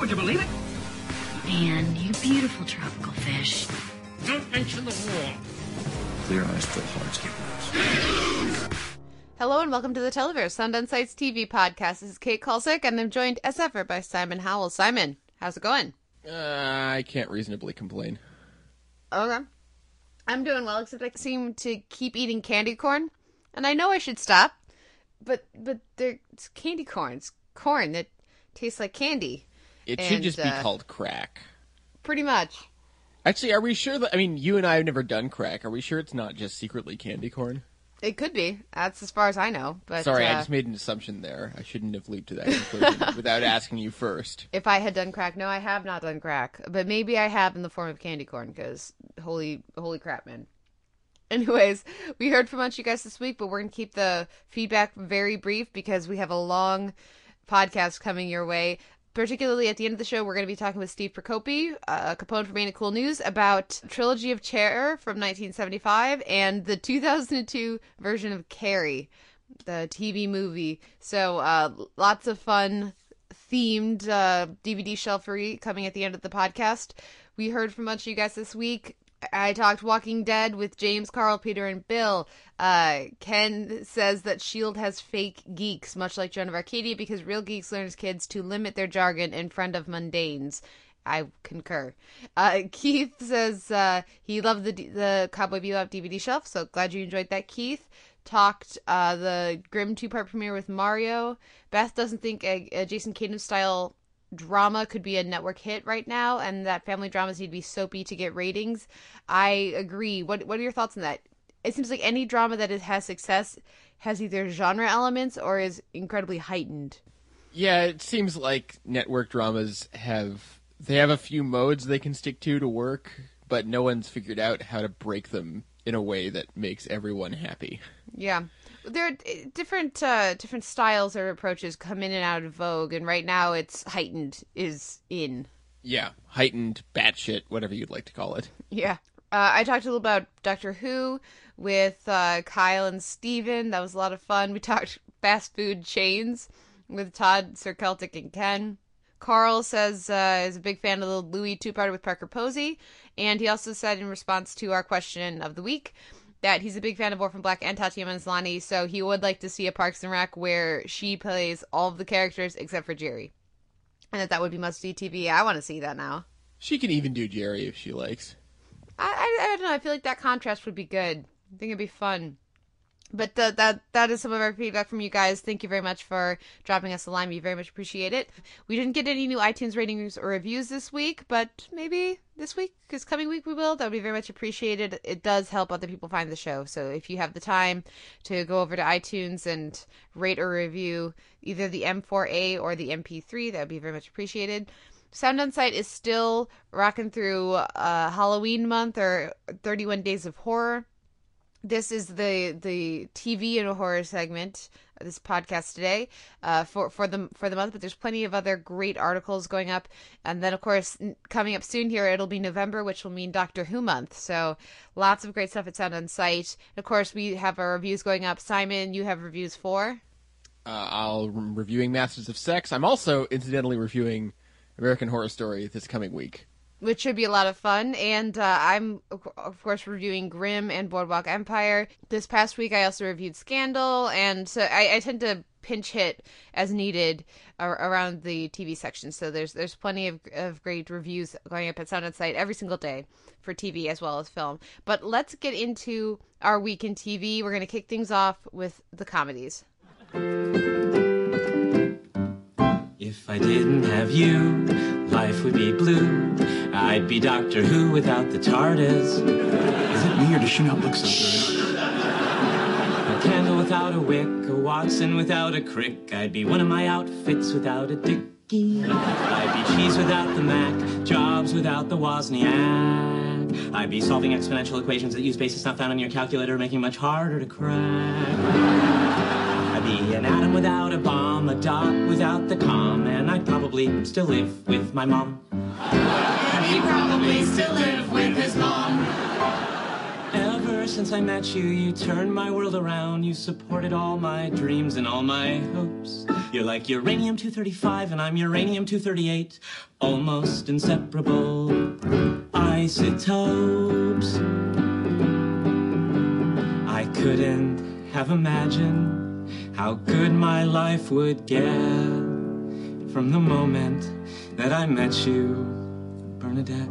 Would you believe it? Man, you beautiful tropical fish. Don't mention the war. Clear eyes, full hearts, get loose. Hello and welcome to the Televerse, Sound on Sight's TV podcast. This is Kate Kulzick, and I'm joined as ever by Simon Howell. Simon, how's it going? Uh, I can't reasonably complain. Okay. I'm doing well, except I seem to keep eating candy corn, and I know I should stop, but but they're, it's candy corn. It's corn that tastes like candy, It should And, just be uh, called crack. pretty much. Actually, are we sure that? I mean, you and I have never done crack. Are we sure it's not just secretly candy corn? It could be. That's as far as I know. But Sorry, I uh, just made an assumption there. I shouldn't have leaped to that conclusion without asking you first. if I had done crack, no, I have not done crack, but maybe I have in the form of candy corn. Because holy, holy crap, man. Anyways, we heard from a bunch of you guys this week, but we're gonna keep the feedback very brief because we have a long podcast coming your way. Particularly at the end of the show, we're going to be talking with Steve Prokopy, uh, Capone from Ain't Cool News, about Trilogy of Terror from 1975 and the 2002 version of Carrie, the TV movie. So, uh, lots of fun themed uh, DVD shelfery coming at the end of the podcast. We heard from a bunch of you guys this week. I talked Walking Dead with James, Carl, Peter, and Bill. Uh, Ken says that S.H.I.E.L.D. has fake geeks, much like Joan of Arcadia, because real geeks learn as kids to limit their jargon in front of mundanes. I concur. Uh, Keith says uh, he loved the the Cowboy Bebop DVD shelf, so glad you enjoyed that, Keith. Talked uh, the Grimm two part premiere with Mario. Beth doesn't think a, a Jason Katims style drama could be a network hit right now, and that family dramas need to be soapy to get ratings. I agree. What What are your thoughts on that? It seems like any drama that is, has success has either genre elements or is incredibly heightened. Yeah, it seems like network dramas have they have a few modes they can stick to to work, but no one's figured out how to break them in a way that makes everyone happy. Yeah. There are uh, different uh, different styles or approaches come in and out of vogue, and right now it's heightened is in. Yeah, heightened, batshit, whatever you'd like to call it. Yeah. Uh, I talked a little about Doctor Who with uh, Kyle and Steven. That was a lot of fun. We talked fast food chains with Todd, Sir Celtic, and Ken. Carl says uh, is a big fan of the Louie two-parter with Parker Posey, and he also said in response to our question of the week that he's a big fan of Orphan Black and Tatiana Maslany, so he would like to see a Parks and Rec where she plays all of the characters except for Jerry, and that that would be must-see TV. I want to see that now. She can even do Jerry if she likes. I, I, I don't know. I feel like that contrast would be good. I think it'd be fun. But the, that that is some of our feedback from you guys. Thank you very much for dropping us a line. We very much appreciate it. We didn't get any new iTunes ratings or reviews this week, but maybe this week, because coming week we will. That would be very much appreciated. It does help other people find the show. So if you have the time to go over to iTunes and rate or review either the M4A or the MP3, that would be very much appreciated. Sound on Sight is still rocking through uh, Halloween month or 31 Days of Horror. This is the the TV and horror segment this podcast today uh, for for the for the month. But there's plenty of other great articles going up, and then of course coming up soon here it'll be November, which will mean Doctor Who month. So lots of great stuff at Sound on Sight. Of course, we have our reviews going up. Simon, you have reviews for. Uh, I'll I'm reviewing Masters of Sex. I'm also incidentally reviewing American Horror Story this coming week. Which should be a lot of fun. And uh, I'm, of course, reviewing Grimm and Boardwalk Empire. This past week, I also reviewed Scandal, and so I, I tend to pinch hit as needed around the TV section. So there's there's plenty of, of great reviews going up at Sound on Sight every single day for TV as well as film. But let's get into our week in TV. We're going to kick things off with the comedies. If I didn't have you, life would be blue. I'd be Doctor Who without the TARDIS. Is it me or does she not look so good? A candle without a wick, a Watson without a Crick. I'd be one of my outfits without a dick. Mickey. I'd be cheese without the Mac, Jobs without the Wozniak. I'd be solving exponential equations that use bases not found on your calculator, making much harder to crack. I'd be an atom without a bomb, a dot without the com, and I'd probably still live with my mom. He probably still live with his mom. Ever since I met you, you turned my world around. You supported all my dreams and all my hopes. You're like uranium 235, and I'm uranium 238. Almost inseparable isotopes. I couldn't have imagined how good my life would get from the moment that I met you, Bernadette.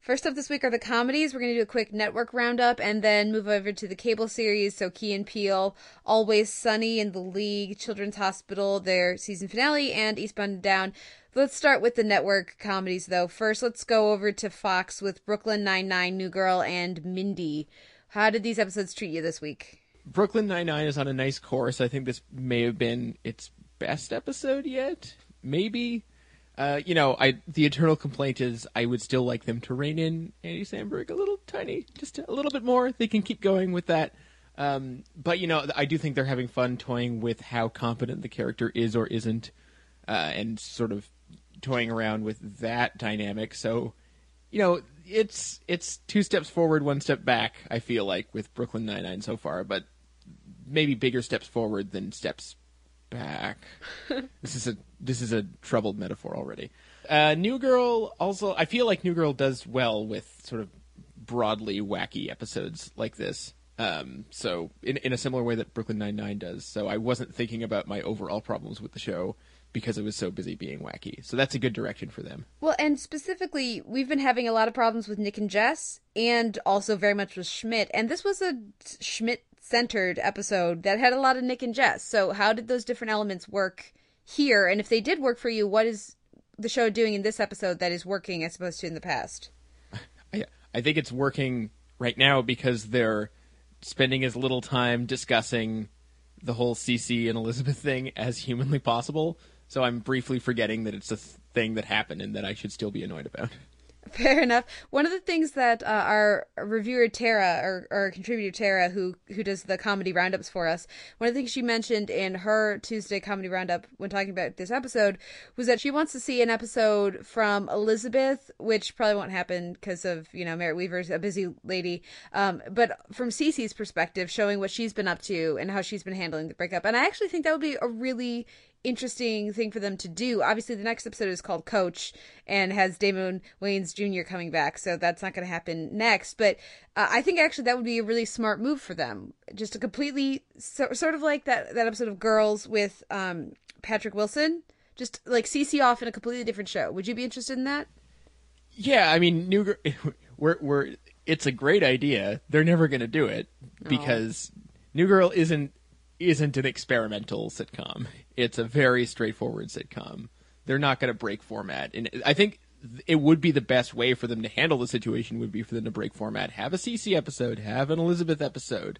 First up this week are the comedies. We're going to do a quick network roundup and then move over to the cable series. So Key and Peele, Always Sunny in the League, Children's Hospital, their season finale, and Eastbound and Down. Let's start with the network comedies though. First, let's go over to Fox with Brooklyn Nine-Nine, New Girl, and Mindy. How did these episodes treat you this week? Brooklyn Nine Nine is on a nice course. I think this may have been its best episode yet. Maybe. Uh, you know, I the eternal complaint is I would still like them to rein in Andy Samberg a little tiny, just a little bit more. They can keep going with that. Um, but you know, I do think they're having fun toying with how competent the character is or isn't, uh, and sort of toying around with that dynamic. So, you know, it's it's two steps forward, one step back. I feel like with Brooklyn Nine Nine so far, but maybe bigger steps forward than steps back. this is a this is a troubled metaphor already. Uh, New Girl also, I feel like New Girl does well with sort of broadly wacky episodes like this. Um, so in in a similar way that Brooklyn Nine Nine does. So I wasn't thinking about my overall problems with the show because it was so busy being wacky. So that's a good direction for them. Well, and specifically, we've been having a lot of problems with Nick and Jess, and also very much with Schmidt. And this was a Schmidt centered episode that had a lot of Nick and Jess. So, how did those different elements work here? And if they did work for you, what is the show doing in this episode that is working as opposed to in the past? I, I think it's working right now because they're spending as little time discussing the whole Cece and Elizabeth thing as humanly possible. So I'm briefly forgetting that it's a th- thing that happened and that I should still be annoyed about. Fair enough. One of the things that uh, our reviewer Tara, or, or contributor Tara, who who does the comedy roundups for us, one of the things she mentioned in her Tuesday comedy roundup when talking about this episode was that she wants to see an episode from Elizabeth, which probably won't happen because of you know Merritt Wever's a busy lady, um, but from Cece's perspective, showing what she's been up to and how she's been handling the breakup. And I actually think that would be a really interesting thing for them to do. Obviously, the next episode is called Coach and has Damon Wayans Jr. coming back, so that's not going to happen next. But uh, I think actually that would be a really smart move for them. Just a completely so, sort of like that that episode of Girls with um, Patrick Wilson. Just like Cece off in a completely different show. Would you be interested in that? Yeah, I mean, New Girl, we're we're it's a great idea. They're never going to do it because New Girl isn't isn't an experimental sitcom. It's a very straightforward sitcom. They're not going to break format, and I think it would be the best way for them to handle the situation would be for them to break format, have a Cece episode, have an Elizabeth episode.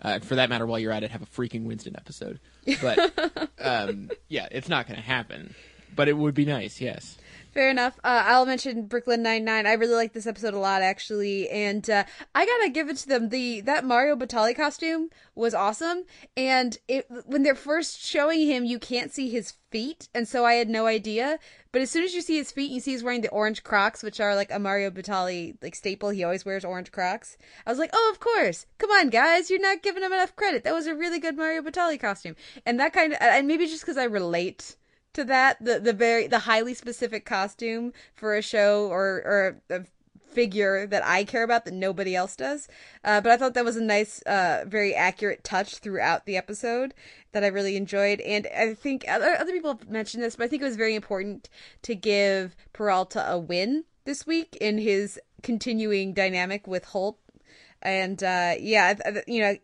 Uh, for that matter, while you're at it, have a freaking Winston episode. But um, yeah, it's not going to happen. But it would be nice, yes. Fair enough. Uh, I'll mention Brooklyn Nine Nine. I really like this episode a lot, actually, and uh, I gotta give it to them. The that Mario Batali costume was awesome, and it when they're first showing him, you can't see his feet, and so I had no idea. But as soon as you see his feet, you see he's wearing the orange Crocs, which are like a Mario Batali like staple. He always wears orange Crocs. I was like, oh, of course. Come on, guys, you're not giving him enough credit. That was a really good Mario Batali costume, and that kind of and maybe just because I relate to that the the very the highly specific costume for a show or or a figure that I care about that nobody else does. Uh, but I thought that was a nice, uh, very accurate touch throughout the episode that I really enjoyed. And I think other other people have mentioned this, but I think it was very important to give Peralta a win this week in his continuing dynamic with Holt. And uh, yeah, you know,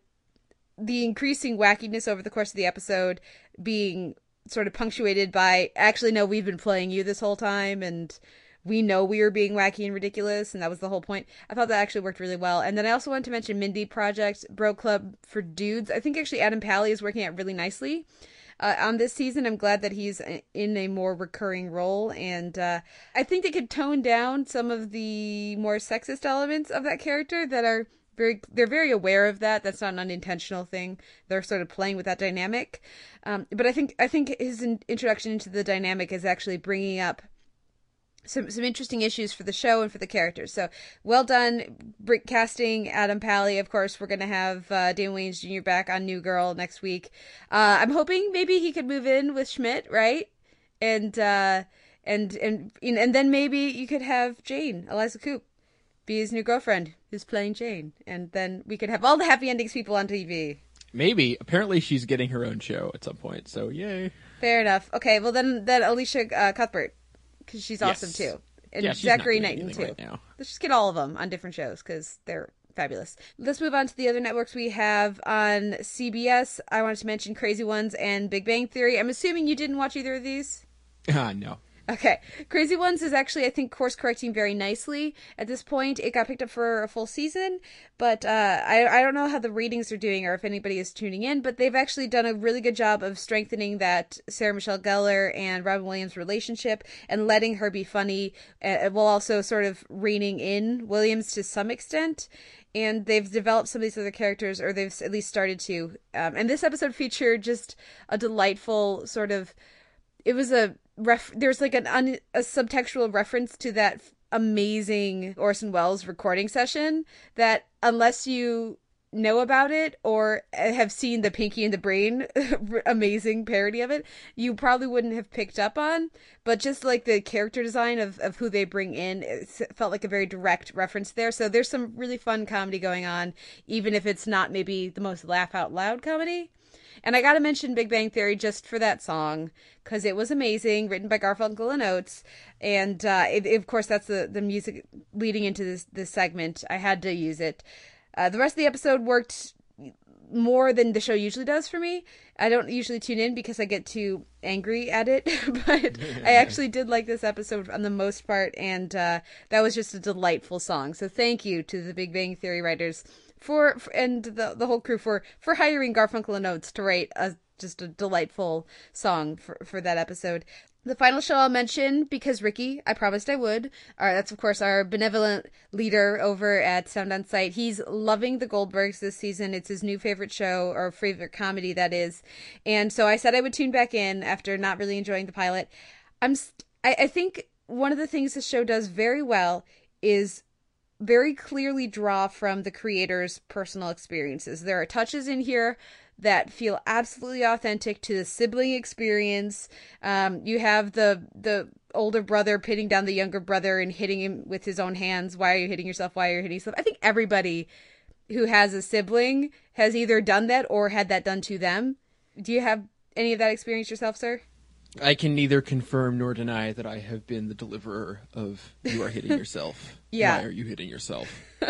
the increasing wackiness over the course of the episode being sort of punctuated by actually no we've been playing you this whole time and we know we are being wacky and ridiculous and that was the whole point. I thought that actually worked really well. And then i also wanted to mention mindy project bro club for dudes. I think actually adam pally is working out really nicely uh, on this season. I'm glad that he's in a more recurring role, and uh, I think they could tone down some of the more sexist elements of that character that are very they're very aware of that that's not an unintentional thing they're sort of playing with that dynamic um, but i think i think his in- introduction into the dynamic is actually bringing up some some interesting issues for the show and for the characters. So well done, Brick casting Adam Pally. Of course, we're gonna have uh, Dan Wayans Jr. back on New Girl next week. Uh, I'm hoping maybe he could move in with Schmidt, right? And uh, and and and then maybe you could have Jane Eliza Coupe be his new girlfriend who's playing Jane, and then we could have all the happy endings people on TV. Maybe. Apparently, she's getting her own show at some point. So yay. Fair enough. Okay, well then, then Elisha uh, Cuthbert because she's Yes. awesome too, and Yeah, Zachary Knighton too. right. Let's just get all of them on different shows because they're fabulous. Let's move on to the other networks we have on CBS. I wanted to mention Crazy Ones and Big Bang Theory. I'm assuming you didn't watch either of these. Ah, no. Okay. Crazy Ones is actually, I think, course correcting very nicely at this point. It got picked up for a full season, but uh, I, I don't know how the ratings are doing or if anybody is tuning in, but they've actually done a really good job of strengthening that Sarah Michelle Gellar and Robin Williams relationship and letting her be funny uh, while also sort of reining in Williams to some extent. And they've developed some of these other characters, or they've at least started to. Um, and this episode featured just a delightful sort of it was a ref there's like an un, a subtextual reference to that amazing Orson Welles recording session that unless you know about it or eh, have seen the Pinky and the Brain amazing parody of it, you probably wouldn't have picked up on. But just like the character design of, of who they bring in, it felt like a very direct reference there. So there's some really fun comedy going on, even if it's not maybe the most laugh out loud comedy. And I got to mention Big Bang Theory just for that song because it was amazing, written by Garfunkel and Oates, and uh, it, of course that's the the music leading into this this segment. I had to use it. Uh, the rest of the episode worked more than the show usually does for me. I don't usually tune in because I get too angry at it, but I actually did like this episode on the most part, and uh, that was just a delightful song. So thank you to the Big Bang Theory writers for, and the the whole crew for for hiring Garfunkel and Oates to write a just a delightful song for for that episode. The final show I'll mention because Ricky, I promised I would. That's of course our benevolent leader over at Sound on Sight. He's loving the Goldbergs this season. It's his new favorite show or favorite comedy that is, and so I said I would tune back in after not really enjoying the pilot. I'm I, I think one of the things the show does very well is very clearly draw from the creator's personal experiences. There are touches in here that feel absolutely authentic to the sibling experience. Um, you have the the older brother pitting down the younger brother and hitting him with his own hands. Why are you hitting yourself? Why are you hitting yourself? I think everybody who has a sibling has either done that or had that done to them. Do you have any of that experience yourself, sir? I can neither confirm nor deny that I have been the deliverer of "You are hitting yourself." Yeah. Why are you hitting yourself?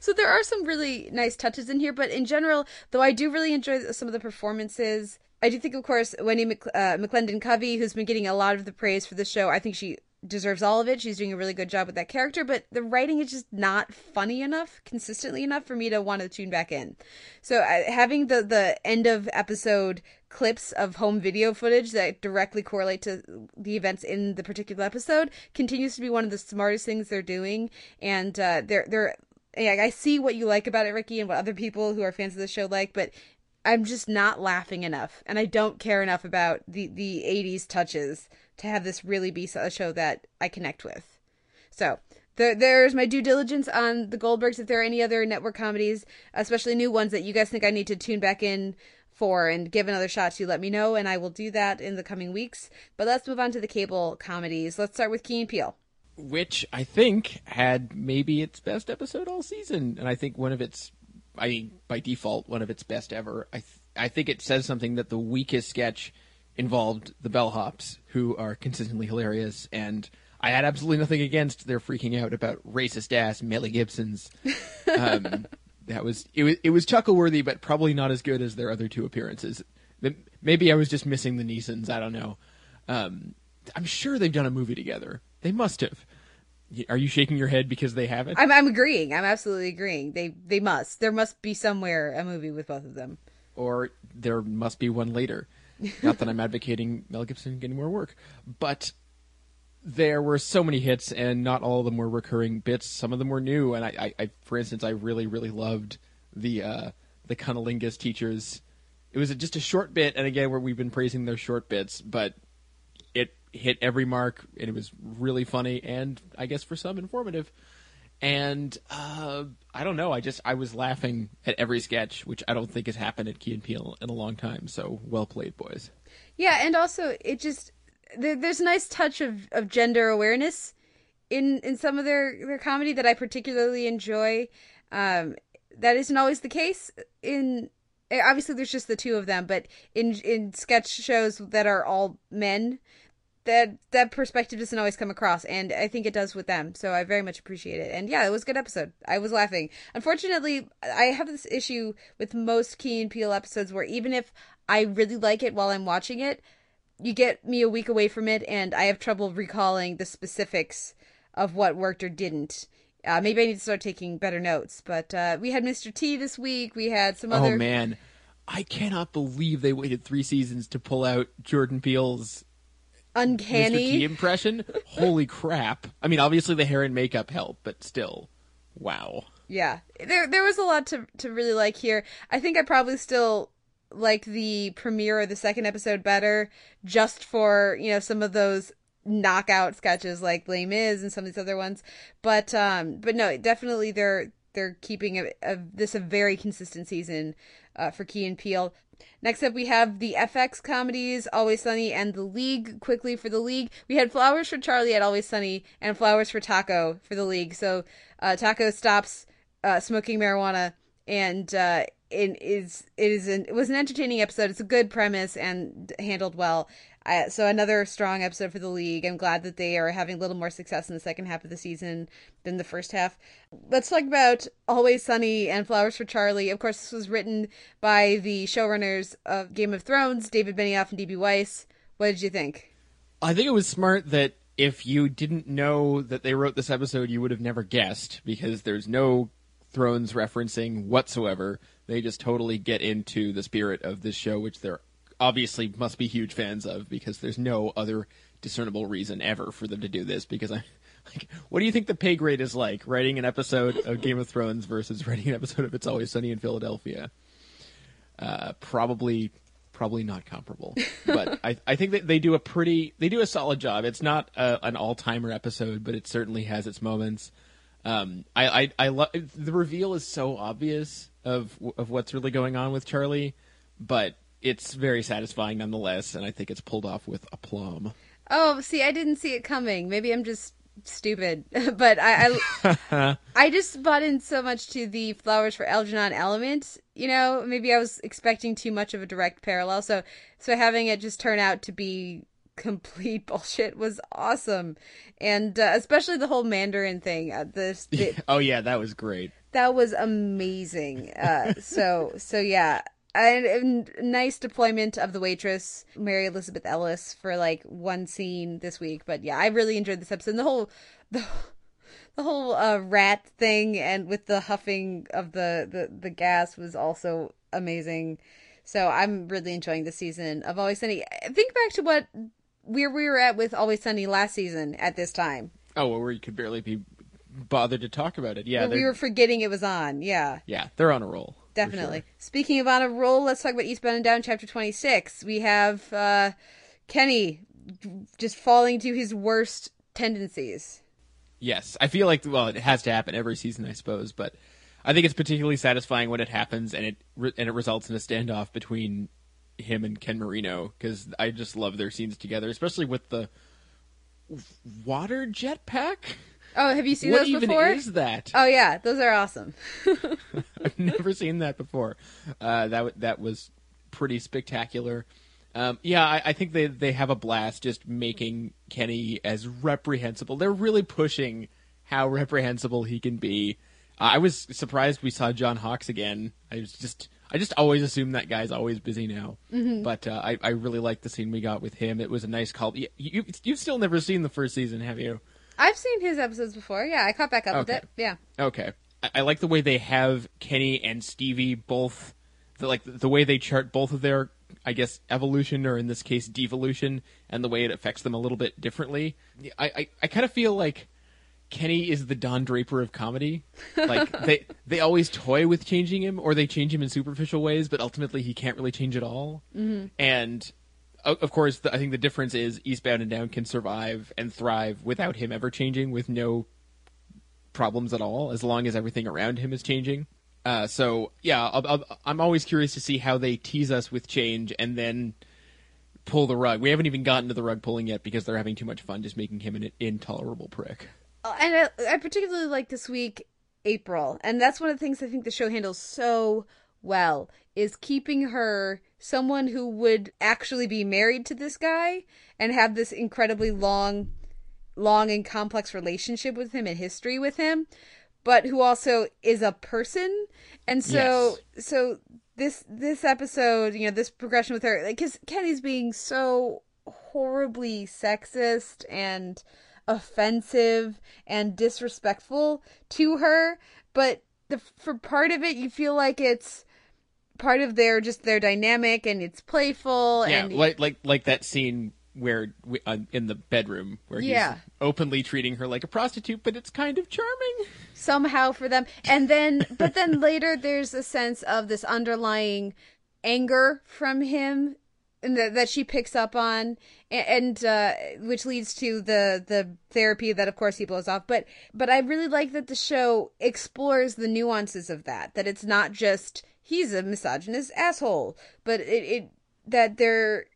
So there are some really nice touches in here, but in general, though I do really enjoy some of the performances. I do think, of course, Wendy Mc, uh, McLendon-Covey, who's been getting a lot of the praise for the show, I think she deserves all of it. She's doing a really good job with that character, but the writing is just not funny enough, consistently enough for me to want to tune back in. So uh, having the the end of episode clips of home video footage that directly correlate to the events in the particular episode continues to be one of the smartest things they're doing, and uh, they're they're yeah, I see what you like about it, Ricky, and what other people who are fans of the show like, but I'm just not laughing enough, and I don't care enough about the the '80s touches to have this really be a show that I connect with. So there, there's my due diligence on the Goldbergs. If there are any other network comedies, especially new ones that you guys think I need to tune back in for and give another shot to, let me know, and I will do that in the coming weeks. But let's move on to the cable comedies. Let's start with Key and Peele. Which I think had maybe its best episode all season, and I think one of its, I by default, one of its best ever. I th- I think it says something that the weakest sketch involved the bellhops, who are consistently hilarious, and I had absolutely nothing against their freaking out about racist ass Melly Gibsons. Um, that was it was it was chuckle worthy, but probably not as good as their other two appearances. Maybe I was just missing the Neesons. I don't know. Um, I'm sure they've done a movie together. They must have. Are you shaking your head because they haven't? I'm I'm agreeing. I'm absolutely agreeing. They they must. There must be somewhere a movie with both of them. or there must be one later. Not that I'm advocating Mel Gibson getting more work, but there were so many hits, and not all of them were recurring bits. Some of them were new, and I, I, I for instance, I really, really loved the uh, the cunnilingus teachers. It was just a short bit, and again, where we've been praising their short bits, but it hit every mark, and it was really funny, and I guess for some informative. And uh, I don't know, I just I was laughing at every sketch, which I don't think has happened at Key and Peele in a long time. So well played, boys. Yeah, and also it just there, there's a nice touch of, of gender awareness in in some of their their comedy that I particularly enjoy. Um, that isn't always the case in eh, obviously there's just the two of them, but in in sketch shows that are all men, that that perspective doesn't always come across, and I think it does with them. So I very much appreciate it. And yeah, it was a good episode. I was laughing. Unfortunately, I have this issue with most Key and Peele episodes where even if I really like it while I'm watching it, you get me a week away from it, and I have trouble recalling the specifics of what worked or didn't. Uh, maybe I need to start taking better notes. But uh, we had Mr. T this week. We had some other. Oh man, I cannot believe they waited three seasons to pull out Jordan Peele's uncanny Mr. T impression. Holy crap! I mean, obviously the hair and makeup help, but still, wow. Yeah, there there was a lot to to really like here. I think I probably still like the premiere or the second episode better, just for you know some of those knockout sketches like Les Is and some of these other ones. But um, but no, definitely they're they're keeping a, a this a very consistent season uh, for Key and Peele. Next up, we have the FX comedies, Always Sunny and The League. Quickly for The League, we had Flowers for Charlie at Always Sunny and Flowers for Taco for The League. So uh, Taco stops uh, smoking marijuana and uh, it is it is an, it was an entertaining episode. It's a good premise and handled well. I, so another strong episode for the league. I'm glad that they are having a little more success in the second half of the season than the first half. Let's talk about Always Sunny and Flowers for Charlie. Of course, this was written by the showrunners of Game of Thrones, David Benioff and D.B. Weiss. What did you think? I think it was smart that if you didn't know that they wrote this episode, you would have never guessed because there's no Thrones referencing whatsoever. They just totally get into the spirit of this show, which they're obviously must be huge fans of because there's no other discernible reason ever for them to do this because I like what do you think the pay grade is like writing an episode of Game of Thrones versus writing an episode of It's Always Sunny in Philadelphia? Uh, probably probably not comparable. But I, I think that they do a pretty they do a solid job. It's not a, an all timer episode, but it certainly has its moments. Um, I I, I love the reveal is so obvious of of what's really going on with Charlie, but it's very satisfying nonetheless, and I think it's pulled off with aplomb. Oh, see, I didn't see it coming. Maybe I'm just stupid, but I I, I just bought in so much to the flowers for Algernon element. You know, maybe I was expecting too much of a direct parallel. So so having it just turn out to be complete bullshit was awesome, and uh, especially the whole Mandarin thing. Uh, this the, oh yeah, that was great. That was amazing. Uh, so so yeah. And, and nice deployment of the waitress Mary Elizabeth Ellis for like one scene this week, but yeah, I really enjoyed this episode. And the whole the the whole uh, rat thing and with the huffing of the, the the gas was also amazing. So I'm really enjoying the season of Always Sunny. Think back to what where we were at with Always Sunny last season at this time. Oh, well, where you could barely be bothered to talk about it. Yeah, we were forgetting it was on. Yeah. yeah, they're on a roll. Definitely. sure. Speaking of on a roll, let's talk about Eastbound and Down, chapter 26. We have uh, Kenny just falling to his worst tendencies. Yes, I feel like well, it has to happen every season, I suppose, but I think it's particularly satisfying when it happens and it re- and it results in a standoff between him and Ken Marino because I just love their scenes together, especially with the water jetpack. Oh, have you seen What those even before? is that? Oh, yeah, those are awesome. I've never seen that before. Uh, that w- that was pretty spectacular. Um, yeah, I, I think they they have a blast just making Kenny as reprehensible. They're really pushing how reprehensible he can be. Uh, I was surprised we saw John Hawkes again. I was just I just always assume that guy's always busy now. Mhm. But uh, I I really liked the scene we got with him. It was a nice call. You, you you've still never seen the first season, have you? I've seen his episodes before. Yeah, I caught back up with Okay. it. Yeah. Okay. I, I like the way they have Kenny and Stevie both, the, like the way they chart both of their I guess evolution or in this case devolution and the way it affects them a little bit differently. I I, I kind of feel like Kenny is the Don Draper of comedy. Like they they always toy with changing him or they change him in superficial ways, but ultimately he can't really change at all. Mm-hmm. And of course, I think the difference is Eastbound and Down can survive and thrive without him ever changing with no problems at all as long as everything around him is changing. Uh, so yeah, I'll, I'm always curious to see how they tease us with change and then pull the rug. We haven't even gotten to the rug pulling yet because they're having too much fun just making him an intolerable prick. And I, I particularly like this week April, and that's one of the things I think the show handles so well is keeping her someone who would actually be married to this guy and have this incredibly long long and complex relationship with him and history with him but who also is a person and so Yes. so this this episode you know this progression with her like because kenny's being so horribly sexist and offensive and disrespectful to her but the for part of it you feel like it's part of their just their dynamic and it's playful Yeah, and like like like that scene where we, uh, in the bedroom where he's Yeah. openly treating her like a prostitute, but it's kind of charming. somehow for them and then but then later there's a sense of this underlying anger from him and that, that she picks up on a- and uh which leads to the the therapy that of course he blows off but but i really like that the show explores the nuances of that that it's not just he's a misogynist asshole but it, it that there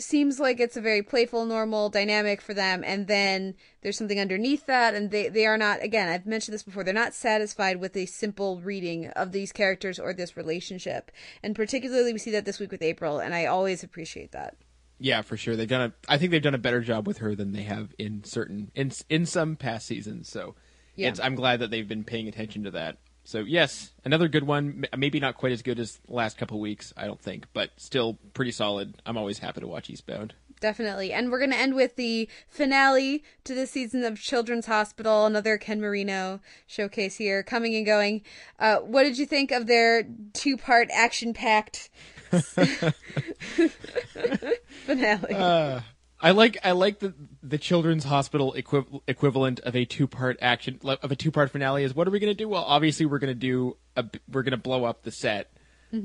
seems like it's a very playful normal dynamic for them and then there's something underneath that and they they are not again I've mentioned this before they're not satisfied with a simple reading of these characters or this relationship and particularly we see that this week with April and I always appreciate that Yeah, for sure. They've done a. I think they've done a better job with her than they have in certain in in some past seasons. So Yeah. it's, I'm glad that they've been paying attention to that. So yes, another good one. Maybe not quite as good as the last couple weeks, I don't think, but still pretty solid. I'm always happy to watch Eastbound. definitely and we're going to end with the finale to the season of Children's Hospital another Ken Marino showcase here coming and going uh what did you think of their two part action packed finale I like I like the the Children's Hospital equiv- equivalent of a two part action of a two part finale is what are we going to do? Well, obviously we're going to do a, we're going to blow up the set,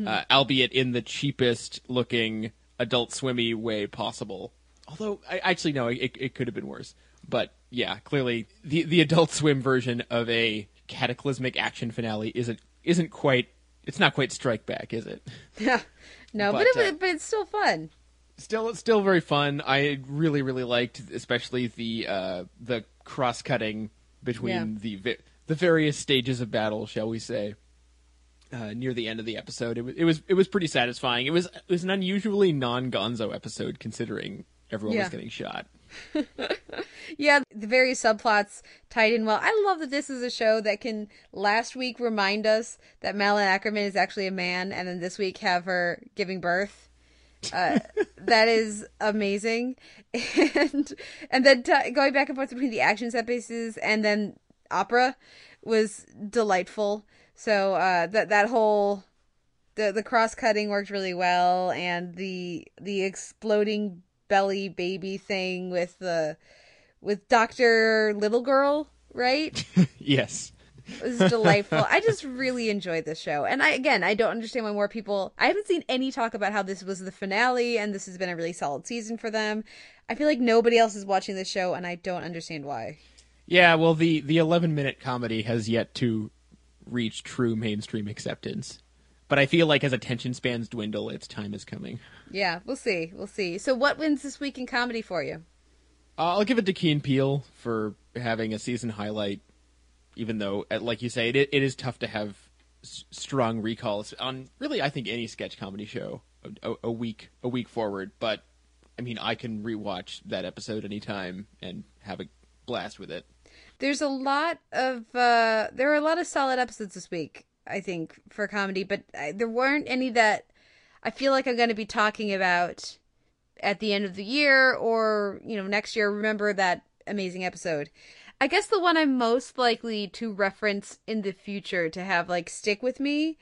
uh, albeit in the cheapest looking Adult Swimmy way possible. Although I actually no, it it could have been worse. But yeah, clearly the the Adult Swim version of a cataclysmic action finale isn't isn't quite it's not quite Strike Back, is it? Yeah. No, but, But, it, uh, but it's still fun. Still it's still very fun. I really really liked especially the uh, the cross cutting between Yeah. the vi- the various stages of battle, shall we say. Uh, near the end of the episode, it was it was it was pretty satisfying. It was it was an unusually non Gonzo episode considering everyone Yeah. was getting shot. Yeah, the various subplots tied in well. I love that this is a show that can last week remind us that Malin Akerman is actually a man, and then this week have her giving birth. Uh, that is amazing, and and then t- going back and forth between the action set pieces and then opera was delightful. So uh, that that whole the the cross cutting worked really well, and the the exploding belly baby thing with the with Doctor Little Girl, right? yes. It was delightful. I just really enjoyed this show, and I again I don't understand why more people. I haven't seen any talk about how this was the finale, and this has been a really solid season for them. I feel like nobody else is watching this show, and I don't understand why. Yeah, well the the 11 minute comedy has yet to reach true mainstream acceptance. But I feel like as attention spans dwindle, its time is coming. Yeah, we'll see. We'll see. So, what wins this week in comedy for you? Uh, I'll give it to Key and Peele for having a season highlight, even though, uh, like you say, it, it is tough to have strong recalls on really, I think, any sketch comedy show a, a, a week a week forward. But I mean, I can rewatch that episode anytime and have a blast with it. There's a lot of uh there are a lot of solid episodes this week, I think, for comedy, but I, there weren't any that I feel like I'm going to be talking about at the end of the year or, you know, next year remember that amazing episode. I guess the one I'm most likely to reference in the future to have like stick with me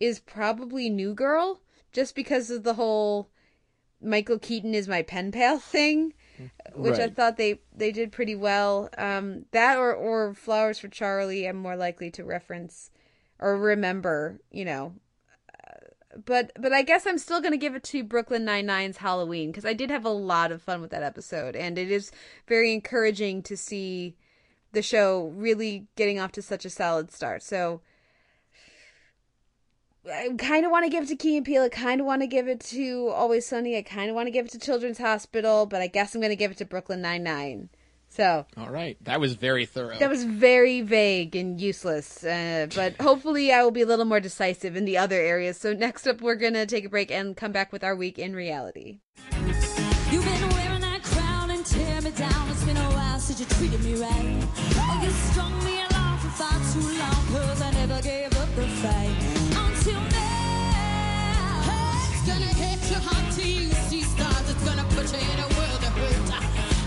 is probably New Girl just because of the whole Michael Keaton is my pen pal thing, which I thought they they did pretty well. Um, that or or Flowers for Charlie, I'm more likely to reference or remember. You know. Uh, But but I guess I'm still gonna give it to Brooklyn Nine Nine's Halloween because I did have a lot of fun with that episode, and it is very encouraging to see the show really getting off to such a solid start. So I kind of want to give it to Key and Peele. I kind of want to give it to Always Sunny. I kind of want to give it to Children's Hospital, but I guess I'm going to give it to Brooklyn Nine Nine. So All right, that was very thorough. that was very vague and useless, uh, but hopefully I will be a little more decisive in the other areas. So next up, we're going to take a break and come back with our week in reality. Down. It's been a while since you treated me right. Oh, you strung me along for far too long, cause I never gave up the fight. Until now. It's gonna hit you hard till you see stars. It's gonna put you in a world of hurt.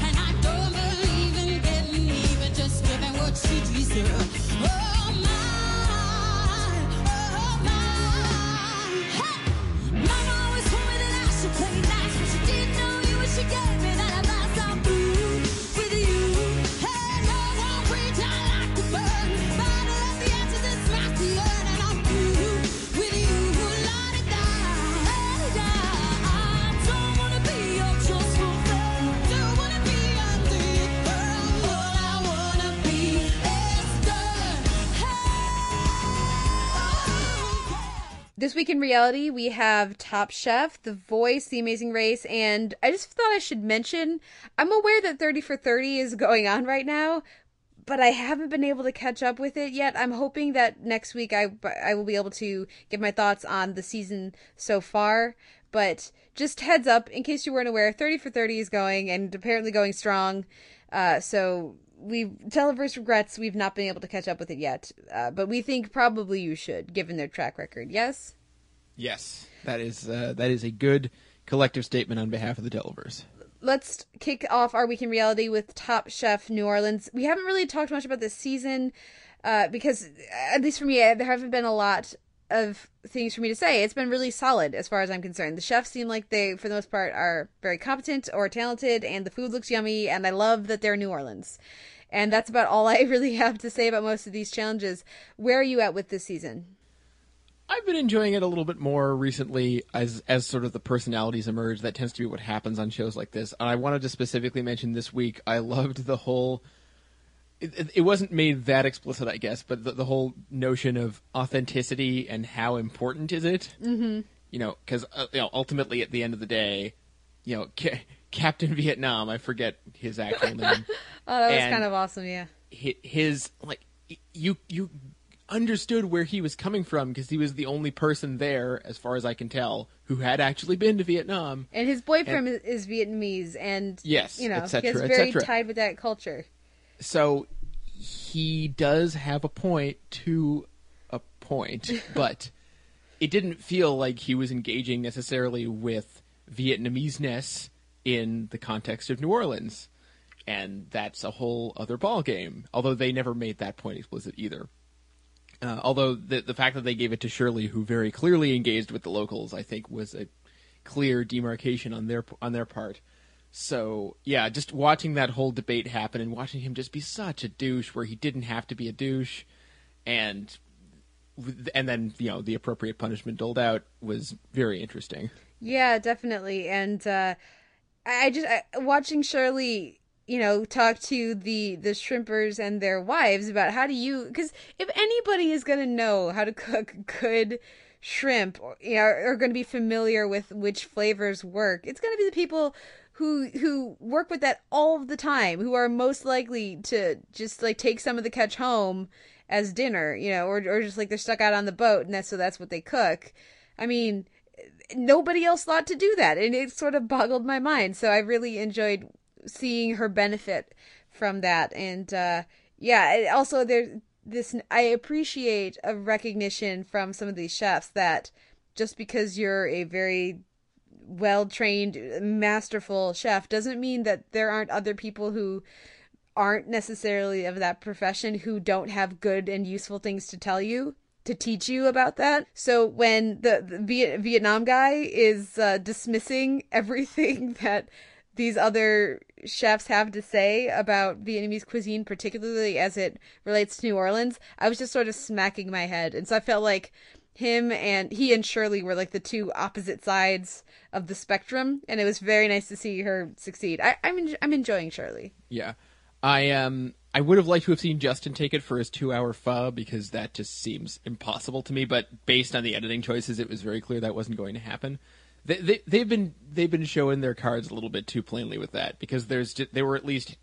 And I don't believe in getting even, just giving what you deserve. This week in reality, we have Top Chef, The Voice, The Amazing Race, and I just thought I should mention I'm aware that 30 for 30 is going on right now, but I haven't been able to catch up with it yet. I'm hoping that next week I, I will be able to give my thoughts on the season so far. But just heads up, in case you weren't aware, 30 for 30 is going and apparently going strong. Uh, so we Televerse regrets we've not been able to catch up with it yet, uh, but we think probably you should, given their track record. Yes. Yes, that is uh, that is a good collective statement on behalf of the Televerse. Let's kick off our week in reality with Top Chef New Orleans. We haven't really talked much about this season uh, because, at least for me, uh, there haven't been a lot of things for me to say. It's been really solid as far as I'm concerned. The chefs seem like they, for the most part, are very competent or talented, and the food looks yummy, and I love that they're New Orleans. And that's about all I really have to say about most of these challenges. Where are you at with this season? I've been enjoying it a little bit more recently as as sort of the personalities emerge. That tends to be what happens on shows like this. And I wanted to specifically mention this week. I loved the whole. It, it- wasn't made that explicit, I guess, but the, the whole notion of authenticity and how important is it? Mm-hmm. You know, because uh, you know, ultimately at the end of the day, you know, Ca- Captain Vietnam. I forget his actual name. Oh, that was And- kind of awesome, yeah. hi- his like you you understood where he was coming from because he was the only person there, as far as I can tell, who had actually been to Vietnam. And his boyfriend is is Vietnamese, and Yes, you know, et cetera, he's et very tied with that culture. So he does have a point to a point, but it didn't feel like he was engaging necessarily with Vietnamese-ness in the context of New Orleans. And that's a whole other ballgame. Although they never made that point explicit either. Uh, although the the fact that they gave it to Shirley, who very clearly engaged with the locals, I think was a clear demarcation on their on their part. So yeah, just watching that whole debate happen and watching him just be such a douche where he didn't have to be a douche, and and then you know the appropriate punishment doled out was very interesting. Yeah, definitely. And uh, I just I, watching Shirley, you know, talk to the the shrimpers and their wives about how do you because if anybody is gonna know how to cook good shrimp, you know, are going to be familiar with which flavors work, it's going to be the people who who work with that all the time, who are most likely to just like take some of the catch home as dinner, you know, or or just like they're stuck out on the boat and that's so that's what they cook. I mean, nobody else thought to do that and it sort of boggled my mind so i really enjoyed seeing her benefit from that and uh yeah also there's this i appreciate a recognition from some of these chefs that just because you're a very well trained masterful chef doesn't mean that there aren't other people who aren't necessarily of that profession who don't have good and useful things to tell you to teach you about that. So when the, the Viet- Vietnam guy is uh, dismissing everything that these other chefs have to say about Vietnamese cuisine, particularly as it relates to New Orleans, I was just sort of smacking my head. And so I felt like him and he and Shirley were like the two opposite sides of the spectrum, and it was very nice to see her succeed. I, I'm en- I'm enjoying Shirley. Yeah, I um I would have liked to have seen Justin take it for his two-hour pho because that just seems impossible to me. But based on the editing choices, it was very clear that wasn't going to happen. They, they they've been they've been showing their cards a little bit too plainly with that because there's there were at least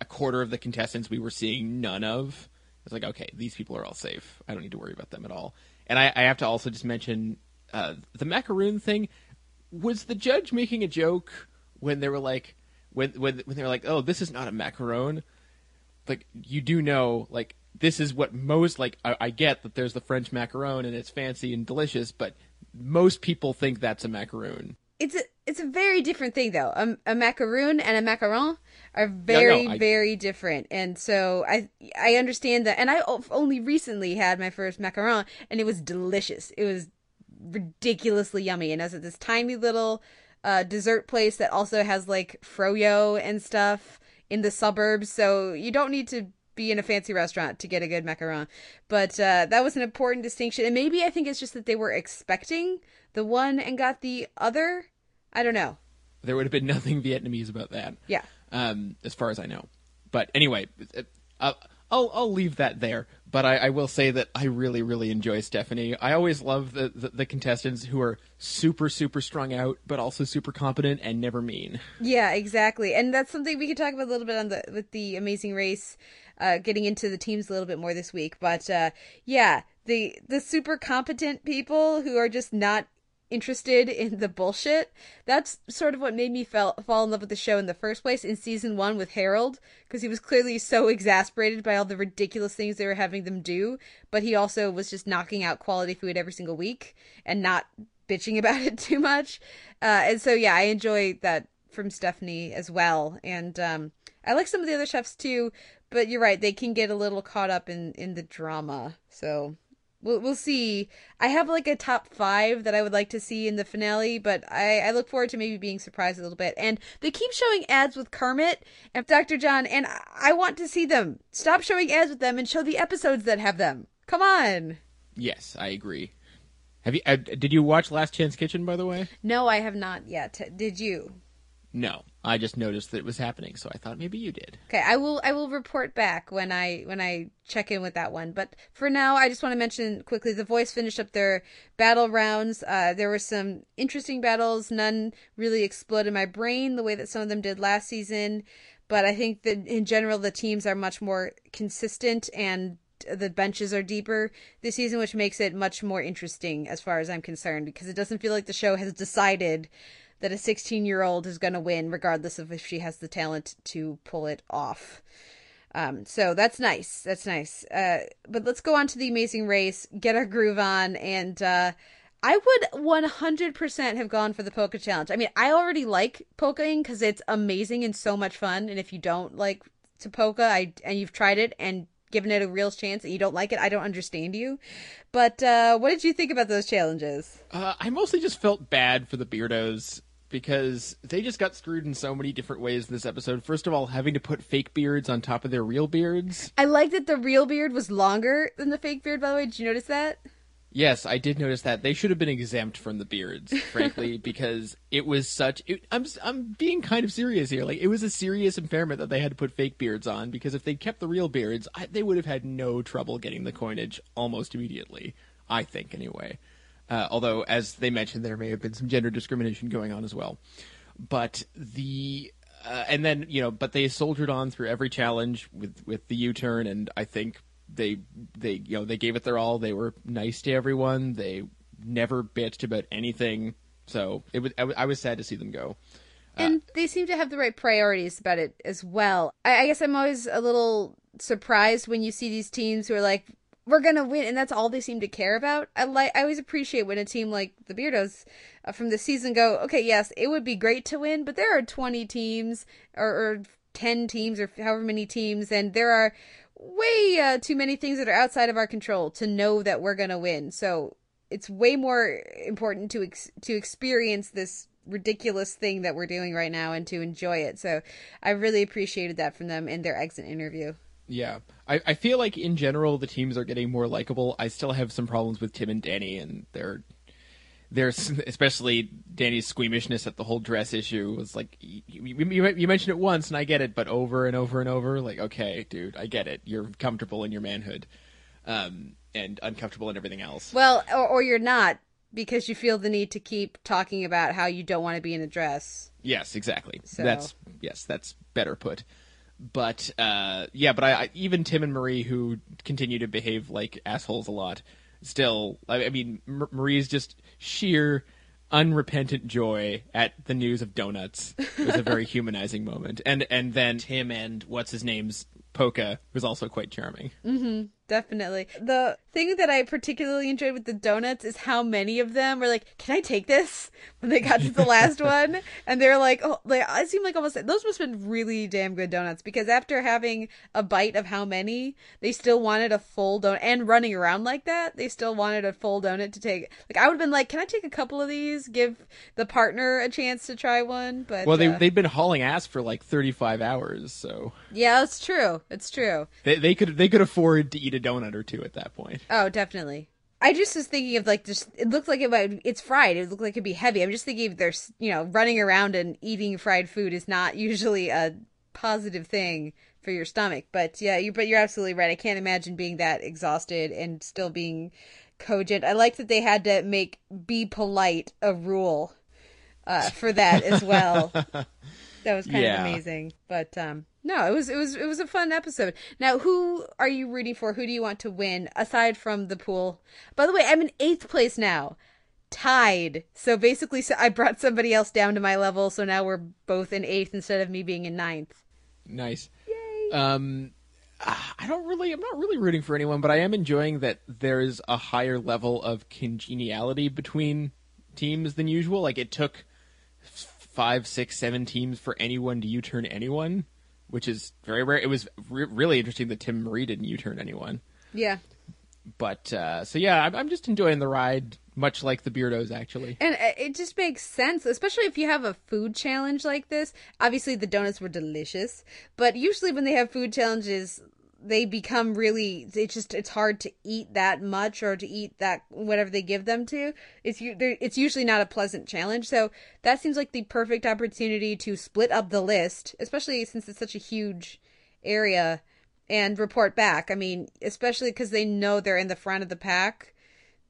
a quarter of the contestants we were seeing none of. It's like okay, these people are all safe. I don't need to worry about them at all. And I, I have to also just mention uh, the macaroon thing. Was the judge making a joke when they were like when when when they were like, oh, this is not a macaron? Like you do know, like this is what most like. I, I get that there's the French macaron and it's fancy and delicious, but most people think that's a macaroon. It's a it's a very different thing though. A, a macaroon and a macaron are very I- very different, and so I I understand that. And i only recently had my first macaron, and it was delicious. It was ridiculously yummy, and as at this tiny little uh, dessert place that also has like froyo and stuff in the suburbs. So you don't need to be in a fancy restaurant to get a good macaron. But uh, that was an important distinction, and maybe I think it's just that they were expecting the one and got the other. I don't know. There would have been nothing Vietnamese about that. Yeah. Um, as far as I know. But anyway, uh, I'll I'll leave that there. But I, I will say that I really really enjoy Stephanie. I always love the, the the contestants who are super super strung out, but also super competent and never mean. Yeah, exactly. And that's something we could talk about a little bit on the with the Amazing Race, uh, getting into the teams a little bit more this week. But uh, yeah, the the super competent people who are just not interested in the bullshit. That's sort of what made me fell, fall in love with the show in the first place in season one with Harold, because he was clearly so exasperated by all the ridiculous things they were having them do, but he also was just knocking out quality food every single week and not bitching about it too much. Uh, and so, yeah, I enjoy that from Stephanie as well. And um, I like some of the other chefs too, but you're right, they can get a little caught up in, in the drama. So we'll we'll see. I have like a top five that I would like to see in the finale, but I, I look forward to maybe being surprised a little bit. And they keep showing ads with Kermit and Dr. John, and I- I want to see them. Stop showing ads with them and show the episodes that have them. Come on. Yes, I agree. Have you? Uh, did you watch Last Chance Kitchen by the way? No, I have not yet. Did you? No, I just noticed that it was happening, so I thought maybe you did. Okay, I will I will report back when I when I check in with that one. But for now, I just want to mention quickly the voice finished up their battle rounds. Uh, there were some interesting battles. None really exploded my brain the way that some of them did last season. But I think that in general the teams are much more consistent and the benches are deeper this season, which makes it much more interesting as far as I'm concerned because it doesn't feel like the show has decided that a 16 year old is going to win, regardless of if she has the talent to pull it off. Um, so that's nice. That's nice. Uh, but let's go on to the amazing race, get our groove on, and uh, I would 100% have gone for the polka challenge. I mean, I already like polkaing because it's amazing and so much fun. And if you don't like to polka, I and you've tried it and given it a real chance and you don't like it, I don't understand you. But uh, what did you think about those challenges? Uh, I mostly just felt bad for the Beardos because they just got screwed in so many different ways in this episode. First of all, having to put fake beards on top of their real beards. I like that the real beard was longer than the fake beard, by the way. Did you notice that? Yes, I did notice that. They should have been exempt from the beards, frankly, because it was such. It, I'm I'm being kind of serious here. Like it was a serious impairment that they had to put fake beards on because if they kept the real beards, I, they would have had no trouble getting the coinage almost immediately. I think, anyway. Uh, although, as they mentioned, there may have been some gender discrimination going on as well. But the uh, and then you know, but they soldiered on through every challenge with with the U turn, and I think they they you know they gave it their all. They were nice to everyone. They never bitched about anything. So it was I, w- I was sad to see them go. and they seem to have the right priorities about it as well. I, I guess I'm always a little surprised when you see these teams who are like, "We're gonna win," and that's all they seem to care about. I like, I always appreciate when a team like the Beardos uh, from the season go, "Okay, yes, it would be great to win, but there are 20 teams or, or 10 teams or however many teams, and there are." way uh, too many things that are outside of our control to know that we're gonna win. So it's way more important to ex- to experience this ridiculous thing that we're doing right now and to enjoy it. So I really appreciated that from them in their exit interview. Yeah, I, I feel like in general the teams are getting more likable. I still have some problems with Tim and Danny and their their especially Danny's squeamishness at the whole dress issue was like you, you, you mentioned it once and I get it, but over and over and over, like okay, dude, I get it. You're comfortable in your manhood, um, and uncomfortable in everything else. Well, or, or you're not because you feel the need to keep talking about how you don't want to be in a dress. Yes, exactly. So- That's yes, that's better put. But uh, yeah, but I, I even Tim and Marie who continue to behave like assholes a lot. Still, I, I mean, M- Marie's just sheer unrepentant joy at the news of donuts was a very humanizing moment, and and then Tim and what's his name's Polka was also quite charming. Mm-hmm. Definitely. The thing that I particularly enjoyed with the donuts is how many of them were like, "Can I take this?" When they got to the last one, and they're like, "Oh, like it seemed like almost those must have been really damn good donuts." Because after having a bite of how many, they still wanted a full donut, and running around like that, they still wanted a full donut to take. Like I would have been like, "Can I take a couple of these? Give the partner a chance to try one." But Well, they uh, they've been hauling ass for like thirty five hours, so yeah, it's true. It's true. they they could they could afford to eat a donut or two at that point. Oh, definitely. I just was thinking of like just it looked like it might it's fried. It looked like it'd be heavy. I'm just thinking there's you know running around and eating fried food is not usually a positive thing for your stomach. But yeah, you but you're absolutely right. I can't imagine being that exhausted and still being cogent. I like that they had to make be polite a rule uh, for that as well. that was kind Yeah. of amazing. But um no, it was it was it was a fun episode. Now, who are you rooting for? Who do you want to win aside from the pool? By the way, I'm in 8th place now. Tied. So basically so I brought somebody else down to my level, so now we're both in 8th instead of me being in ninth. Nice. Yay. Um, I don't really. I'm not really rooting for anyone, but I am enjoying that there's a higher level of congeniality between teams than usual. Like it took five, six, seven teams for anyone to U-turn anyone, which is very rare. It was re- really interesting that Tim Marie didn't U-turn anyone. Yeah. But uh, so yeah, I'm, I'm just enjoying the ride, much like the Beardos actually. And uh, it just makes sense, especially if you have a food challenge like this. Obviously, the donuts were delicious, but usually when they have food challenges, they become really. It's just it's hard to eat that much or to eat that whatever they give them to. It's it's usually not a pleasant challenge. So that seems like the perfect opportunity to split up the list, especially since it's such a huge area, and report back. I mean, especially because they know they're in the front of the pack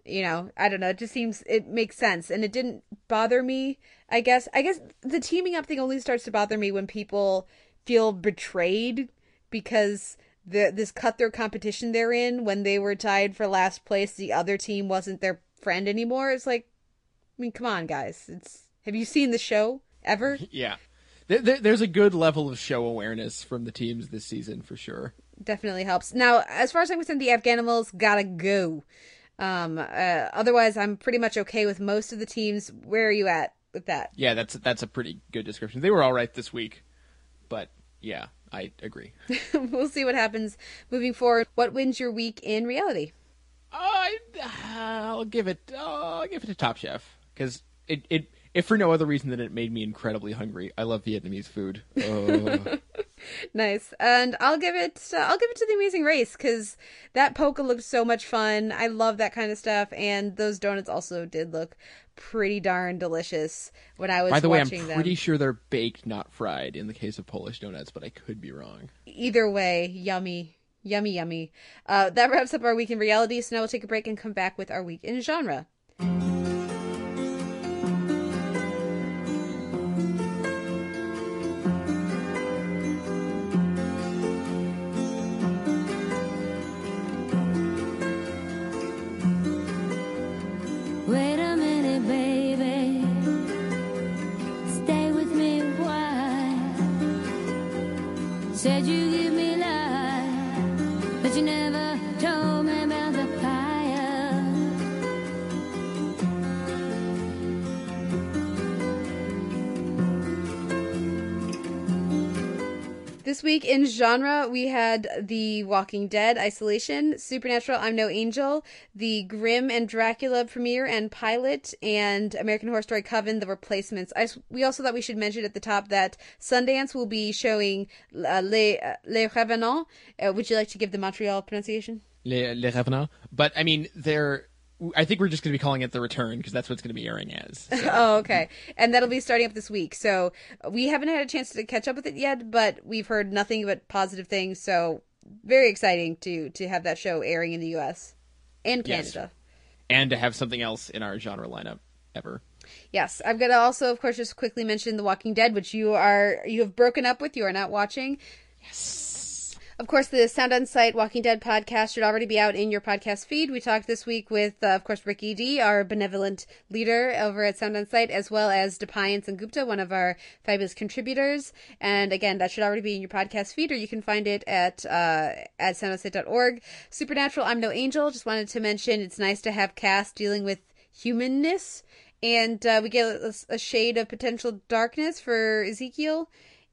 you know i don't know it just seems it makes sense and it didn't bother me i guess i guess the teaming up thing only starts to bother me when people feel betrayed because the this cutthroat competition they're in when they were tied for last place the other team wasn't their friend anymore it's like i mean come on guys it's have you seen the show ever Yeah, there, there, there's a good level of show awareness from the teams this season for sure. definitely helps. Now, as far as I'm concerned, the Afghanimals gotta go. Um, uh, otherwise, I'm pretty much okay with most of the teams. Where are you at with that? Yeah, that's that's a pretty good description. They were all right this week, but yeah, I agree. we'll see what happens moving forward. What wins your week in reality? I uh, I'll give it oh, I'll give it to Top Chef because it it if for no other reason than it made me incredibly hungry. I love Vietnamese food. Oh. Nice, and I'll give it. Uh, I'll give it to the Amazing Race because that polka looked so much fun. I love that kind of stuff, and those donuts also did look pretty darn delicious when I was By the way, I'm pretty them. sure they're baked, not fried, in the case of Polish donuts, but I could be wrong. Either way, yummy, yummy, yummy. Uh, that wraps up our week in reality. So now we'll take a break and come back with our week in genre. Genre, we had The Walking Dead, Isolation, Supernatural, I'm No Angel, the Grimm and Dracula premiere and pilot, and American Horror Story Coven, The Replacements. I, we also thought we should mention at the top that Sundance will be showing uh, Les, uh, Les Revenants. Uh, would you like to give the Montreal pronunciation? Les, Les Revenants. But I mean, they're. I think we're just going to be calling it The Return because that's what's going to be airing as. So. oh, okay. And that'll be starting up this week. So we haven't had a chance to catch up with it yet, but we've heard nothing but positive things. So very exciting to to have that show airing in the U.S. and Canada. Yes. And to have something else in our genre lineup ever. Yes, I'm gonna also, of course, just quickly mention The Walking Dead, which you are you have broken up with. You are not watching. Yes. Of course, the Sound on Sight Walking Dead podcast should already be out in your podcast feed. We talked this week with, uh, of course, Ricky D, our benevolent leader over at Sound on Sight, as well as Deepayan Sengupta, one of our fabulous contributors. And again, that should already be in your podcast feed, or you can find it at uh, at soundonsight.org. Supernatural, I'm no angel. Just wanted to mention it's nice to have Cas dealing with humanness, and uh, we get a, a shade of potential darkness for Ezekiel.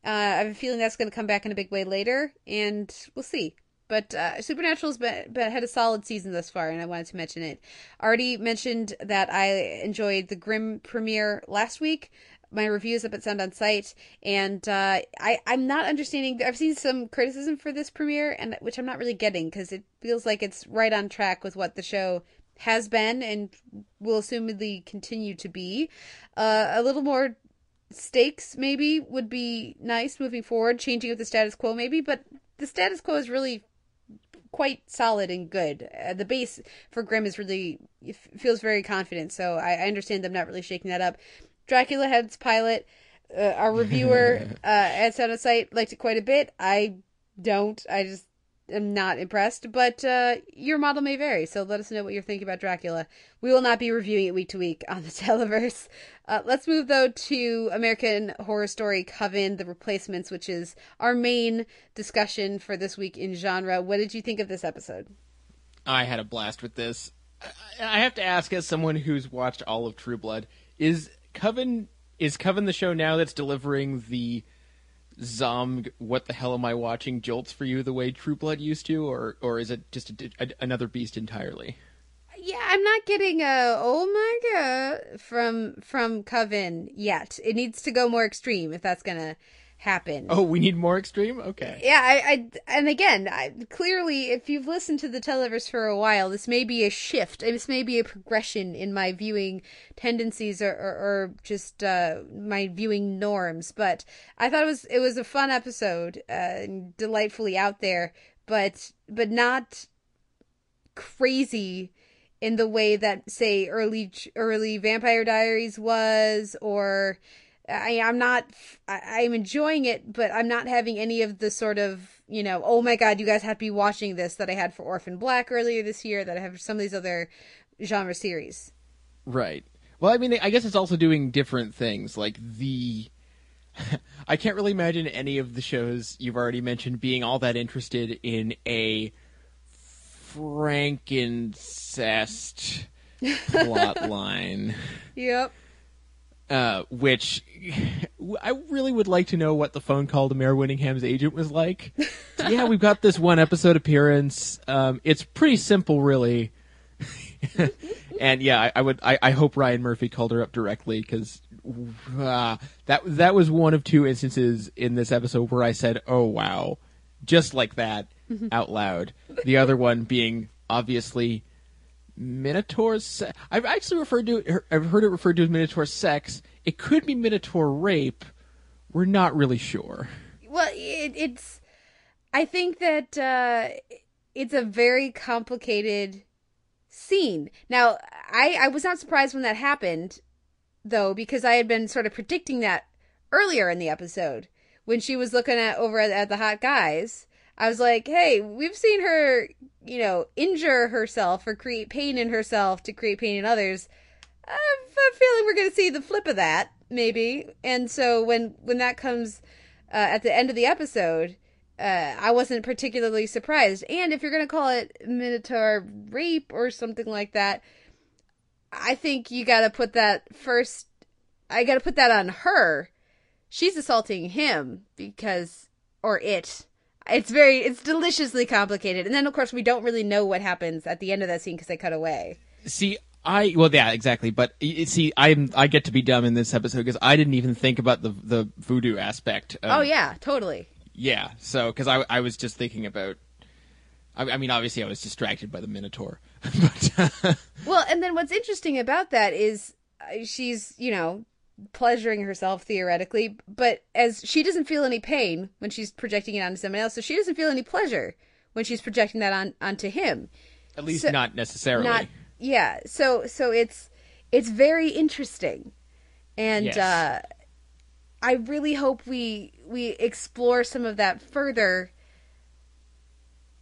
Uh, I have a feeling that's going to come back in a big way later, and we'll see. But uh, Supernatural's been, been, had a solid season thus far, and I wanted to mention it. Already mentioned that I enjoyed the Grimm premiere last week. My reviews up at Sound on Sight, and uh, I I'm not understanding. I've seen some criticism for this premiere, and which I'm not really getting because it feels like it's right on track with what the show has been and will assumedly continue to be. Uh, a little more stakes maybe would be nice moving forward, changing up the status quo maybe, but the status quo is really quite solid and good. Uh, the base for Grimm is really feels very confident, so I, I, understand them not really shaking that up. Dracula Head's pilot, uh, our reviewer uh, at Sound on Sight liked it quite a bit. I don't. I just am not impressed, but uh, your model may vary. So let us know what you're thinking about Dracula. We will not be reviewing it week to week on the Televerse. Uh, let's move though to American Horror Story Coven: The Replacements, which is our main discussion for this week in genre. What did you think of this episode? I had a blast with this. I have to ask, as someone who's watched all of True Blood, is Coven is Coven the show now that's delivering the Zomg, what the hell am I watching? Jolts for you the way True Blood used to, or or is it just a, a, another beast entirely? Yeah, I'm not getting a oh my god from from Coven yet. It needs to go more extreme if that's gonna happen. Oh, we need more extreme. Okay. Yeah, I, I and again, I, clearly, if you've listened to the Televerse for a while, this may be a shift. This may be a progression in my viewing tendencies or, or, or just uh, my viewing norms. But I thought it was it was a fun episode, uh, delightfully out there, but but not crazy in the way that say early early Vampire Diaries was or I, I'm not, I, I'm enjoying it, but I'm not having any of the sort of, you know, oh my god, you guys have to be watching this that I had for Orphan Black earlier this year, that I have for some of these other genre series. Right. Well, I mean, I guess it's also doing different things. Like the, I can't really imagine any of the shows you've already mentioned being all that interested in a Frankencest plot line. Yep. Uh, which I really would like to know what the phone call to Mare Winningham's agent was like. yeah, we've got this one episode appearance. Um, it's pretty simple, really. and yeah, I, I would. I, I, hope Ryan Murphy called her up directly because uh, that that was one of two instances in this episode where I said, "Oh wow," just like that mm-hmm. out loud. The other one being obviously Minotaur. Se- I've actually referred to it, I've heard it referred to as Minotaur sex. It could be Minotaur rape. We're not really sure. Well, it, it's. I think that uh, it's a very complicated scene. Now, I I was not surprised when that happened, though, because I had been sort of predicting that earlier in the episode when she was looking at over at, at the hot guys. I was like, hey, we've seen her you know, injure herself or create pain in herself to create pain in others. I have a feeling we're going to see the flip of that, maybe. And so when when that comes uh, at the end of the episode, uh, I wasn't particularly surprised. And if you're going to call it Minotaur rape or something like that, I think you got to put that first. I got to put that on her. She's assaulting him because or it. It's very it's deliciously complicated. And then of course we don't really know what happens at the end of that scene because they cut away. See, I well, yeah, exactly. But see, I'm I get to be dumb in this episode because I didn't even think about the the voodoo aspect. Of, oh yeah, totally. yeah. So because I I was just thinking about. I, I mean, obviously, I was distracted by the Minotaur, but uh, Well, and then what's interesting about that is uh, she's, you know, pleasuring herself theoretically, but as she doesn't feel any pain when she's projecting it onto someone else, so she doesn't feel any pleasure when she's projecting that on onto him. at least So- not necessarily. Not yeah. So so it's it's very interesting. And Yes. uh I really hope we we explore some of that further.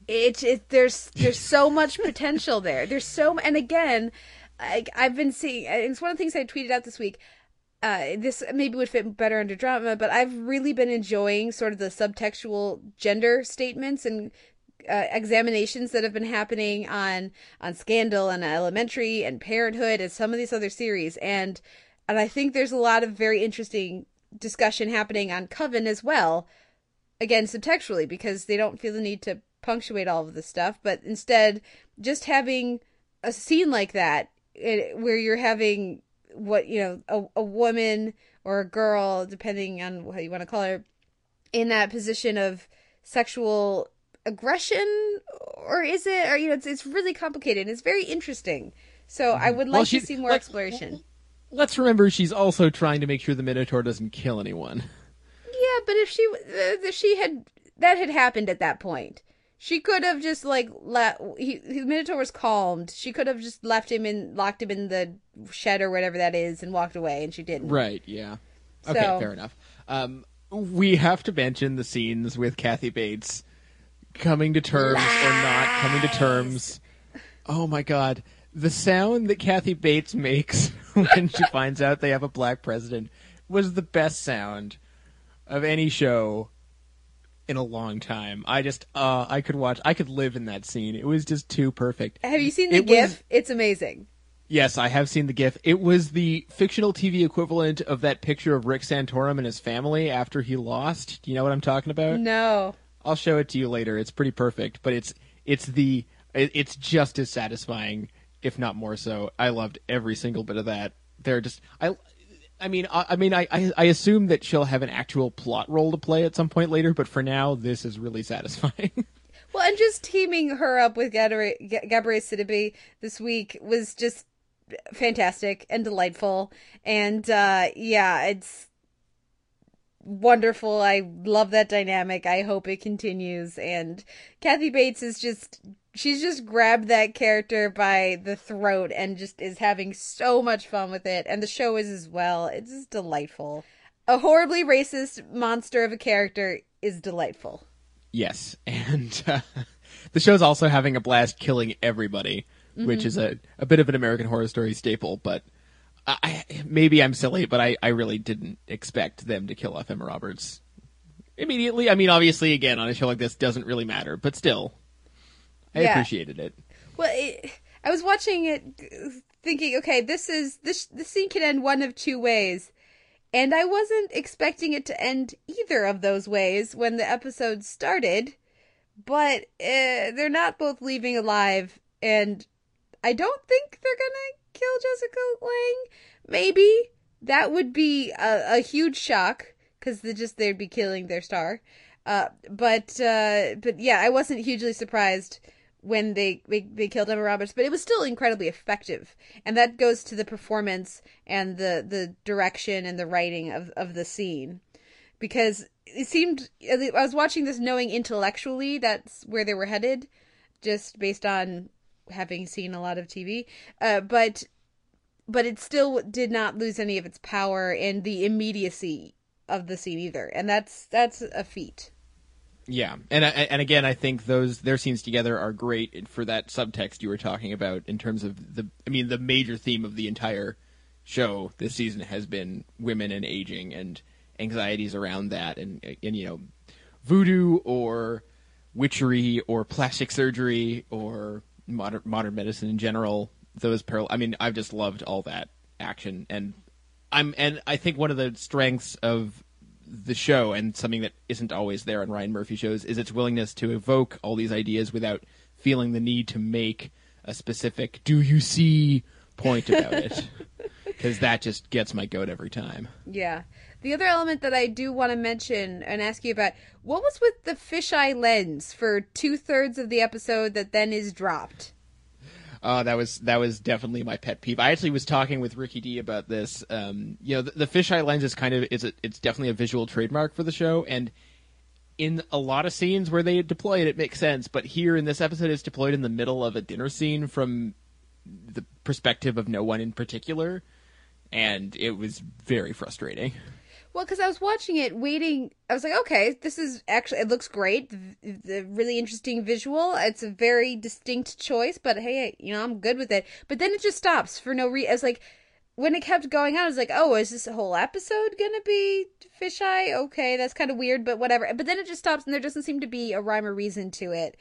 It, it there's there's so much potential there. There's so and again, I, I've been seeing. It's one of the things I tweeted out this week. Uh, this maybe would fit better under drama, but I've really been enjoying sort of the subtextual gender statements and uh, examinations that have been happening on on Scandal and Elementary and Parenthood and some of these other series, and and I think there's a lot of very interesting discussion happening on Coven as well. Again, subtextually because they don't feel the need to punctuate all of this stuff, but instead just having a scene like that it, where you're having what you know a, a woman or a girl depending on what you want to call her in that position of sexual aggression or is it or you know it's, it's really complicated and it's very interesting so i would Mm-hmm. Well, like to see more like- exploration Let's remember she's also trying to make sure the Minotaur doesn't kill anyone. yeah but if she uh, if she had that had happened at that point she could have just like let he, minotaur was calmed she could have just left him in locked him in the shed or whatever that is and walked away and she didn't Right, yeah. Okay, So- fair enough. Um, we have to mention the scenes with Kathy Bates coming to terms or not coming to terms. Oh my god. The sound that Kathy Bates makes when she finds out they have a black president was the best sound of any show in a long time. I just uh I could watch I could live in that scene. It was just too perfect. have you seen the It gif was- it's amazing Yes, I have seen the GIF. It was the fictional TV equivalent of that picture of Rick Santorum and his family after he lost. Do you know what I'm talking about? no I'll show it to you later. It's pretty perfect, but it's it's the it's just as satisfying, if not more so. I loved every single bit of that. They're just I. I mean, I, I mean, I, I, I assume that she'll have an actual plot role to play at some point later, but for now, this is really satisfying. Well, and just teaming her up with Gabrielle Gabrielle Sidibe this week was just fantastic and delightful. And uh, yeah, it's wonderful. I love that dynamic. I hope it continues. And Kathy Bates is just she's just grabbed that character by the throat and just is having so much fun with it. And the show is as well. It's just delightful. A horribly racist monster of a character is delightful. Yes, and uh, the show's also having a blast killing everybody, which Mhm. is a, a bit of an American Horror Story staple. But I- maybe I'm silly, but I, I really didn't expect them to kill off Emma Roberts immediately. I mean, obviously, again, on a show like this, doesn't really matter, but still, I Yeah. appreciated it. Well, it, I was watching it, thinking, okay, this is this this scene can end one of two ways, and I wasn't expecting it to end either of those ways when the episode started. But uh, they're not both leaving alive, and I don't think they're gonna kill Jessica Lange. Maybe that would be a, a huge shock because they just they'd be killing their star. Uh, but uh, but yeah, I wasn't hugely surprised when they, they they killed Emma Roberts, but it was still incredibly effective, and that goes to the performance and the the direction and the writing of of the scene, because it seemed I was watching this knowing intellectually that's where they were headed, just based on having seen a lot of TV, uh, but but it still did not lose any of its power and the immediacy of the scene either, and that's that's a feat. Yeah, and and again, I think those their scenes together are great for that subtext you were talking about in terms of the. I mean, the major theme of the entire show this season has been women and aging and anxieties around that, and and you know, voodoo or witchery or plastic surgery or modern modern medicine in general. Those parallel. I mean, I've just loved all that action, and I'm and I think one of the strengths of the show and something that isn't always there on Ryan Murphy shows is its willingness to evoke all these ideas without feeling the need to make a specific "do you see" point about it because that just gets my goat every time. Yeah. The other element that I do want to mention and ask you about what was with the fisheye lens for two thirds of the episode that then is dropped? Uh, that was that was definitely my pet peeve. I actually was talking with Ricky D about this. Um, you know, the, the fisheye lens is kind of it's a, it's definitely a visual trademark for the show, and in a lot of scenes where they deploy it, it makes sense. But here in this episode, it's deployed in the middle of a dinner scene from the perspective of no one in particular, and it was very frustrating. Well, because I was watching it, waiting. I was like, okay, this is actually it looks great. The, the really interesting visual. It's a very distinct choice, but hey, you know, I'm good with it. But then it just stops for no reason. I was like, when it kept going on, I was like, oh, is this whole episode gonna be fisheye? Okay, that's kind of weird, but whatever. But then it just stops, and there doesn't seem to be a rhyme or reason to it,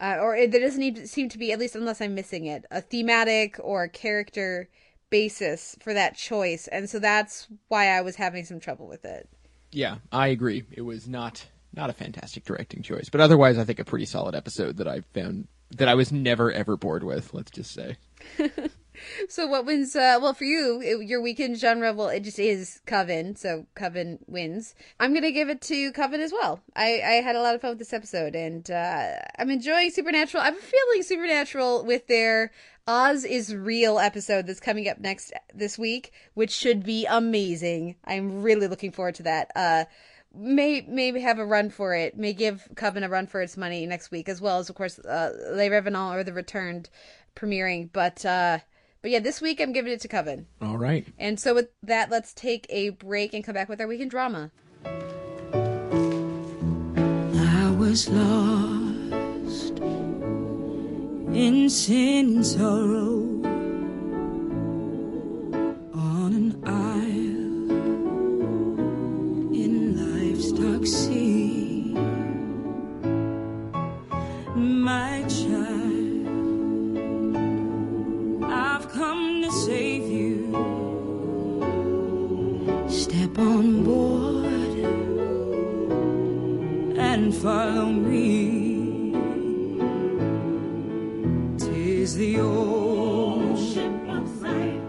uh, or there doesn't seem to be, at least unless I'm missing it, a thematic or a character basis for that choice, and so that's why I was having some trouble with it. Yeah, I agree. It was not not a fantastic directing choice, but otherwise, I think a pretty solid episode that I found that I was never ever bored with. Let's just say. So what wins? Uh, well, for you, it, your weekend genre, well, it just is Coven. So Coven wins. I'm gonna give it to Coven as well. I, I had a lot of fun with this episode, and uh, I'm enjoying Supernatural. I'm feeling Supernatural with their Oz is real episode that's coming up next this week, which should be amazing. I'm really looking forward to that. Uh, may maybe have a run for it. May give Coven a run for its money next week, as well as of course uh, Les Revenants or The Returned premiering. But uh, but yeah, this week I'm giving it to Coven. All right. And so with that, let's take a break and come back with our weekend drama. I was lost in sin and sorrow on an isle in life's dark sea. Step on board and follow me. Tis the old ship of Zion,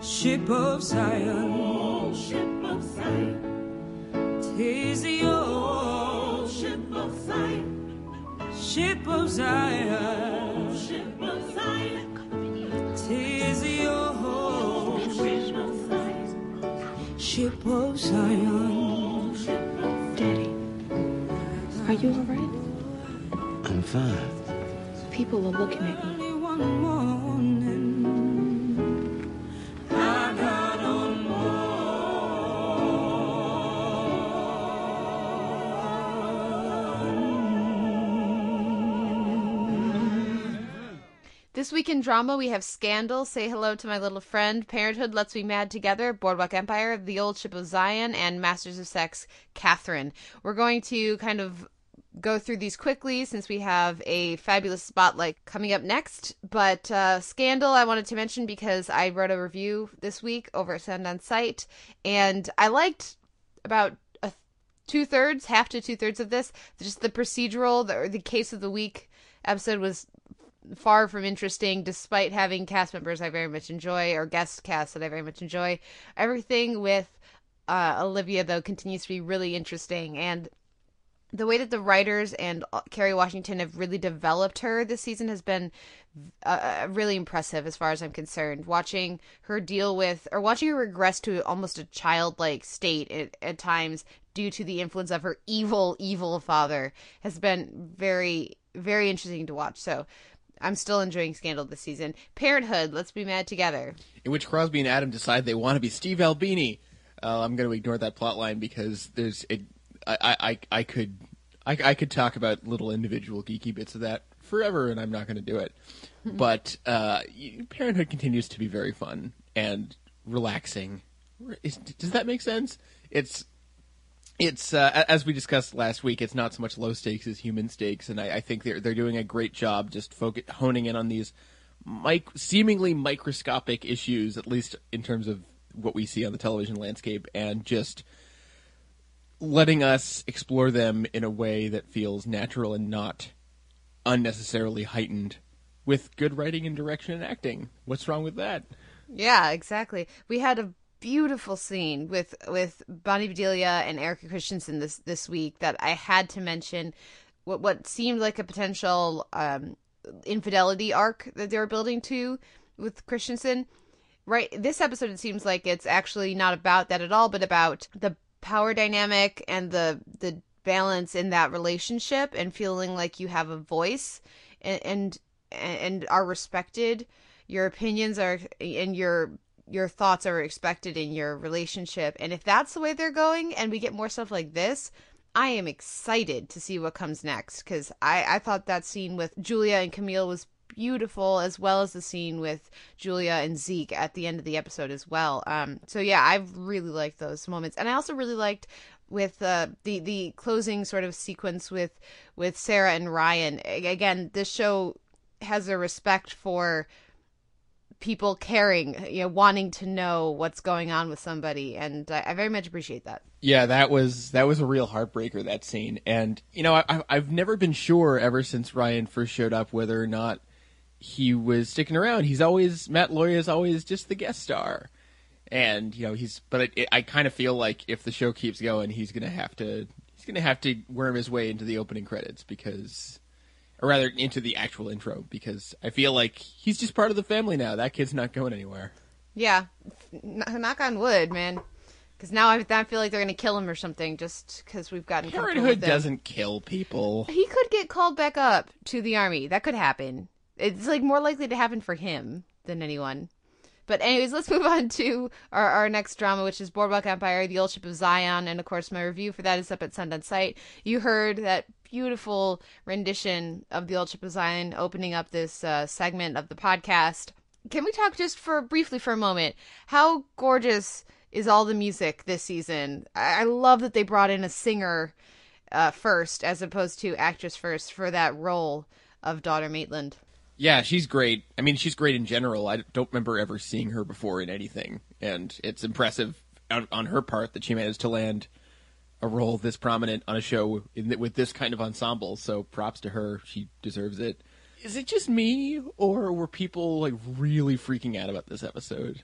ship of Zion, ship of Zion. Tis the old ship of Zion, ship of Zion, ship of Zion. Ship of Zion. Daddy, are you alright? I'm fine. People are looking at you. This week in drama, we have Scandal, Say Hello to My Little Friend, Parenthood, Let's Be Mad Together, Boardwalk Empire, The Old Ship of Zion, and Masters of Sex, Catherine. We're going to kind of go through these quickly since we have a fabulous spotlight coming up next. But uh, Scandal, I wanted to mention because I wrote a review this week over at Sound on Sight, and I liked about a two thirds, half to two thirds of this. Just the procedural, the, the case of the week episode was far from interesting, despite having cast members I very much enjoy or guest cast that I very much enjoy. Everything with uh, Olivia though continues to be really interesting, and the way that the writers and uh, Kerry Washington have really developed her this season has been uh, really impressive as far as I'm concerned. Watching her deal with, or watching her regress to almost a childlike state at, at times due to the influence of her evil, evil father has been very, very interesting to watch. So I'm still enjoying Scandal this season. Parenthood, let's be mad together. in which Crosby and Adam decide they want to be Steve Albini. Uh, I'm going to ignore that plot line because there's it, I, I, I, I could I, I could talk about little individual geeky bits of that forever, and I'm not going to do it. but uh, Parenthood continues to be very fun and relaxing. Is, does that make sense? It's it's uh, as we discussed last week. It's not so much low stakes as human stakes, and I, I think they're they're doing a great job just honing in on these mic- seemingly microscopic issues, at least in terms of what we see on the television landscape, and just letting us explore them in a way that feels natural and not unnecessarily heightened with good writing and direction and acting. What's wrong with that? Yeah, exactly. We had a beautiful scene with with Bonnie Bedelia and Erika Christensen this this week that I had to mention. What what seemed like a potential um, infidelity arc that they were building to with Christensen. Right, this episode it seems like it's actually not about that at all, but about the power dynamic and the the balance in that relationship and feeling like you have a voice and and, and are respected your opinions are and your your thoughts are expected in your relationship. And if that's the way they're going and we get more stuff like this i am excited to see what comes next. Because i i thought that scene with julia and camille was beautiful as well as the scene with julia and zeke at the end of the episode as well. Um so yeah i really liked those moments. And i also really liked with uh, the the closing sort of sequence with with sarah and ryan. Again this show has a respect for people caring, you know, wanting to know what's going on with somebody, and I, I very much appreciate that. Yeah, that was that was a real heartbreaker that scene, and you know I, I've never been sure ever since Ryan first showed up whether or not he was sticking around. He's always Matt Lauria is always just the guest star, and you know he's. But it, it, I kind of feel like if the show keeps going, he's gonna have to he's gonna have to worm his way into the opening credits because or rather into the actual intro because I feel like he's just part of the family now. That kid's not going anywhere. Yeah, knock on wood, man. Because now I, I, feel like they're going to kill him or something just because we've gotten. Parenthood doesn't kill people. He could get called back up to the army. That could happen. It's like more likely to happen for him than anyone. But anyways, let's move on to our, our next drama, which is Boardwalk Empire, The Old Ship of Zion, and of course my review for that is up at Sound on Sight. You heard that beautiful rendition of The Old Ship of opening up this uh, segment of the podcast. Can we talk just for briefly for a moment? How gorgeous is all the music this season? I, I love that they brought in a singer uh, first as opposed to actress first for that role of daughter Maitland. Yeah, she's great. I mean, she's great in general. I don't remember ever seeing her before in anything, and it's impressive on, on her part that she managed to land a role this prominent on a show in, with this kind of ensemble. So props to her. She deserves it. Is it just me, or were people like really freaking out about this episode?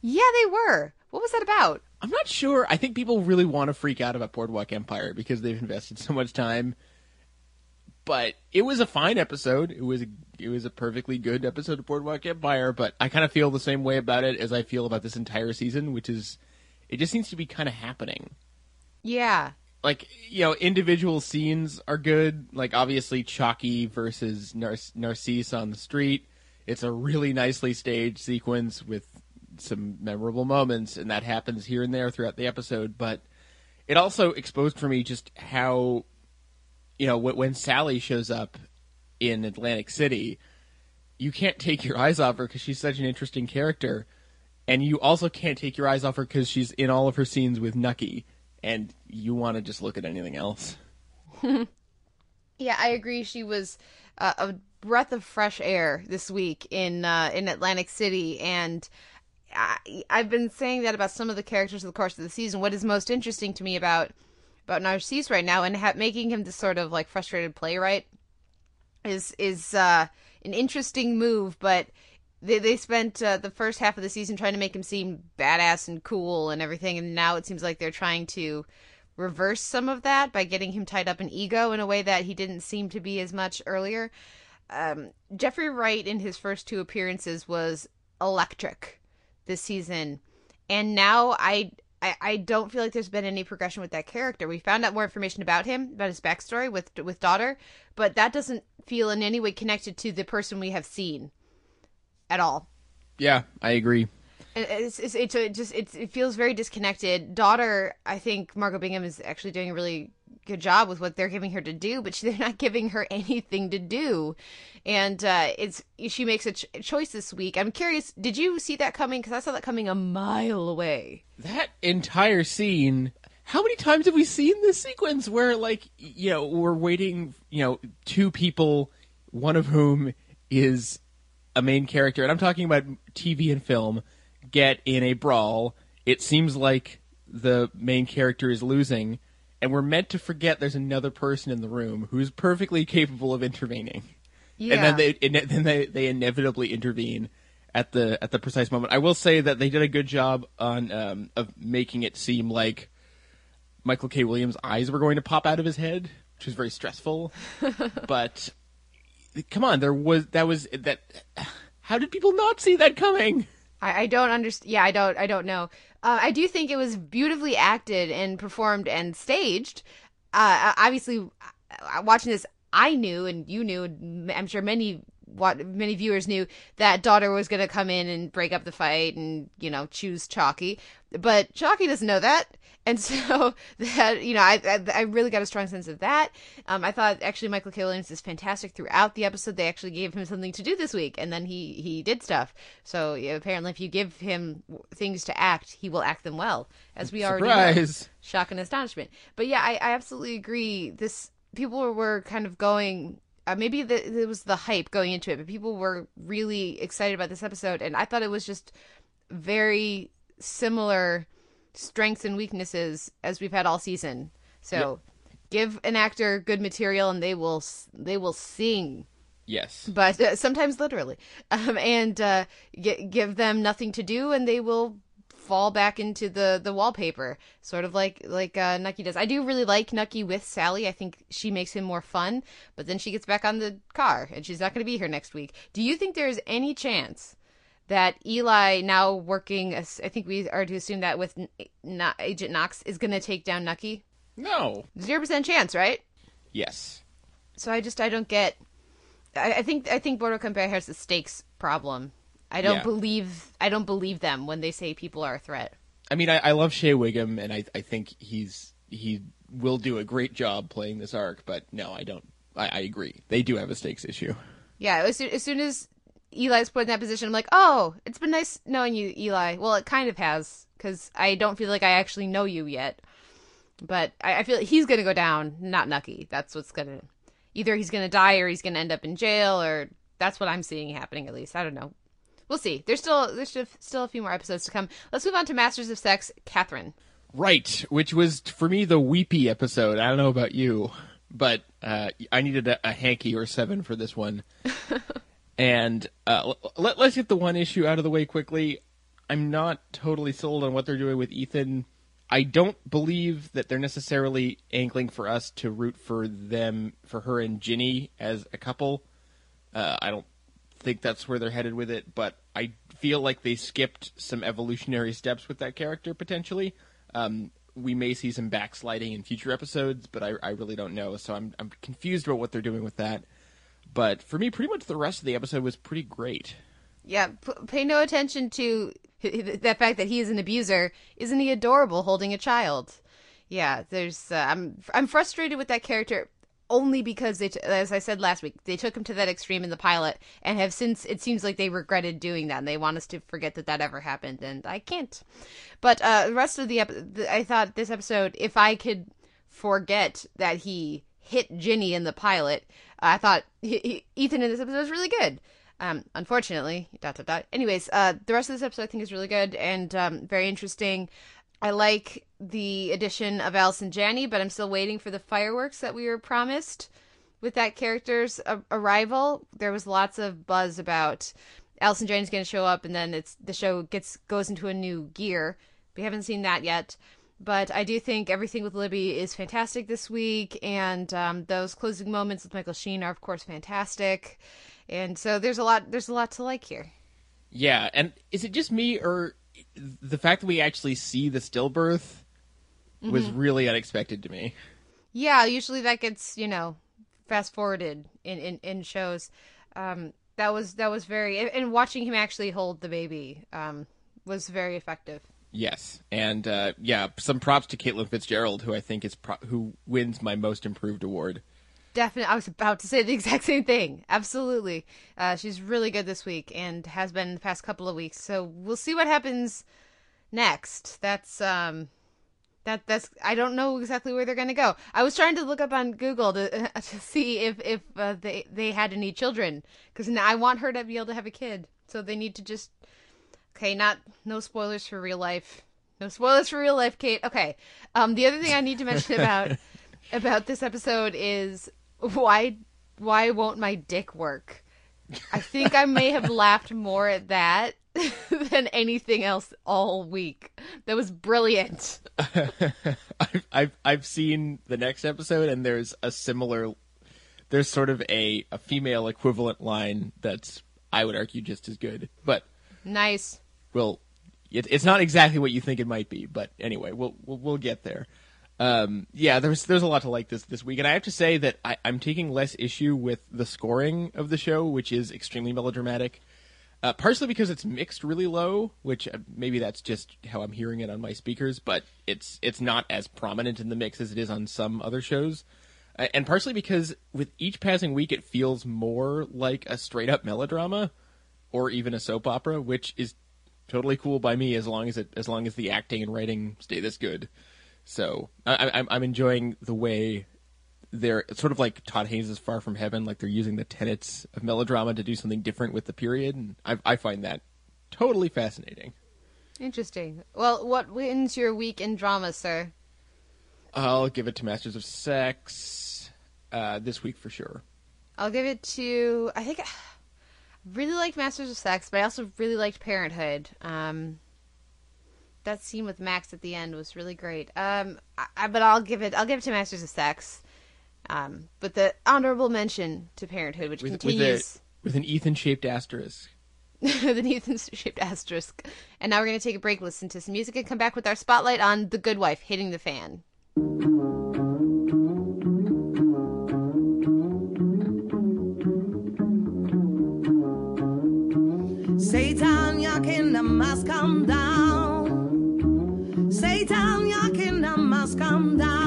Yeah, they were. What was that about? I'm not sure. I think people really want to freak out about Boardwalk Empire because they've invested so much time but it was a fine episode. It was a, it was a perfectly good episode of Boardwalk Empire. But I kind of feel the same way about it as I feel about this entire season, which is it just seems to be kind of happening. Yeah. Like you know, individual scenes are good. Like obviously, Chalky versus Nar- Narcisse on the street. It's a really nicely staged sequence with some memorable moments, and that happens here and there throughout the episode. But it also exposed for me just how you know, when Sally shows up in Atlantic City, you can't take your eyes off her because she's such an interesting character, and you also can't take your eyes off her because she's in all of her scenes with Nucky, and you want to just look at anything else. yeah, I agree. She was uh, a breath of fresh air this week in uh, in Atlantic City, and I, I've been saying that about some of the characters in the course of the season. What is most interesting to me about about Narcisse right now and ha- making him this sort of like frustrated playwright is is uh, an interesting move, but they they spent uh, the first half of the season trying to make him seem badass and cool and everything, and now it seems like they're trying to reverse some of that by getting him tied up in ego in a way that he didn't seem to be as much earlier. Um, Jeffrey Wright in his first two appearances was electric this season, and now I I, I don't feel like there's been any progression with that character. We found out more information about him, about his backstory with with daughter, but that doesn't feel in any way connected to the person we have seen at all. Yeah, I agree. It's, it's, it's, it just it's, it feels very disconnected. Daughter, I think Margot Bingham is actually doing a really good job with what they're giving her to do, but she, they're not giving her anything to do. And uh, it's she makes a ch- choice this week. I'm curious, did you see that coming? Because I saw that coming a mile away. That entire scene. How many times have we seen this sequence where, like, you know, we're waiting, you know, two people, one of whom is a main character, and I'm talking about TV and film, get in a brawl. It seems like the main character is losing and we're meant to forget there's another person in the room who's perfectly capable of intervening. Yeah. And then they and then they, they inevitably intervene at the at the precise moment. I will say that they did a good job on um, of making it seem like Michael K. Williams' eyes were going to pop out of his head, which was very stressful. but come on, there was that was that. How did people not see that coming? I, I don't understand. Yeah, I don't. I don't know. Uh, I do think it was beautifully acted and performed and staged. Uh, obviously, uh, watching this, I knew, and you knew, and I'm sure many what many viewers knew that daughter was going to come in and break up the fight and you know choose Chalky, but Chalky doesn't know that, and so that you know I I, I really got a strong sense of that. Um, I thought actually Michael K. Williams is fantastic throughout the episode. They actually gave him something to do this week, and then he he did stuff. So yeah, apparently, if you give him things to act, he will act them well, as we already know. Surprise. Shock and astonishment. But yeah, I, I absolutely agree. This people were kind of going uh, maybe it was the hype going into it, but people were really excited about this episode, and I thought it was just very similar strengths and weaknesses as we've had all season. So, give an actor good material, and they will they will sing. Yes. But uh, sometimes literally, um, and uh, g- give them nothing to do, and they will fall back into the the wallpaper, sort of like like uh, Nucky does. I do really like Nucky with Sally. I think she makes him more fun. But then she gets back on the car, and she's not going to be here next week. Do you think there is any chance that Eli, now working, I think we are to assume that with N- N- Agent Knox, is going to take down Nucky? No. Zero percent chance, right? Yes. So I just I don't get. I, I think I think Boardwalk Empire has the stakes problem. I don't Yeah. believe I don't believe them when they say people are a threat. I mean, I, I love Shea Whigham, and I I think he's he will do a great job playing this arc. But no, I don't. I, I agree. They do have a stakes issue. Yeah, as soon, as soon as Eli's put in that position, I'm like, oh, it's been nice knowing you, Eli. Well, it kind of has because I don't feel like I actually know you yet. But I, I feel like he's gonna go down, not Nucky. That's what's gonna. Either he's gonna die or he's gonna end up in jail, or that's what I'm seeing happening. At least I don't know. We'll see. There's still there's still- a few more episodes to come. Let's move on to Masters of Sex, Catherine. Right, which was for me the weepy episode. I don't know about you, but uh, I needed a, a hanky or seven for this one. and uh, let, let's get the one issue out of the way quickly. I'm not totally sold on what they're doing with Ethan. I don't believe that they're necessarily angling for us to root for them, for her and Ginny as a couple. Uh, I don't think that's where they're headed with it, but I feel like they skipped some evolutionary steps with that character potentially. Um, we may see some backsliding in future episodes, but I, I really don't know. So I'm I'm confused about what they're doing with that. But for me, pretty much the rest of the episode was pretty great. Yeah, p- pay no attention to the fact that he is an abuser. Isn't he adorable holding a child? Yeah, there's. Uh, I'm I'm frustrated with that character only because they, t- as I said last week, they took him to that extreme in the pilot and have since. It seems like they regretted doing that and they want us to forget that that ever happened, and I can't. But uh, the rest of the episode, I thought this episode, if I could forget that he hit Ginny in the pilot, I thought he, he, Ethan in this episode was really good. Um, unfortunately, dot dot dot. Anyways, uh, the rest of this episode I think is really good and um, very interesting. I like the addition of Allison Janney, but I'm still waiting for the fireworks that we were promised with that character's a- arrival. There was lots of buzz about Allison Janney's going to show up, and then it's the show gets goes into a new gear. We haven't seen that yet, but I do think everything with Libby is fantastic this week, and um, those closing moments with Michael Sheen are of course fantastic. And so there's a lot there's a lot to like here. Yeah, and is it just me or the fact that we actually see the stillbirth was Mhm. really unexpected to me? Yeah, usually that gets, you know, fast forwarded in, in, in shows. Um, that was that was very and- and watching him actually hold the baby um, was very effective. Yes, and uh, yeah, some props to Caitlin Fitzgerald, who I think is pro- who wins my most improved award. Definitely, I was about to say the exact same thing. Absolutely, uh, she's really good this week and has been the past couple of weeks. So we'll see what happens next. That's um, that that's I don't know exactly where they're gonna go. I was trying to look up on Google to to see if if uh, they they had any children because I want her to be able to have a kid. So they need to just okay, not no spoilers for real life. No spoilers for real life, Kate. Okay. Um, the other thing I need to mention about about this episode is why why won't my dick work? I think I may have laughed more at that than anything else all week. That was brilliant. I've, I've I've seen the next episode, and there's a similar. There's sort of a a female equivalent line that's I would argue just as good, but Nice. We'll. It, it's not exactly what you think it might be, but anyway, we'll we'll, we'll get there. Um, yeah, there's there's a lot to like this this week, and I have to say that I, I'm taking less issue with the scoring of the show, which is extremely melodramatic. Uh, partially because it's mixed really low, which uh, maybe that's just how I'm hearing it on my speakers, but it's it's not as prominent in the mix as it is on some other shows. Uh, and partially because with each passing week, it feels more like a straight up melodrama, or even a soap opera, which is totally cool by me as long as it as long as the acting and writing stay this good. So I, I'm I'm enjoying the way they're sort of like Todd Haynes' Far From Heaven, like they're using the tenets of melodrama to do something different with the period, and I, I find that totally fascinating. Interesting. Well, what wins your week in drama, sir? I'll give it to Masters of Sex uh, this week for sure. I'll give it to. I think really liked Masters of Sex, but I also really liked Parenthood. Um, that scene with Max at the end was really great. Um, I, I, but I'll give it. I'll give it to Masters of Sex. Um, but the honorable mention to Parenthood, which With, continues with, a, with an Ethan shaped asterisk. with an Ethan shaped asterisk. And now we're going to take a break, listen to some music, and come back with our spotlight on The Good Wife hitting the fan. Must come down. Satan, your kingdom must come down.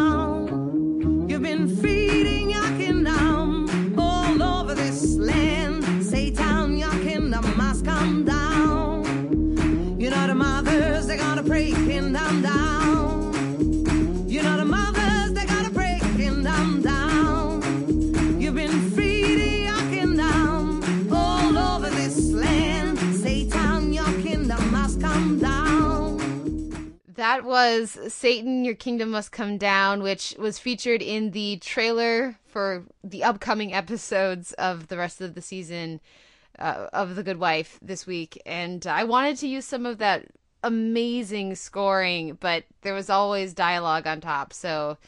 That was Satan, Your Kingdom Must Come Down, which was featured in the trailer for the upcoming episodes of the rest of the season uh, of The Good Wife this week. And I wanted to use some of that amazing scoring, but there was always dialogue on top, so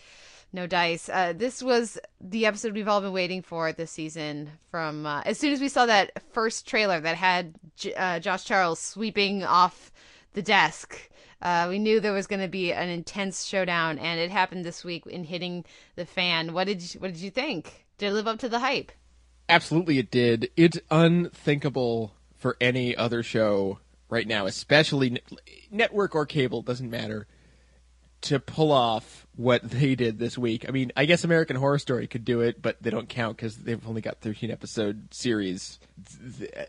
no dice. Uh, this was the episode we've all been waiting for this season. From uh, as soon as we saw that first trailer that had J- uh, Josh Charles sweeping off the desk, uh, we knew there was going to be an intense showdown, and it happened this week in hitting the fan. What did you, what did you think? Did it live up to the hype? Absolutely, it did. It's unthinkable for any other show right now, especially ne- network or cable, doesn't matter, to pull off what they did this week. I mean, I guess American Horror Story could do it, but they don't count because they've only got 13 episode series.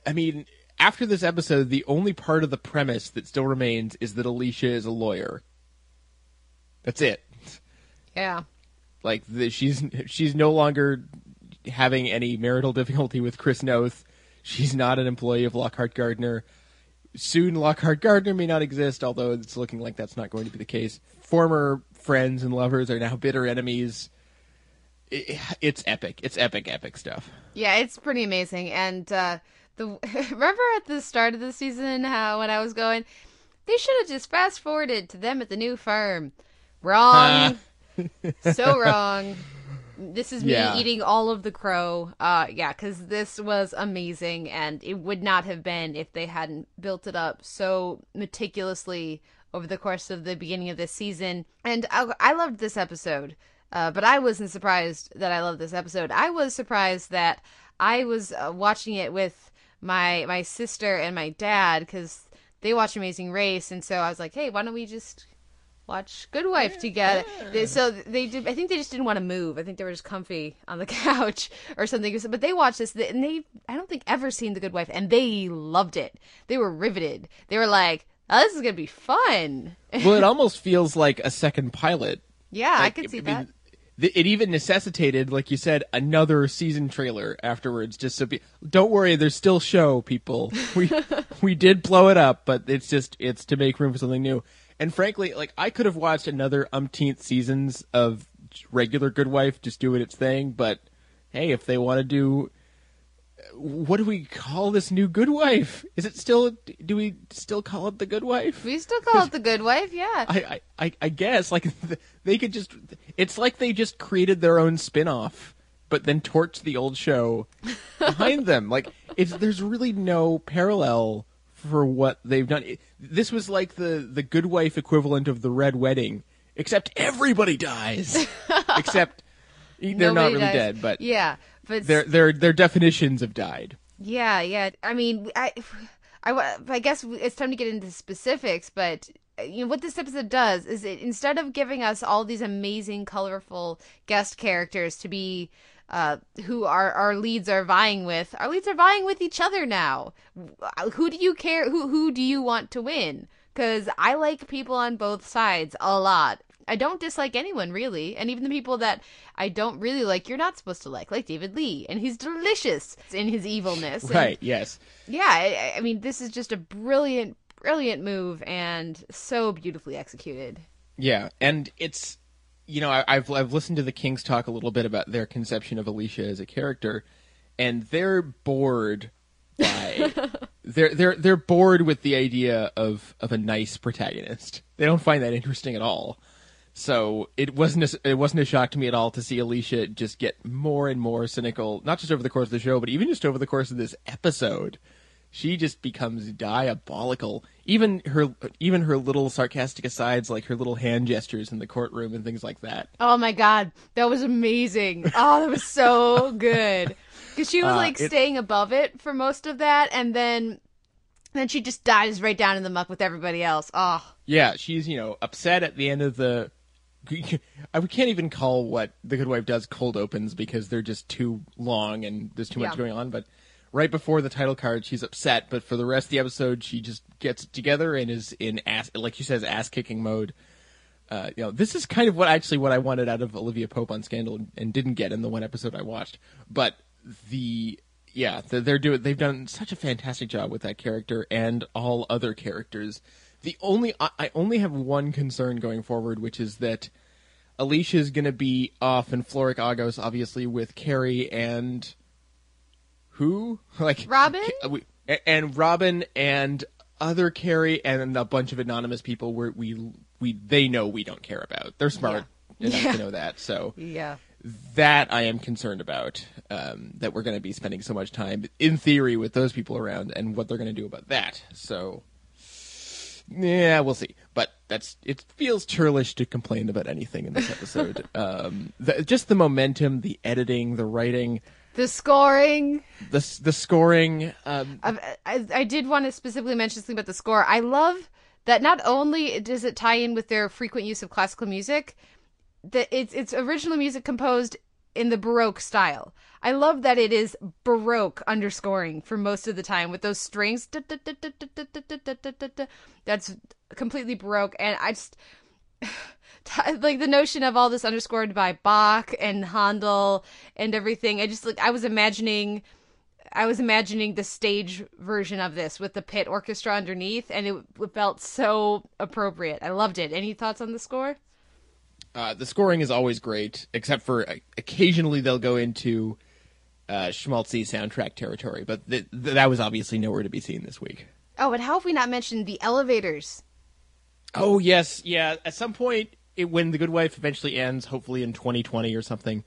I mean, after this episode, the only part of the premise that still remains is that Alicia is a lawyer. That's it. Yeah. Like the, she's she's no longer having any marital difficulty with Chris Noth. She's not an employee of Lockhart Gardner. Soon, Lockhart Gardner may not exist, although it's looking like that's not going to be the case. Former friends and lovers are now bitter enemies. It, it's epic. It's epic, epic stuff. Yeah, it's pretty amazing. And uh, the remember at the start of the season how when I was going, they should have just fast forwarded to them at the new farm. Wrong. so wrong. This is me Yeah. eating all of the crow. Uh, yeah, because this was amazing, and it would not have been if they hadn't built it up so meticulously over the course of the beginning of this season. And I, I loved this episode, uh, but I wasn't surprised that I loved this episode. I was surprised that I was uh, watching it with my my sister and my dad because they watch Amazing Race, and so I was like, hey, why don't we just watch Good Wife together. They, so they did. I think they just didn't want to move. I think they were just comfy on the couch or something. But they watched this, and they I don't think ever seen The Good Wife, and they loved it. They were riveted. They were like, "Oh, this is gonna be fun." well, it almost feels like a second pilot. yeah, I could see mean, that. Th- It even necessitated, like you said, another season trailer afterwards. Just so, be- don't worry, there's still show, people. We we did blow it up, but it's just it's to make room for something new. And frankly, like I could have watched another umpteenth seasons of regular Good Wife just doing its thing, but hey, if they want to do what do we call this new Good Wife? Is it still do we still call it the Good Wife? We still call it the Good Wife, yeah. I, I, I- guess like they could just it's like they just created their own spin-off but then torched the old show behind them like it's there's really no parallel for what they've done It- this was like the the good wife equivalent of the red wedding except everybody dies except they're not really dies. dead but yeah, but their their their definitions have died Yeah, yeah. I mean, I, I, I guess it's time to get into specifics, but you know what this episode does is it instead of giving us all these amazing, colorful guest characters to be. Uh, who our our leads are vying with? Our leads are vying with each other now. Who do you care? Who who do you want to win? Because I like people on both sides a lot. I don't dislike anyone really, and even the people that I don't really like, you're not supposed to like, like David Lee, and he's delicious in his evilness. And- right yes yeah, I, I mean, this is just a brilliant, brilliant move, and so beautifully executed. Yeah, and it's you know I, I've I've listened to the Kings talk a little bit about their conception of Alicia as a character, and they're bored by they're they're they're bored with the idea of of a nice protagonist. They don't find that interesting at all. So it wasn't a, it wasn't a shock to me at all to see Alicia just get more and more cynical, not just over the course of the show, but even just over the course of this episode. She just becomes diabolical. Even her even her little sarcastic asides, like her little hand gestures in the courtroom and things like that. Oh my god, that was amazing! Oh, that was so good because she was Uh, like it- staying above it for most of that, and then then she just dives right down in the muck with everybody else. Oh, Yeah, she's you know upset at the end of the. I can't even call what the Good Wife does cold opens because they're just too long and there's too much Yeah. going on. But right before the title card, she's upset. But for the rest of the episode, she just gets it together and is in ass, like she says, ass kicking mode. Uh, you know, this is kind of what actually what I wanted out of Olivia Pope on Scandal and, didn't get in the one episode I watched. But the yeah, they're, they're doing they've done such a fantastic job with that character and all other characters. The only I only have one concern going forward, which is that Alicia's going to be off in Florrick Agos, obviously with Cary and who like Robin? Ca- we- a- and Robin and other Carrie and a bunch of anonymous people where we we they know we don't care about. They're smart enough Yeah. to know that. So yeah. that I am concerned about. Um, that we're going to be spending so much time, in theory, with those people around, and what they're going to do about that. So, yeah, we'll see. But that's it. Feels churlish to complain about anything in this episode. um, the, just the momentum, the editing, the writing, The scoring. the the scoring. Um, I, I, I did want to specifically mention something about the score. I love that not only does it tie in with their frequent use of classical music, that it's it's original music composed in the Baroque style. I love that it is Baroque underscoring for most of the time with those strings. That's completely Baroque, and I just like the notion of all this underscored by Bach and Handel and everything. I just like I was imagining I was imagining the stage version of this with the pit orchestra underneath, and it, it felt so appropriate. I loved it. Any thoughts on the score? Uh, the scoring is always great, except for uh, occasionally they'll go into uh, schmaltzy soundtrack territory, but th- th- that was obviously nowhere to be seen this week. Oh, and how have we not mentioned the elevators? Oh yes, yeah. At some point, it, when the Good Wife eventually ends, hopefully in 2020 or something,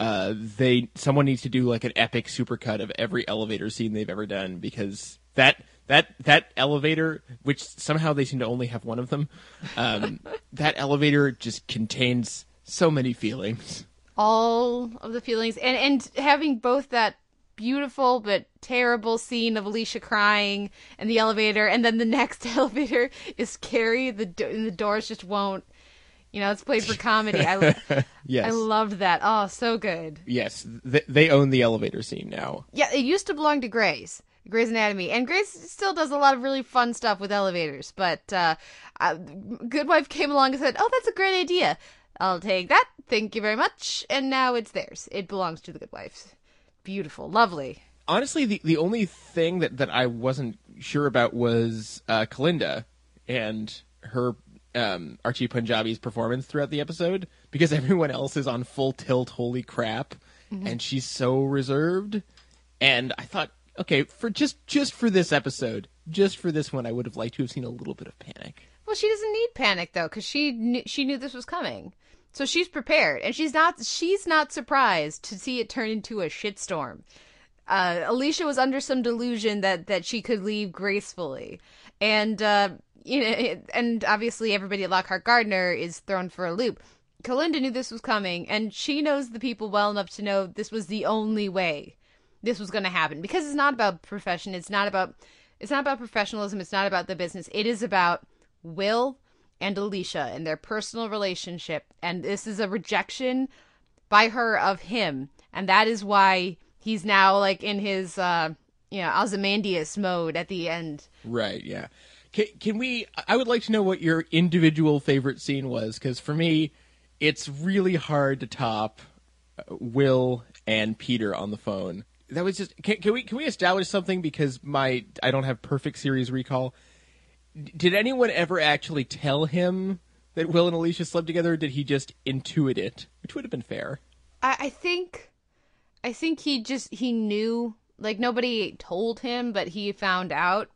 uh, they someone needs to do like an epic supercut of every elevator scene they've ever done because that that that elevator, which somehow they seem to only have one of them, um, that elevator just contains so many feelings. All of the feelings, and and having both that beautiful but terrible scene of Alicia crying and the elevator, and then the next elevator is Cary. The and the doors just won't. You know, it's played for comedy. I Yes. I loved that. Oh, so good. Yes, th- they own the elevator scene now. Yeah, it used to belong to Grey's, Grey's Anatomy, and Grey's still does a lot of really fun stuff with elevators. But uh, uh, Good Wife came along and said, "Oh, that's a great idea. I'll take that. Thank you very much." And now it's theirs. It belongs to the Good Wife. Beautiful, lovely. honestly, the the only thing that, that I wasn't sure about was uh, Kalinda and her um, Archie Panjabi's performance throughout the episode because everyone else is on full tilt. Holy crap! Mhm. And she's so reserved. And I thought, okay, for just just for this episode, just for this one, I would have liked to have seen a little bit of panic. Well, she doesn't need panic though, because she knew, she knew this was coming, so she's prepared, and she's not she's not surprised to see it turn into a shitstorm. Uh, Alicia was under some delusion that that she could leave gracefully, and uh, you know, and obviously everybody at Lockhart Gardner is thrown for a loop. Kalinda knew this was coming, and she knows the people well enough to know this was the only way this was going to happen because it's not about profession. It's not about it's not about professionalism. It's not about the business. It is about Will and Alicia and their personal relationship, and this is a rejection by her of him, and that is why he's now like in his uh you know Ozymandias mode at the end. Right? Yeah. Can, can we? I would like to know what your individual favorite scene was because for me, it's really hard to top uh, Will and Peter on the phone. That was just. Can, can we? Can we establish something because my I don't have perfect series recall. Did anyone ever actually tell him that Will and Alicia slept together? Or did he just intuit it, which would have been fair? I, I think, I think he just he knew like nobody told him, but he found out.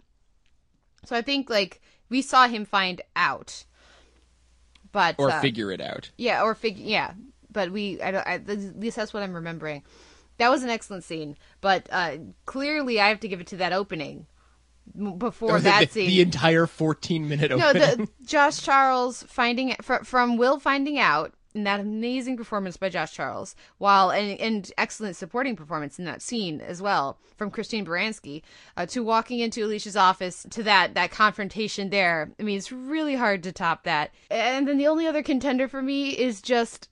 So I think like we saw him find out, but Or uh, figure it out. Yeah, or figure yeah, but we I don't I, at least that's what I'm remembering. That was an excellent scene, but uh clearly I have to give it to that opening before that the, scene. the entire fourteen minute no, opening. the Josh Charles finding fr- from Will finding out in that amazing performance by Josh Charles, while and, and excellent supporting performance in that scene as well from Christine Baranski, uh, to walking into Alicia's office to that that confrontation there. I mean, it's really hard to top that. And then the only other contender for me is just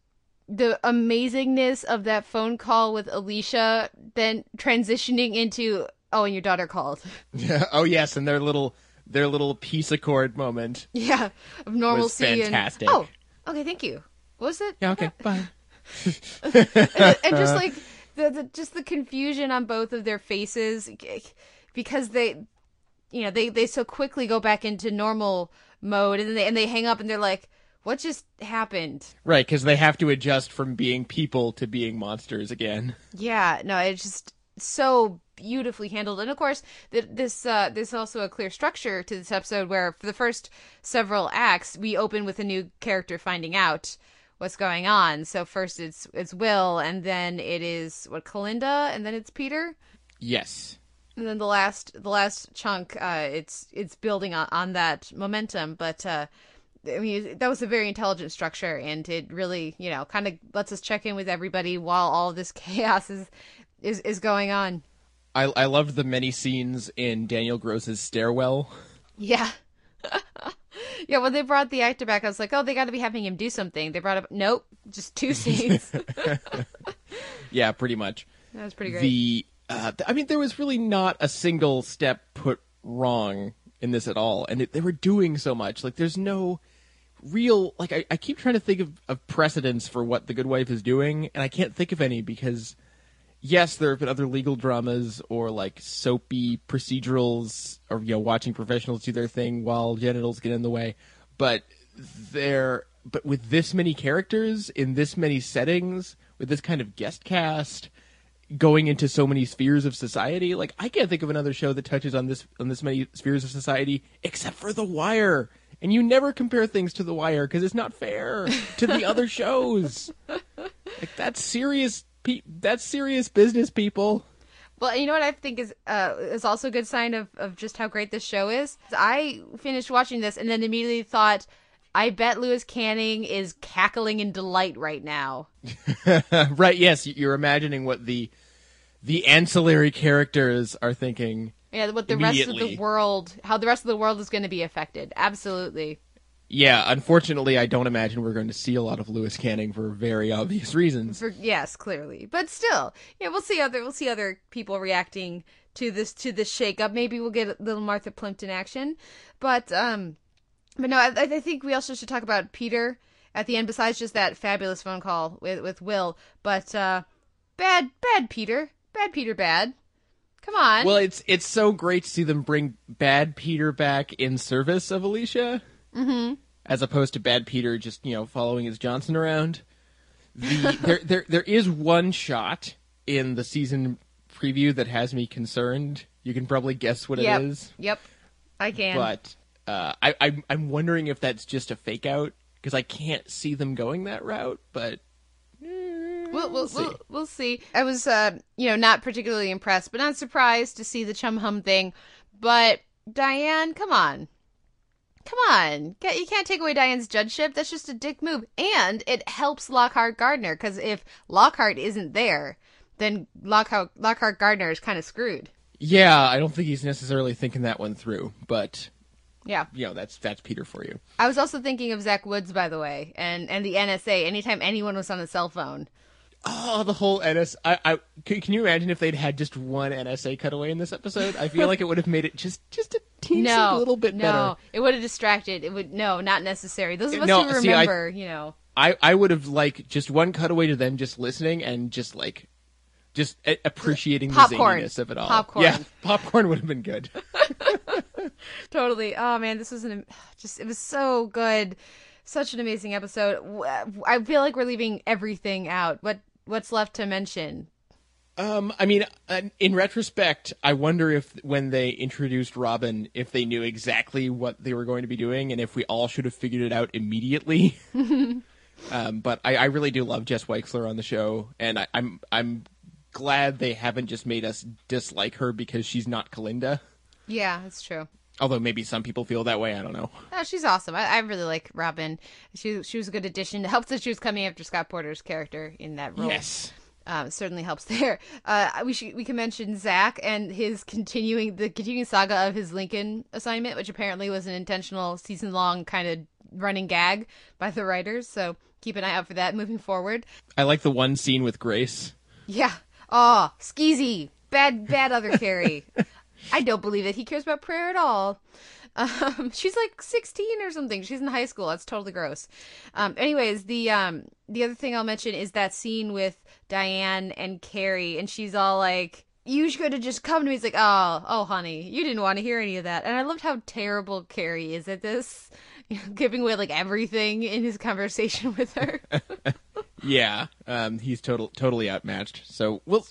the amazingness of that phone call with Alicia, then transitioning into oh, and your daughter called. Yeah. Oh yes, and their little their little peace accord moment. Yeah, of normalcy fantastic. and oh, okay, thank you. What was it? Yeah. Okay. Bye. and, and just like the, the just the confusion on both of their faces because they you know they they so quickly go back into normal mode and they and they hang up and they're like what just happened? Right, because they have to adjust from being people to being monsters again. yeah no it's just so beautifully handled. And of course th- this uh there's also a clear structure to this episode where for the first several acts we open with a new character finding out what's going on. So first it's it's will and then it is what kalinda and then it's peter? Yes. and then the last the last chunk uh it's it's building on, on that momentum. But uh I mean, that was a very intelligent structure, and it really, you know, kind of lets us check in with everybody while all this chaos is is, is going on. I I loved the many scenes in Daniel Gross's stairwell. Yeah. yeah, when they brought the actor back, I was like, oh, they got to be having him do something. They brought up, nope, just two scenes. Yeah, pretty much. That was pretty great. The uh, I mean, there was really not a single step put wrong in this at all, and it, they were doing so much. Like, there's no real like I, I keep trying to think of, of precedents for what The Good Wife is doing, and I can't think of any because yes, there have been other legal dramas or like soapy procedurals or you know watching professionals do their thing while genitals get in the way, but there but with this many characters in this many settings with this kind of guest cast going into so many spheres of society like i can't think of another show that touches on this on this many spheres of society except for the wire and you never compare things to the wire because it's not fair to the other shows like that's serious pe- that's serious business people Well, you know what I think is uh, is also a good sign of, of just how great this show is. I finished watching this and then immediately thought, I bet Louis Canning is cackling in delight right now. right yes you're imagining what the the ancillary characters are thinking Yeah, what the rest of the world, how the rest of the world is going to be affected. Absolutely. yeah unfortunately i don't imagine we're going to see a lot of louis canning for very obvious reasons For yes, clearly, but still, yeah, we'll see other we'll see other people reacting to this to this shakeup. Maybe we'll get a little Martha Plimpton action, but um, but no, I, I think we also should talk about Peter at the end. Besides just that fabulous phone call with with Will, but uh, bad bad Peter, bad Peter, bad. Come on. Well, it's it's so great to see them bring bad Peter back in service of Alicia. mm-hmm. as opposed to Bad Peter just you know following his Johnson around. The there there there is one shot in the season preview that has me concerned. You can probably guess what yep. it is, Yep. I can. but uh, I I'm I'm wondering if that's just a fake out because I can't see them going that route. But We'll, we'll, see. we'll, we'll see. I was, uh, you know, not particularly impressed, but not surprised to see the chum hum thing. But Diane, come on. Come on. Ca- You can't take away Diane's judgeship. That's just a dick move. And it helps Lockhart Gardner, because if Lockhart isn't there, then Lockhart, Lockhart Gardner is kind of screwed. yeah, I don't think he's necessarily thinking that one through. But Yeah. you know that's that's Peter for you. I was also thinking of Zach Woods, by the way, and, and the NSA. Anytime anyone was on a cell phone. Oh, the whole NS. I, I can, can you imagine if they'd had just one NSA cutaway in this episode? I feel like it would have made it just just a teensy no, little bit no, better. it would have distracted. It would no, not necessary. Those of us No, who see, I- remember, you know, I I would have like just one cutaway to them just listening and just like just a- appreciating Popcorn. the zaniness of it all. Popcorn. Yeah, popcorn would have been good. totally. Oh man, this was an just it was so good, such an amazing episode. I feel like we're leaving everything out. What what's left to mention? Um, I mean, uh, in retrospect, I wonder if when they introduced Robin, if they knew exactly what they were going to be doing, and if we all should have figured it out immediately. um, but I, I really do love Jess Weixler on the show, and I, I'm I'm glad they haven't just made us dislike her because she's not Kalinda. Yeah, that's true. Although maybe some people feel that way. I don't know. Oh, she's awesome. I, I really like Robin. She she was a good addition. It helps that she was coming after Scott Porter's character in that role. Yes. um, certainly helps there. Uh, we should we can mention Zach and his continuing the continuing saga of his Lincoln assignment, which apparently was an intentional season long kind of running gag by the writers. So keep an eye out for that moving forward. I like the one scene with Grace. Yeah. Oh, skeezy. Bad, bad other Carrie. I don't believe that he cares about prayer at all. Um, she's like 16 or something. She's in high school. That's totally gross. Um, anyways, the um, the other thing I'll mention is that scene with Diane and Cary, and she's all like, "You should have just come to me." He's like, "Oh, oh, honey, you didn't want to hear any of that." And I loved how terrible Cary is at this, you know, giving away like everything in his conversation with her. Yeah, um, he's total totally outmatched. So we'll.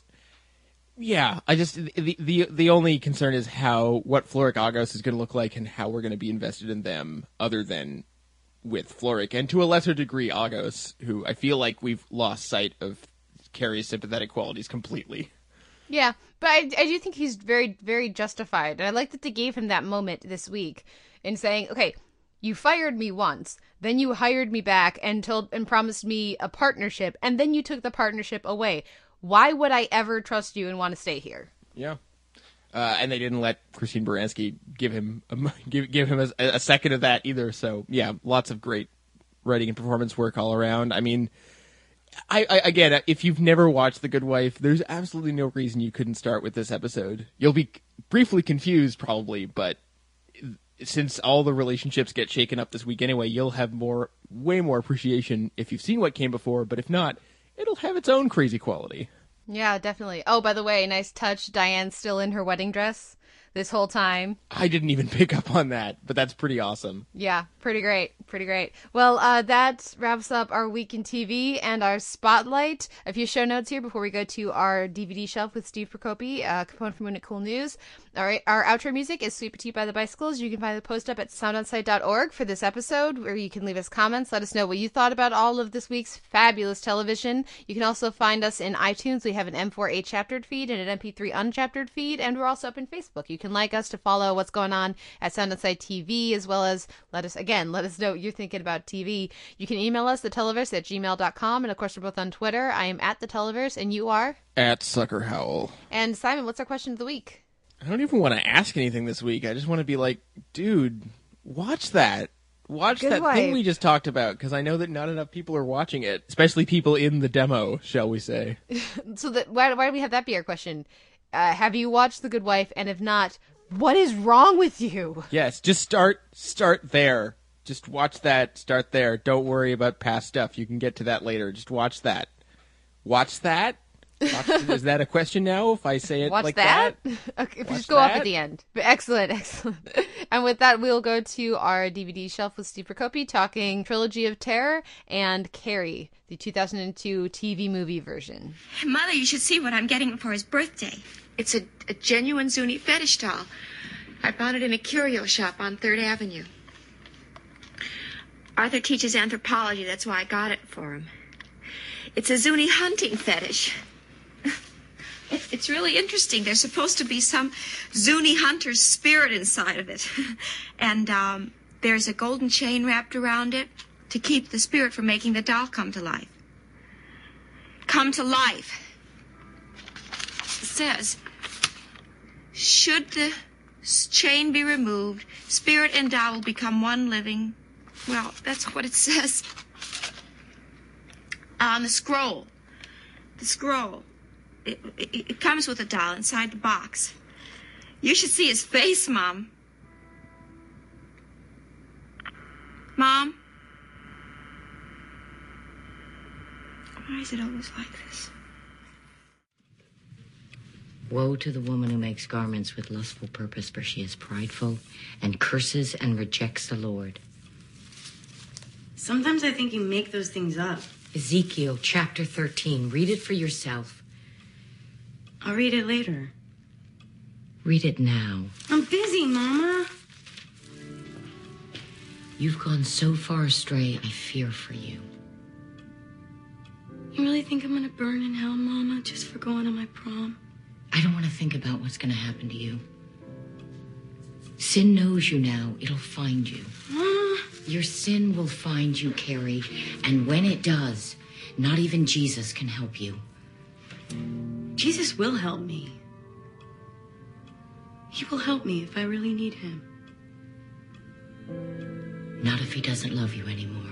Yeah, I just the the the only concern is how what Florrick Agos is going to look like and how we're going to be invested in them, other than with Florrick and to a lesser degree Agos, who I feel like we've lost sight of Cary's sympathetic qualities completely. Yeah, but I, I do think he's very, very justified. And I like that they gave him that moment this week in saying, okay, you fired me once, then you hired me back and told and promised me a partnership, and then you took the partnership away. Why would I ever trust you and want to stay here? Yeah. Uh, and they didn't let Christine Baranski give him a, give give him a, a second of that either. So yeah, lots of great writing and performance work all around. I mean, I, I again, if you've never watched The Good Wife, there's absolutely no reason you couldn't start with this episode. You'll be briefly confused probably, but since all the relationships get shaken up this week anyway, you'll have more, way more appreciation if you've seen what came before. But if not, it'll have its own crazy quality. Yeah, definitely. Oh, by the way, nice touch. Diane's still in her wedding dress this whole time. I didn't even pick up on that, but that's pretty awesome. Yeah, pretty great. Pretty great. Well, uh, that wraps up our week in TV and our spotlight. A few show notes here before we go to our DVD shelf with Steve Prokopy, uh, component from Ain't It Cool News. All right, our outro music is Sweet Petite by the Bicycles. You can find the post up at soundonsight.org for this episode, where you can leave us comments. Let us know what you thought about all of this week's fabulous television. You can also find us in iTunes. We have an M4A chaptered feed and an MP3 unchaptered feed, and we're also up in Facebook. You can like us to follow what's going on at Sound TV, as well as let us, again, let us know you're thinking about TV. You can email us, theteleverse at gmail.com, and of course, we're both on Twitter. I am at the Televerse, and you are? At Sucker Howl. And Simon, what's our question of the week? I don't even want to ask anything this week. I just want to be like, dude, watch that. Watch Good that Wife. thing we just talked about because I know that not enough people are watching it, especially people in the demo, shall we say. So that why, why do we have that be our question? Uh, have you watched The Good Wife? And if not, what is wrong with you? yes, just start start there. Just watch that, start there. Don't worry about past stuff. You can get to that later. Just watch that. Watch that Is that a question now? If I say it Watch like that. that? okay, Watch just go up that? at the end. But excellent, excellent. and with that, we'll go to our DVD shelf with Steve Prokopy talking Trilogy of Terror and Carrie, the 2002 TV movie version. Mother, you should see what I'm getting for his birthday. It's a, a genuine Zuni fetish doll. I found it in a curio shop on Third Avenue. Arthur teaches anthropology, that's why I got it for him. It's a Zuni hunting fetish. It's really interesting. There's supposed to be some Zuni hunter's spirit inside of it. And um, there's a golden chain wrapped around it to keep the spirit from making the doll come to life. Come to life. It says, should the chain be removed, spirit and doll will become one living. Well, that's what it says uh, on the scroll. The scroll. It, it, it comes with a doll inside the box. You should see his face, Mom. Mom? Why is it always like this? Woe to the woman who makes garments with lustful purpose, for she is prideful and curses and rejects the Lord. Sometimes I think you make those things up. Ezekiel chapter 13. Read it for yourself. I'll read it later. Read it now. I'm busy, Mama. You've gone so far astray, I fear for you. You really think I'm gonna burn in hell, Mama, just for going to my prom? I don't want to think about what's going to happen to you. Sin knows you now. It'll find you. Mama. Your sin will find you, Carrie. And when it does, not even Jesus can help you. Jesus will help me. He will help me if I really need him. Not if he doesn't love you anymore.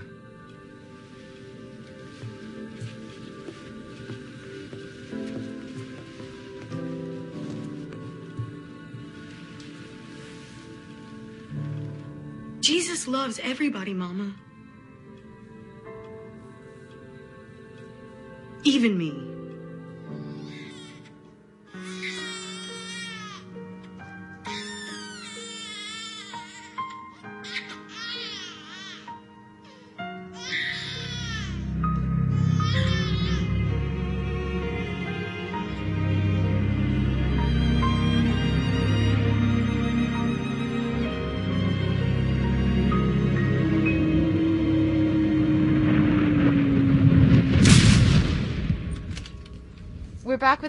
Jesus loves everybody, Mama. Even me.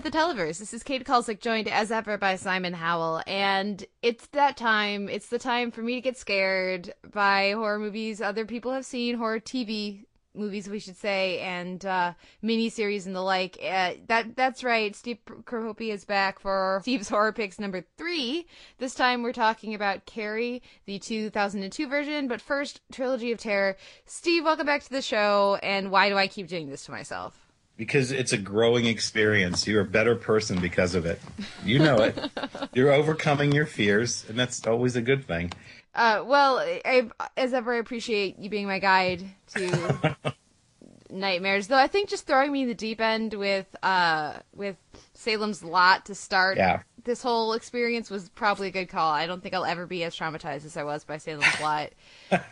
The Televerse. This is Kate Kulzick, joined as ever by Simon Howell, and it's that time. It's the time for me to get scared by horror movies other people have seen, horror TV movies, we should say, and uh, miniseries and the like. Uh, that that's right. Steve Prokopy is back for Steve's Horror Picks number three. This time we're talking about Carrie, the 2002 version, but first Trilogy of Terror. Steve, welcome back to the show. And why do I keep doing this to myself? Because it's a growing experience. You're a better person because of it. You know it. You're overcoming your fears, and that's always a good thing. Uh, well, I, as ever, I appreciate you being my guide to nightmares. Though I think just throwing me in the deep end with uh with Salem's Lot to start Yeah. This whole experience was probably a good call. I don't think I'll ever be as traumatized as I was by Salem's Lot.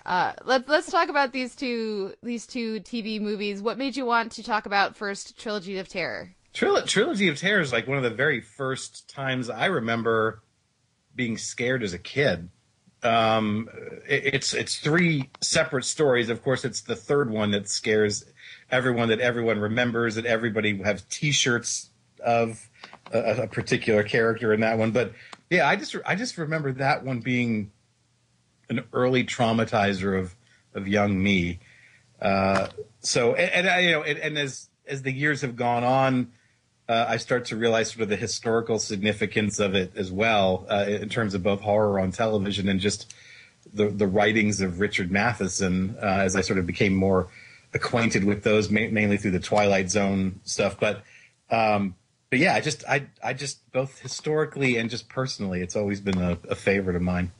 uh, let's let's talk about these two these two TV movies. What made you want to talk about first Trilogy of Terror? Tril- Trilogy of Terror is like one of the very first times I remember being scared as a kid. Um, it- it's it's three separate stories. Of course, it's the third one that scares everyone. That everyone remembers. That everybody have T-shirts of a, a particular character in that one. But yeah, I just I just remember that one being an early traumatizer of of young me. Uh, so and, and you know, and, and as as the years have gone on, uh, I start to realize sort of the historical significance of it as well, uh, in terms of both horror on television and just the the writings of Richard Matheson. Uh, as I sort of became more acquainted with those, ma- mainly through the Twilight Zone stuff, but. Um, but yeah, I just, I, I just both historically and just personally, it's always been a, a favorite of mine.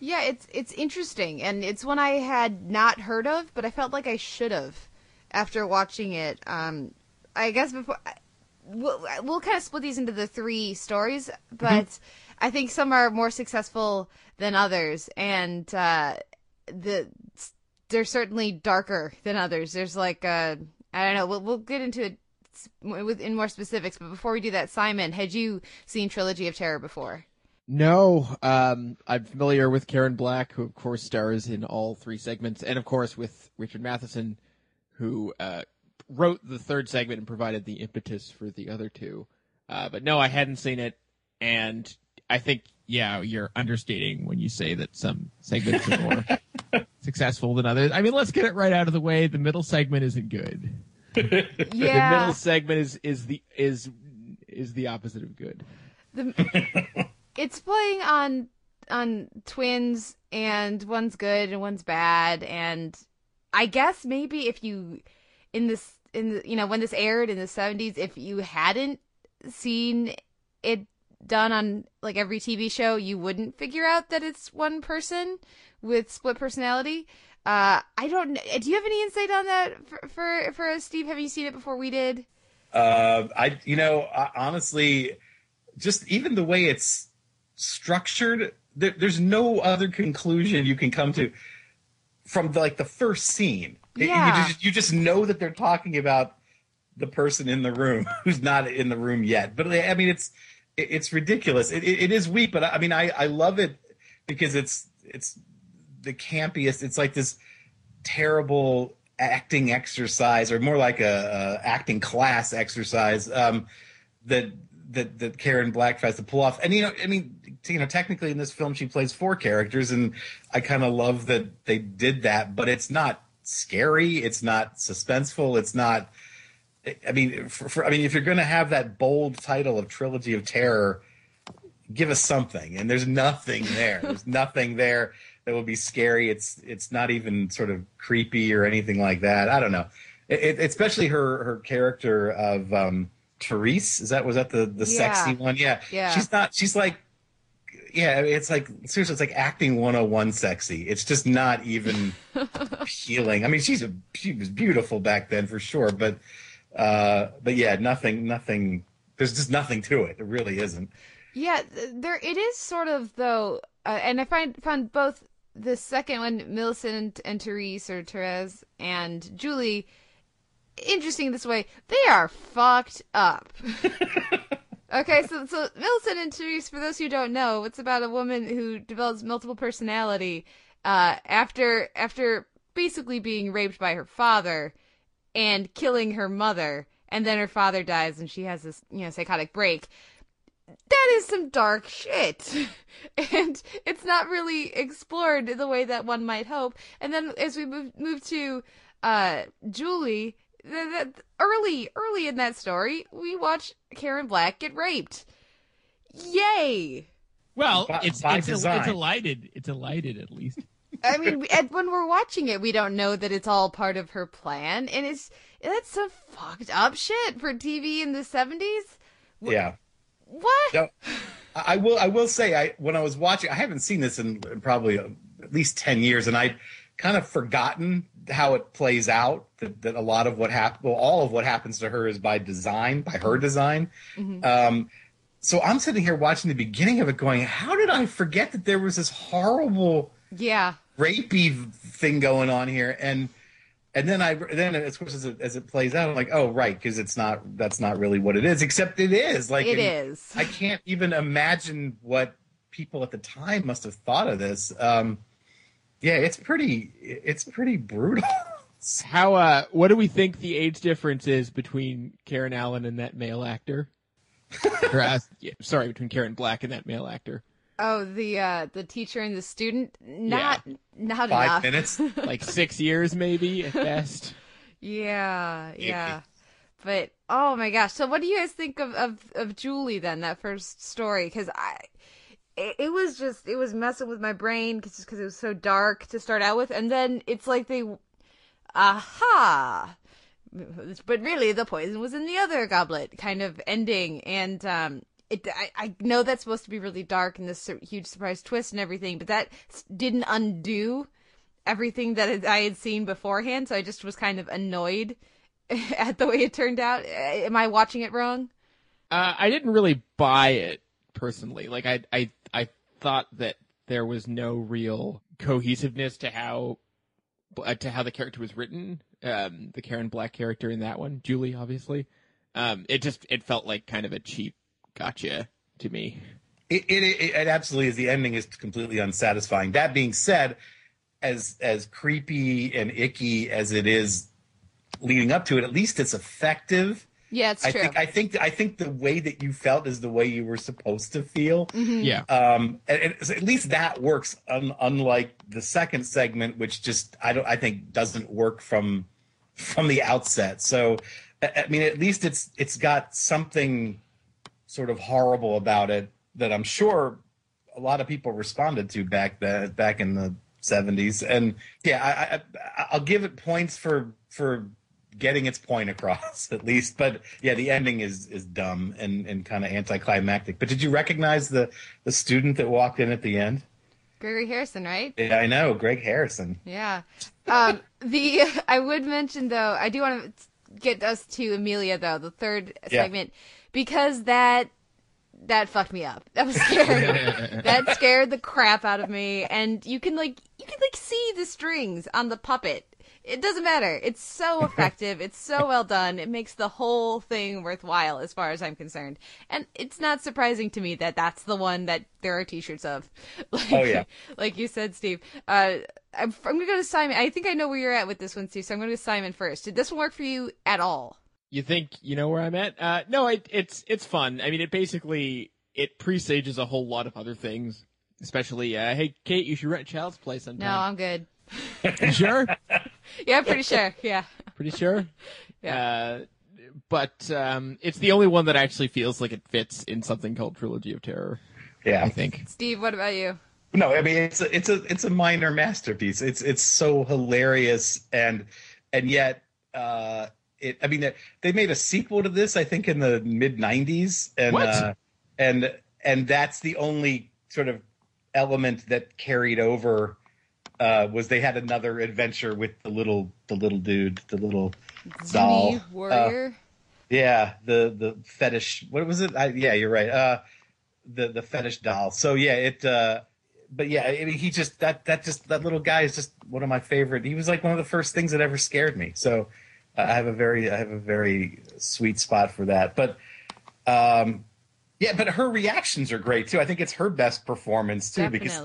Yeah, it's it's interesting, and it's one I had not heard of, but I felt like I should have after watching it. Um, I guess before we'll, we'll kind of split these into the three stories, but I think some are more successful than others, and uh, the they're certainly darker than others. There's like uh, I don't know. We'll we'll get into it with in more specifics, but before we do that, Simon, had you seen Trilogy of Terror before? No, um, I'm familiar with Karen Black, who of course stars in all three segments, and of course with Richard Matheson, who uh, wrote the third segment and provided the impetus for the other two. Uh, but no, I hadn't seen it, and I think yeah, you're understating when you say that some segments are more successful than others. I mean, let's get it right out of the way. The middle segment isn't good. The middle segment is is the is is the opposite of good. The, it's playing on on twins, and one's good and one's bad, and I guess maybe if you in this in the you know when this aired in the seventies, if you hadn't seen it done on like every TV show, you wouldn't figure out that it's one person with split personality. Uh, I don't. Do you have any insight on that for for, for us, Steve? Have you seen it before we did? Uh, I, you know, uh, honestly, just even the way it's structured, there, there's no other conclusion you can come to from the, like the first scene. It- Yeah. You, just, you just know that they're talking about the person in the room who's not in the room yet. But I mean, it's it's ridiculous. It, it, it is weak, but I mean, I, I love it because it's it's the campiest. It's like this terrible acting exercise, or more like a, a acting class exercise um, that that that Karen Black tries to pull off. And you know, I mean, you know, technically in this film she plays four characters, and I kind of love that they did that. But it's not scary. It's not suspenseful. It's not. I mean, for, for, I mean, if you're going to have that bold title of trilogy of terror, give us something. And there's nothing there. There's nothing there that will be scary. It's it's not even sort of creepy or anything like that. I don't know. It, it, especially her her character of um, Therese. Is that was that the the Yeah. sexy one? Yeah. Yeah. She's not. She's like. Yeah, it's like seriously, it's like acting 101 sexy. It's just not even appealing. I mean, she's a she was beautiful back then for sure, but uh but yeah, nothing nothing there's just nothing to it. It really isn't. Yeah, there it is sort of though, uh, and I find found both the second one, Millicent and Therese or Therese and Julie, interesting this way. They are fucked up. okay, so so Millicent and Therese, for those who don't know, it's about a woman who develops multiple personality uh, after after basically being raped by her father and killing her mother, and then her father dies, and she has this you know psychotic break that is some dark shit. and it's not really explored the way that one might hope. And then as we move, move to uh, Julie, th- th- early, early in that story, we watch Karen Black get raped. Yay! Well, By- it's by it's, a, design. it's elided. It's elided at least. I mean, and when we're watching it, we don't know that it's all part of her plan, and it's that's some fucked up shit for TV in the seventies. Yeah. What? No, I I will. I will say, I when I was watching, I haven't seen this in probably uh, at least ten years, and I'd kind of forgotten how it plays out. That, that a lot of what happened, well, all of what happens to her is by design, by her design. Um, so I'm sitting here watching the beginning of it, going, "How did I forget that there was this horrible Yeah. rapey thing going on here?" And and then I then of course as it, as it plays out, I'm like, "Oh, right," because it's not that's not really what it is. Except it is. Like it is. I can't even imagine what people at the time must have thought of this. Um, yeah, it's pretty. It's pretty brutal. How uh what do we think the age difference is between Karen Allen and that male actor? or, uh, yeah, sorry, between Karen Black and that male actor. Oh, the uh the teacher and the student. Not not Five enough. minutes. Like six years maybe at best. Yeah, yeah. But oh my gosh! So what do you guys think of of, of Julie then? That first story because I. It, it was just it was messing with my brain because because it was so dark to start out with, and then it's like they, aha, but really the poison was in the other goblet kind of ending, and um, it I, I know that's supposed to be really dark and this huge surprise twist and everything, but that didn't undo everything that I had seen beforehand, so I just was kind of annoyed at the way it turned out? Am I watching it wrong? Uh, I didn't really buy it personally. Like I, I, I thought that there was no real cohesiveness to how, uh, to how the character was written. Um, the Karen Black character in that one, Julie, obviously. Um, it just it felt like kind of a cheap gotcha to me. It, it, it, it absolutely is. The ending is completely unsatisfying. That being said, as as creepy and icky as it is leading up to it, at least it's effective. Yeah, it's I true. think I think I think the way that you felt is the way you were supposed to feel. Mhm. Yeah. Um, and, and at least that works. Un, unlike the second segment, which just I don't I think doesn't work from from the outset. So I I mean, at least it's it's got something sort of horrible about it that I'm sure a lot of people responded to back then, back in the 70s. And yeah, I, I, I'll give it points for for getting its point across at least. But yeah, the ending is is dumb and and kind of anticlimactic. But did you recognize the the student that walked in at the end? Gregory Harrison, right? Yeah, I know, Greg Harrison. Yeah. Um, the I would mention though, I do want to get us to Amelia though, the third Yeah. segment, because that that fucked me up. That was scary. that scared the crap out of me. And you can like you can like see the strings on the puppet. It doesn't matter. It's so effective. It's so well done. It makes the whole thing worthwhile as far as I'm concerned. And it's not surprising to me that that's the one that there are t-shirts of. Like, Oh, yeah. Like you said, Steve. Uh, I'm, I'm gonna go to Simon. I think I know where you're at with this one, Steve. So I'm going to Simon first. Did this one work for you at all? You think you know where I'm at? Uh, no, it, it's it's fun. I mean, it basically it presages a whole lot of other things. Especially, uh, hey Kate, you should rent Child's Play sometime. No, I'm good. You sure? Yeah, pretty sure. Yeah. Pretty sure. Yeah. Uh, but um, it's the only one that actually feels like it fits in something called Trilogy of Terror. Yeah, I think. Steve, what about you? No, I mean it's a, it's a it's a minor masterpiece. It's it's so hilarious and and yet uh it I mean they- they made a sequel to this I think in the mid 90s and What? uh and and that's the only sort of element that carried over uh was they had another adventure with the little the little dude, the little doll. Zuni Uh, Warrior. yeah, the the fetish. What was it? I, yeah, you're right. Uh, the the fetish doll. So yeah, it. Uh, but yeah, I mean, he just that that just that little guy is just one of my favorite. He was like one of the first things that ever scared me. So I have a very I have a very sweet spot for that. But um, yeah, but her reactions are great too. I think it's her best performance too because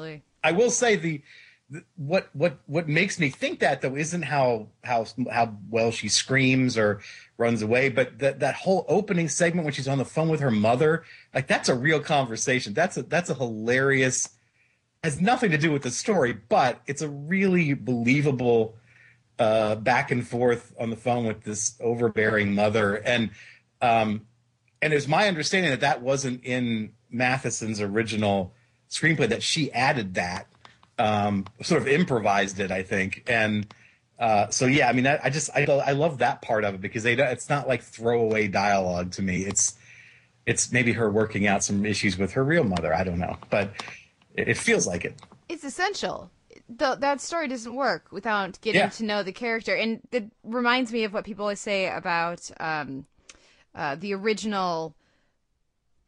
I will say the, the what what what makes me think that though isn't how how how well she screams or runs away, but that that whole opening segment when she's on the phone with her mother, like that's a real conversation. That's a that's a hilarious has nothing to do with the story, but it's a really believable uh, back and forth on the phone with this overbearing mother, and um, and it's my understanding that that wasn't in Matheson's original screenplay; that she added that, um, sort of improvised it, I think, and uh, so yeah, I mean, I, I just I I love that part of it because they it's not like throwaway dialogue to me. It's it's maybe her working out some issues with her real mother. I don't know, but it, it feels like it. It's essential. The, that story doesn't work without getting Yeah. to know the character, and it reminds me of what people always say about um, uh, the original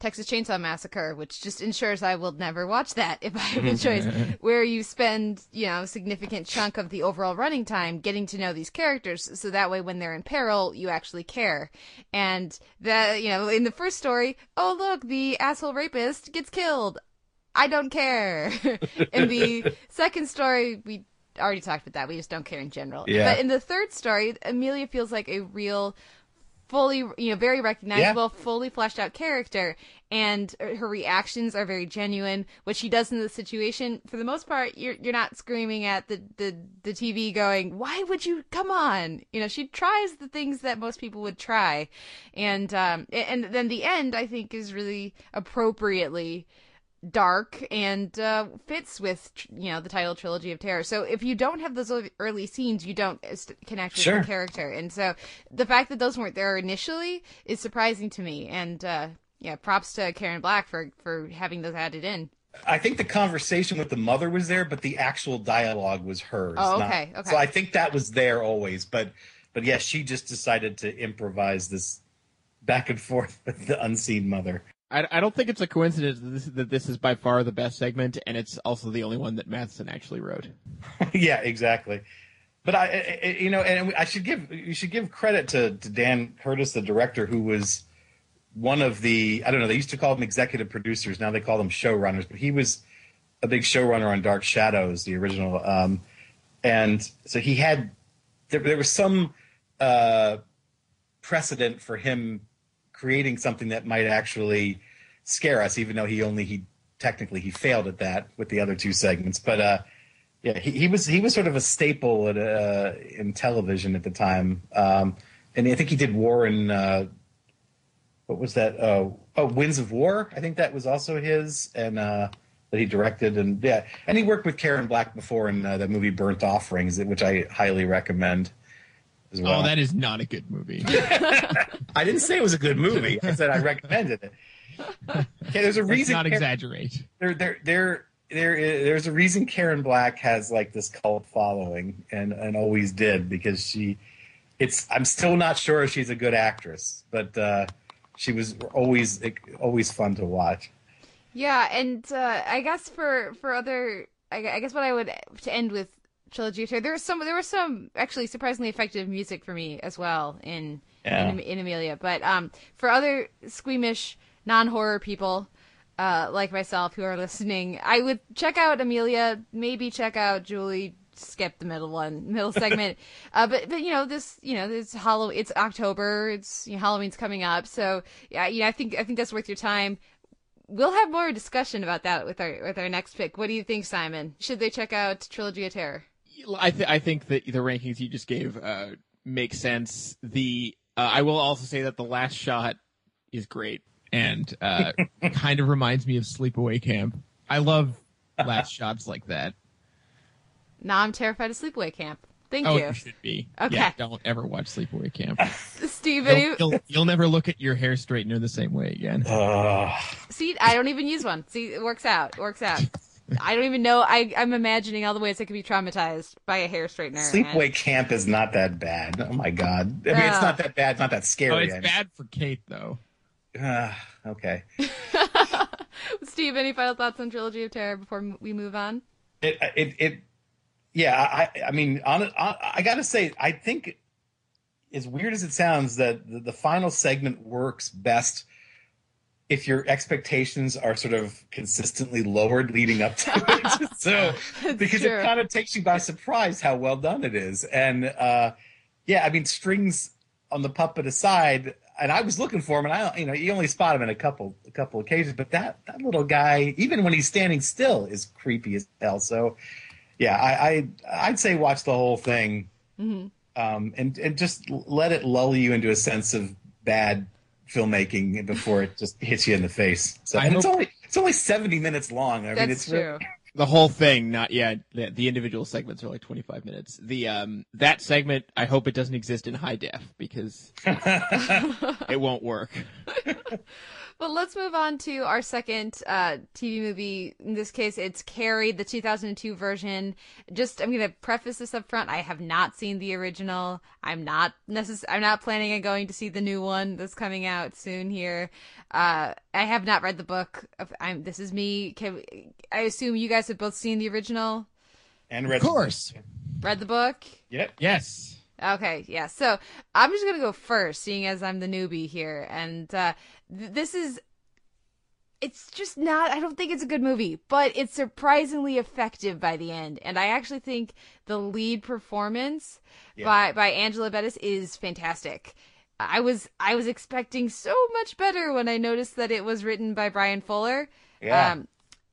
Texas Chainsaw Massacre, which just ensures I will never watch that if I have a choice. where you spend, you know, a significant chunk of the overall running time getting to know these characters, so that way when they're in peril, you actually care. And that, you know, in the first story, oh look, the asshole rapist gets killed. I don't care. in the second story, we already talked about that. We just don't care in general. Yeah. But in the third story, Amelia feels like a real fully you know very recognizable fully fleshed out character and her reactions are very genuine what she does in the situation for the most part you're you're not screaming at the the the TV going why would you come on you know she tries the things that most people would try and um and then the end i think is really appropriately dark and uh, fits with you know the title trilogy of terror. So if you don't have those early- scenes, you don't uh, connect with Sure. the character, and so the fact that those weren't there initially is surprising to me. And uh, yeah, props to Karen Black for for having those added in. I think the conversation with the mother was there, but the actual dialogue was hers. Oh, not- okay, okay. So I think that was there always, but but yeah, she just decided to improvise this back and forth with the unseen mother. I, I don't think it's a coincidence that this, that this is by far the best segment, and it's also the only one that Matheson actually wrote. yeah, exactly. But I, I- you know, and I should give you should give credit to, to Dan Curtis, the director, who was one of the I don't know. They used to call them executive producers. Now they call them showrunners. But he was a big showrunner on Dark Shadows, the original. Um, and so he had there, there was some uh, precedent for him creating something that might actually scare us, even though he only he technically he failed at that with the other two segments. But uh, yeah, he, he was he was sort of a staple at, uh, in television at the time, um, and I think he did War in uh, what was that? Uh, oh, Winds of War. I think that was also his, and uh, that he directed, and yeah, and he worked with Karen Black before in uh, the movie Burnt Offerings, which I highly recommend. As well. Oh, that is not a good movie. I didn't say it was a good movie. I said I recommended it. Okay, there's a Let's reason. not Karen- exaggerate. there there there there is, there's a reason Karen Black has like this cult following and and always did because she it's I'm still not sure if she's a good actress but uh she was always always fun to watch. Yeah, and uh, I guess for for other, I, I guess what I would to end with trilogy of terror. There was some, there was some actually surprisingly effective music for me as well in Yeah. in, in Amelia. But um, for other squeamish non horror people. Uh, like myself who are listening, I would check out Amelia, maybe check out Julie, skip the middle one, middle segment. uh, but but you know this, you know this Hollow, it's October, it's you know, Halloween's coming up, so yeah, you know I think I think that's worth your time we'll have more discussion about that with our with our next pick. What do you think, Simon? Should they check out Trilogy of Terror? I, th- I think that the rankings you just gave uh, make sense. The uh, I will also say that the last shot is great and uh, kind of reminds me of Sleepaway Camp. I love last shots like that. Now I'm terrified of Sleepaway Camp. Thank oh, you. you should be. Okay. Yeah, don't ever watch Sleepaway Camp. Steve, you'll, you'll, you'll never look at your hair straightener the same way again. see, I don't even use one. See, it works out. It works out. I don't even know. I, I'm imagining all the ways I could be traumatized by a hair straightener. Sleepaway Camp is not that bad. Oh my god. I mean it's Uh. not that bad, it's not that scary. Oh, it's I mean. bad for Kate though. Ah, okay. Steve, any final thoughts on Trilogy of Terror before we move on? it it it yeah i i mean on, on i gotta say i think as weird as it sounds that the, the final segment works best if your expectations are sort of consistently lowered leading up to it. So because true. it kind of takes you by surprise how well done it is. And uh yeah i mean strings on the puppet aside and i was looking for him and i you know you only spot him in a couple a couple occasions but that that little guy even when he's standing still is creepy as hell. So yeah i, I i'd say watch the whole thing hmm um and and just let it lull you into a sense of bad filmmaking before it just hits you in the face so I it's only it's only 70 minutes long i mean That's it's true. The whole thing, not yeah. The, the individual segments are like twenty five minutes. The um that segment, I hope it doesn't exist in high def because it won't work. Well, let's move on to our second uh, TV movie. In this case, it's Carrie, the 2002 version. Just, I'm going to preface this up front. I have not seen the original. I'm not necess- I'm not planning on going to see the new one that's coming out soon here. Uh, I have not read the book. I'm, this is me. Can, I assume you guys have both seen the original, and red Of course. read the book. yep Yes. Okay, yeah. So I'm just gonna go first, seeing as I'm the newbie here, and uh, th- this is. It's just not. I don't think it's a good movie, but it's surprisingly effective by the end, and I actually think the lead performance Yeah. by by Angela Bettis is fantastic. I was I was expecting so much better when I noticed that it was written by Bryan Fuller. Yeah. Um,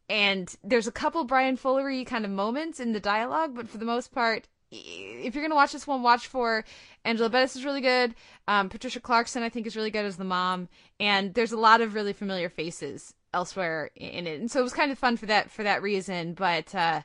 and there's a couple Bryan Fullery kind of moments in the dialogue, but for the most part, if you're gonna watch this one, watch for Angela Bettis is really good. Um, Patricia Clarkson, I think, is really good as the mom, and there's a lot of really familiar faces elsewhere in it, and so it was kind of fun for that for that reason. But uh,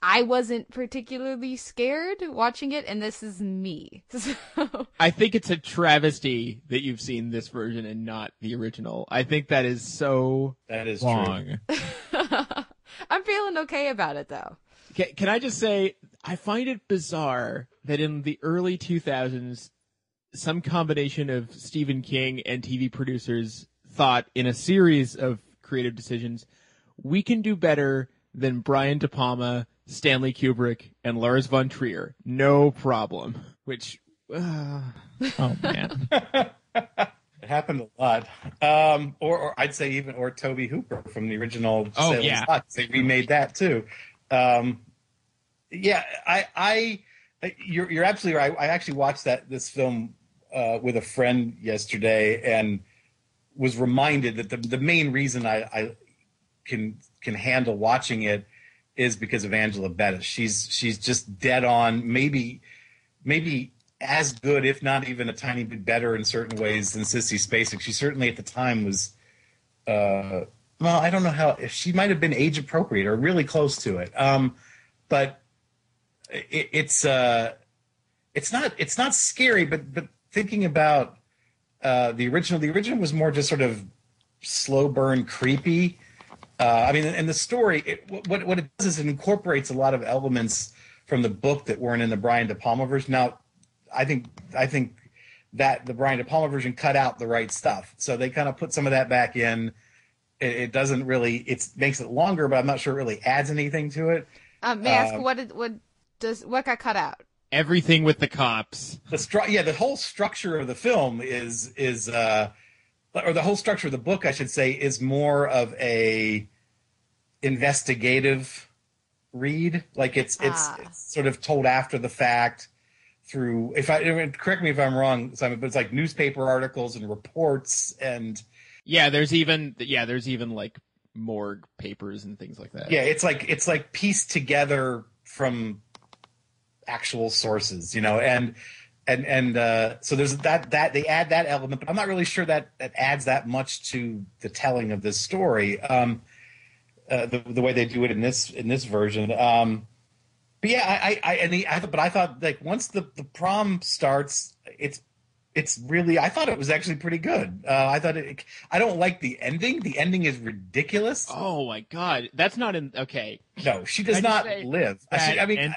I wasn't particularly scared watching it, and this is me. So, I think it's a travesty that you've seen this version and not the original. I think that is so that is true wrong. I'm feeling okay about it though. Can, can I just say, I find it bizarre that in the early 2000s, some combination of Stephen King and TV producers thought in a series of creative decisions, we can do better than Brian De Palma, Stanley Kubrick, and Lars von Trier. No problem. Which, uh, oh man. It happened a lot. Um, or, or I'd say even or Tobe Hooper from the original Oh, Salem's yeah. Lot. They remade that too. Um, yeah, I, I, you're, you're absolutely right. I actually watched that this film uh, with a friend yesterday and was reminded that the the main reason I, I can can handle watching it is because of Angela Bettis. She's she's just dead on. Maybe maybe as good, if not even a tiny bit better in certain ways than Sissy Spacek. She certainly at the time was. Uh, well, I don't know how if she might have been age appropriate or really close to it. Um, but it, it's uh, it's not it's not scary, but but thinking about uh, the original, the original was more just sort of slow burn, creepy. Uh, I mean, and the story, it, what what it does is it incorporates a lot of elements from the book that weren't in the Brian De Palma version. Now, I think I think that the Brian De Palma version cut out the right stuff, so they kind of put some of that back in. It, it doesn't really it makes it longer, but I'm not sure it really adds anything to it. Um, may I ask Um, what did, what does what got cut out? Everything with the cops. the stru- yeah the whole structure of the film is is uh or the whole structure of the book i should say is more of a investigative read like it's it's, Ah. it's sort of told after the fact through if i correct me if i'm wrong simon but it's like newspaper articles and reports and Yeah, there's even yeah, there's even like morgue papers and things like that. yeah it's like it's like pieced together from actual sources you know and and and uh so there's that that they add that element but i'm not really sure that that adds that much to the telling of this story um uh, the, the way they do it in this in this version um but yeah i i, I and the, I but i thought like once the the prom starts it's it's really i thought it was actually pretty good uh i thought it i don't like the ending the ending is ridiculous Oh my god, that's not in. Okay, no she does Can I just not live I, that see- I mean end-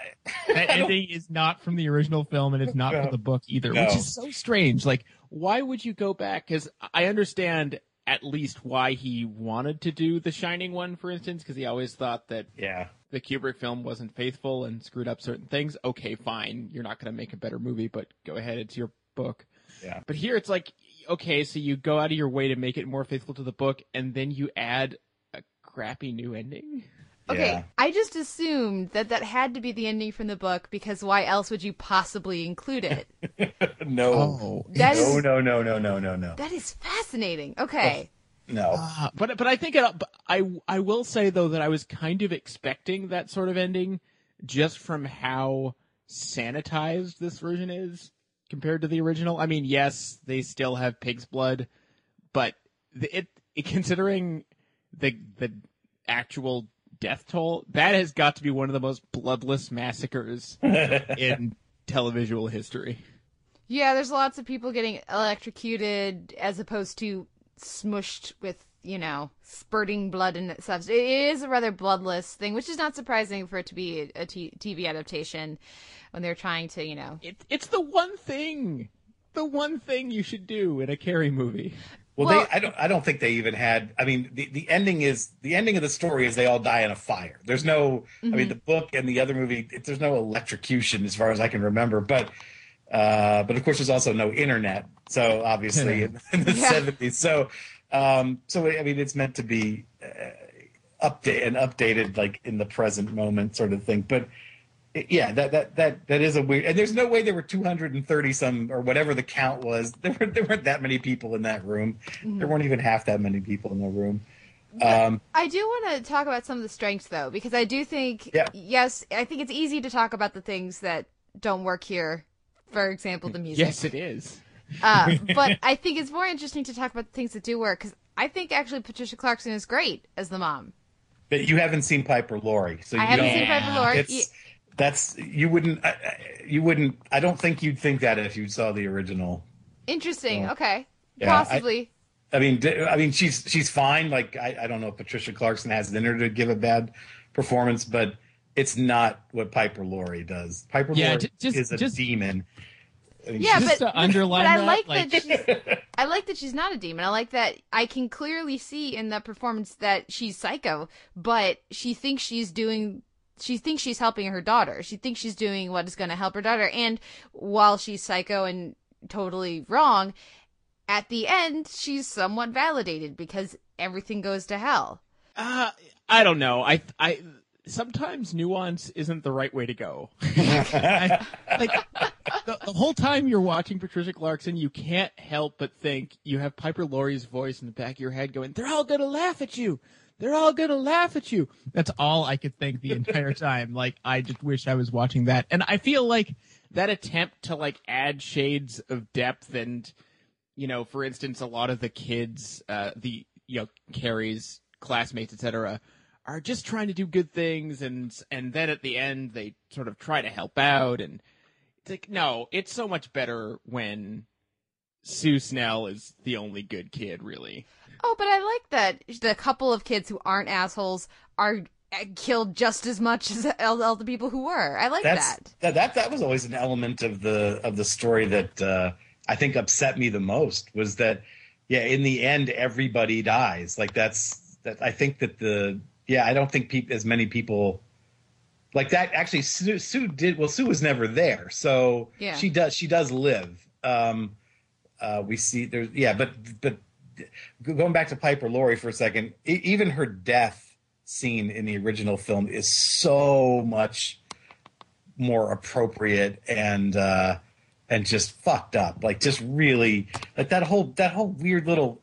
I that don't- ending is not from the original film, and it's not No. from the book either, No. which is so strange. Like, why would you go back? Because I understand at least why he wanted to do the Shining one, for instance, because he always thought that yeah the Kubrick film wasn't faithful and screwed up certain things. Okay, fine, you're not going to make a better movie, but go ahead, it's your book. Yeah. But here it's like, okay, so you go out of your way to make it more faithful to the book, and then you add a crappy new ending. Okay, Yeah. I just assumed that that had to be the ending from the book because why else would you possibly include it? no Oh. That no is- no no no no no no that is fascinating. Okay. no Uh, but but I think it, but I I will say though that I was kind of expecting that sort of ending, just from how sanitized this version is compared to the original. I mean, yes, they still have pig's blood, but the, it, it considering the the actual death toll, that has got to be one of the most bloodless massacres in televisual history. Yeah, there's lots of people getting electrocuted as opposed to smushed with, you know, spurting blood and stuff. It is a rather bloodless thing, which is not surprising for it to be a t- TV adaptation when they're trying to, you know. It, it's the one thing, the one thing you should do in a Carrie movie. Well, Well- they I don't I don't think they even had I mean the, the ending is the ending of the story is they all die in a fire. There's no I mean the book and the other movie it, there's no electrocution as far as I can remember, but uh but of course there's also no internet. So obviously in, in the Yeah. 70s. So um so I mean it's meant to be uh, update and updated like in the present moment sort of thing. But it- yeah, that that that that is a weird. And there's no way there were 230 some or whatever the count was. There were there weren't that many people in that room. There weren't even half that many people in the room. Um, I do want to talk about some of the strengths, though, because I do think, Yeah. yes, I think it's easy to talk about the things that don't work here. For example, the music. Yes, it is. Uh, but I think it's more interesting to talk about the things that do work because I think actually Patricia Clarkson is great as the mom. but you haven't seen Piper Laurie, so I you haven't don't, seen Piper Laurie. It's, that's you wouldn't I- I- you wouldn't. I don't think you'd think that if you saw the original. Interesting. Okay. Yeah, Possibly. I mean, d- I mean, she's she's fine. Like I, I don't know if Patricia Clarkson has it in her to give a bad performance, but it's not what Piper Laurie does. Piper Yeah, Laurie ju- just- is a just- demon. I mean, Yeah, she's- but, to underline but I that, like, like- that she's I like that she's not a demon. I like that I can clearly see in the performance that she's psycho, but she thinks she's doing she thinks she's helping her daughter. She thinks she's doing what is going to help her daughter and while she's psycho and totally wrong, at the end she's somewhat validated because everything goes to hell. Uh, I don't know. I I sometimes nuance isn't the right way to go. I- like the, the whole time you're watching Patricia Clarkson, you can't help but think you have Piper Laurie's voice in the back of your head going, "They're all gonna laugh at you. They're all gonna laugh at you." That's all I could think the entire time. Like I just wish I was watching that, and I feel like that attempt to like add shades of depth and you know, for instance, a lot of the kids, uh, the you know, Carrie's classmates, etc., are just trying to do good things, and and then at the end they sort of try to help out, and it's like no, it's so much better when Sue Snell is the only good kid, really. Oh, but I like that the couple of kids who aren't assholes are uh, killed just as much as all, all the people who were. I like that's that. that. that that was always an element of the of the story that uh, I think upset me the most was that yeah, in the end everybody dies. Like that's that. I think that the yeah, I don't think peop, as many people like that. Actually, Sue, Sue did well. Sue was never there, so Yeah. she does she does live. Um, uh, we see there's yeah, but but going back to Piper Laurie for a second, e- even her death scene in the original film is so much more appropriate and uh and just fucked up like just really like that whole that whole weird little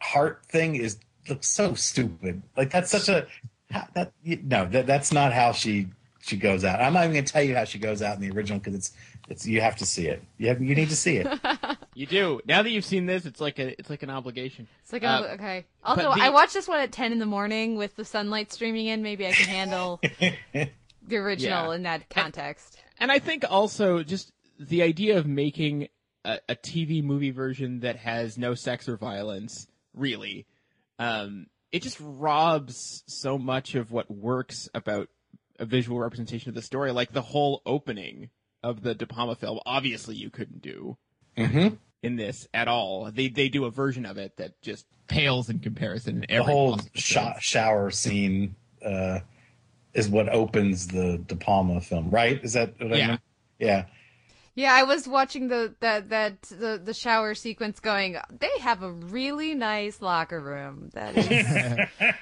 heart thing is looks so stupid like that's such a how- that no that that's not how she she goes out i'm not even gonna tell you how she goes out in the original because it's it's you have to see it you have you need to see it You do. Now that you've seen this, it's like a it's like an obligation. It's like, Uh, oh, okay. Also, the- I watched this one at 10 in the morning with the sunlight streaming in. Maybe I can handle the original Yeah. in that context. And I think also just the idea of making a, a TV movie version that has no sex or violence, really, um, it just robs so much of what works about a visual representation of the story. Like the whole opening of the De Palma film, obviously you couldn't do mm-hmm. in this at all. They they do a version of it that just pales in comparison. In the whole sense. shower scene uh is what opens the De Palma film right is that what I Yeah. yeah Yeah, I was watching the that that the the shower sequence going. They have a really nice locker room. That is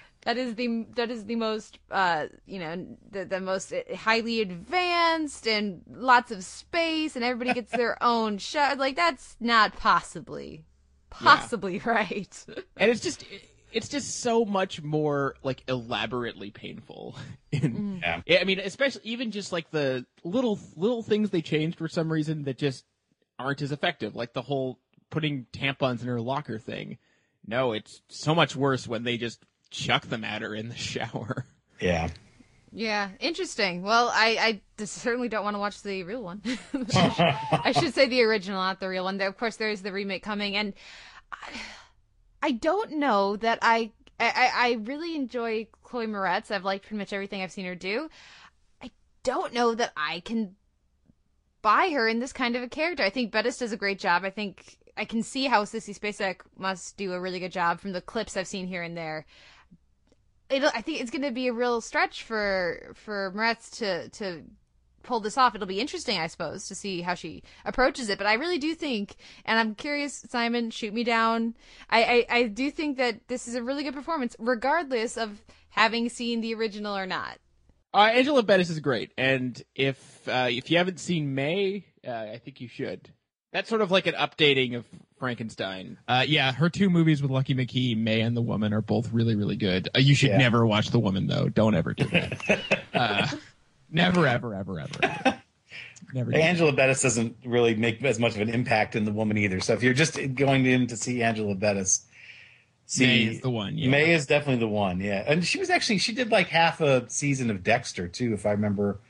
that is the that is the most uh you know the the most highly advanced and lots of space and everybody gets their own shower. Like that's not possibly possibly right. and it's just it's just so much more like elaborately painful in, Yeah. yeah i mean especially even just like the little little things they changed for some reason that just aren't as effective like the whole putting tampons in her locker thing no it's so much worse when they just chuck them at her in the shower yeah Yeah, interesting. Well, I, I certainly don't want to watch the real one. I should say the original, not the real one. Of course, there is the remake coming, and I, I don't know that I, I, I really enjoy Chloe Moretz. I've liked pretty much everything I've seen her do. I don't know that I can buy her in this kind of a character. I think Bettis does a great job. I think I can see how Sissy Spacek must do a really good job from the clips I've seen here and there it'll I think it's going to be a real stretch for for Moretz to to pull this off. It'll be interesting, I suppose, to see how she approaches it. But I really do think, and I'm curious, Simon, shoot me down. I I, I do think that this is a really good performance, regardless of having seen the original or not. uh, angela bettis is great and if uh, if you haven't seen may uh, i think you should that's sort of like an updating of frankenstein Uh, yeah, her two movies with Lucky McKee, May and The Woman, are both really, really good. Uh, you should Yeah. never watch The Woman, though. Don't ever do that. never, ever, ever, ever, ever. Never. Angela Bettis doesn't really make as much of an impact in the woman either. So if you're just going in to see Angela Bettis, see May is the one, yeah. May is definitely the one. Yeah, and she was actually she did like half a season of Dexter too, if I remember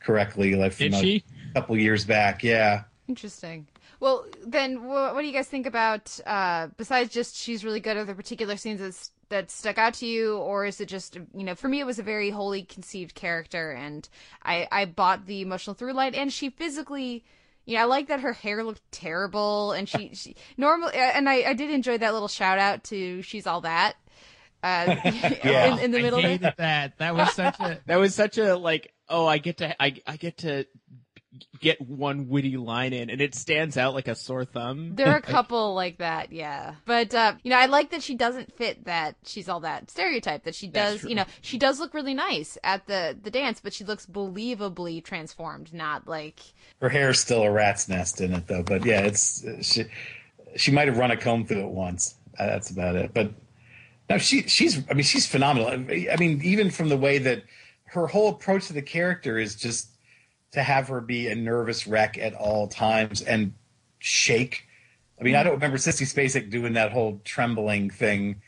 correctly, like from Did a she? couple years back. Yeah. Interesting. Well, then, wh- what do you guys think about? Uh, besides just she's really good at the particular scenes as that stuck out to you, or is it just you know? For me, it was a very wholly conceived character, and I I bought the emotional through line, and she physically. You know, I like that her hair looked terrible, and she, she normally, and I, I did enjoy that little shout out to "She's All That." Uh, in, in the middle I there. hated that. That was such a that was such a like oh I get to I I get to get one witty line in and it stands out like a sore thumb. There are a couple like that, yeah. But uh, you know, I like that she doesn't fit that she's all that stereotype. That she does, you know, she does look really nice at the the dance, but she looks believably transformed, not like Her hair's still a rat's nest in it though, but yeah, it's she. She might have run a comb through it once. Uh, that's about it. But no, she she's. I mean, she's phenomenal. I mean, even from the way that her whole approach to the character is just to have her be a nervous wreck at all times and shake. I mean, I don't remember Sissy Spacek doing that whole trembling thing,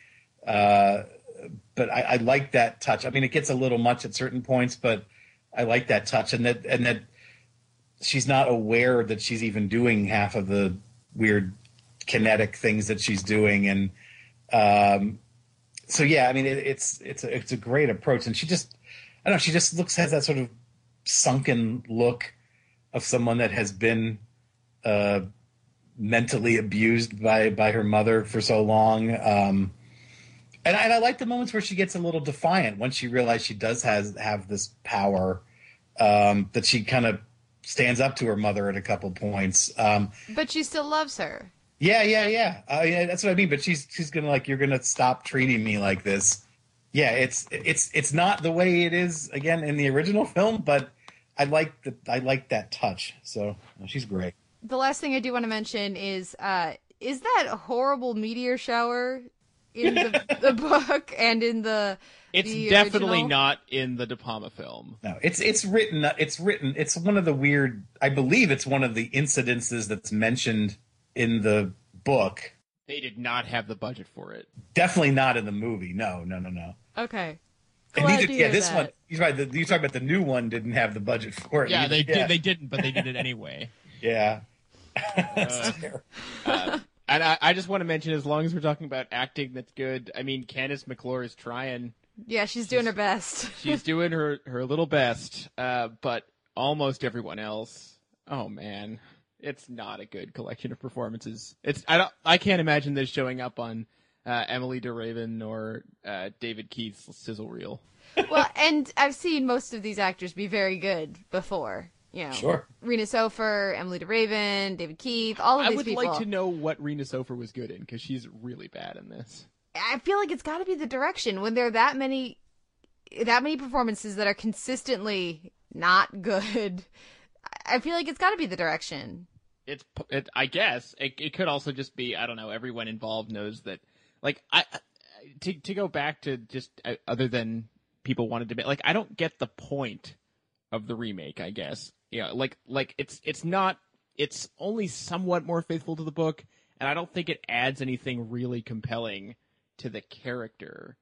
uh, but I, I like that touch. I mean, it gets a little much at certain points, but I like that touch, and that and that she's not aware that she's even doing half of the weird kinetic things that she's doing, and um, so yeah, I mean, it, it's it's a, it's a great approach, and she just I don't know, she just looks has that sort of sunken look of someone that has been uh, mentally abused by by her mother for so long. Um, and, I, and I like the moments where she gets a little defiant once she realizes she does has have this power um, that she kind of stands up to her mother at a couple points. Um, but she still loves her. yeah, yeah, yeah. Uh, yeah. That's what I mean. But she's she's gonna like you're gonna stop treating me like this. Yeah, it's it's it's not the way it is again in the original film, but I like the I like that touch. So she's great. The last thing I do want to mention is uh is that horrible meteor shower in the, the book and in the It's the definitely original? not in the De Palma film. No, it's it's written it's written it's one of the weird I believe it's one of the incidences that's mentioned in the book. They did not have the budget for it. Definitely not in the movie. No, no, no, no. Okay. And neither, to yeah, this that. one. You're right. The, you talk about the new one didn't have the budget for it. Yeah, either. they did. They didn't, but they did it anyway. Yeah. Uh, uh, and I, I just want to mention, as long as we're talking about acting that's good, I mean, Kandyse McClure is trying. Yeah, she's doing her best. She's doing her, her little best, uh, but almost everyone else, oh man, it's not a good collection of performances. It's I don't I can't imagine this showing up on uh, Emilie de Ravin or uh, David Keith's sizzle reel. well, and I've seen most of these actors be very good before. You know, Sure. Rena Sofer, Emilie de Ravin, David Keith, all of I these people. I would like to know what Rena Sofer was good in because she's really bad in this. I feel like it's got to be the direction when there are that many, that many performances that are consistently not good. I feel like it's got to be the direction. it's it, I guess it, it could also just be I don't know everyone involved knows that like I to to go back to just uh, other than people wanted to be like I don't get the point of the remake I guess. Yeah like like it's it's not it's only somewhat more faithful to the book and I don't think it adds anything really compelling to the character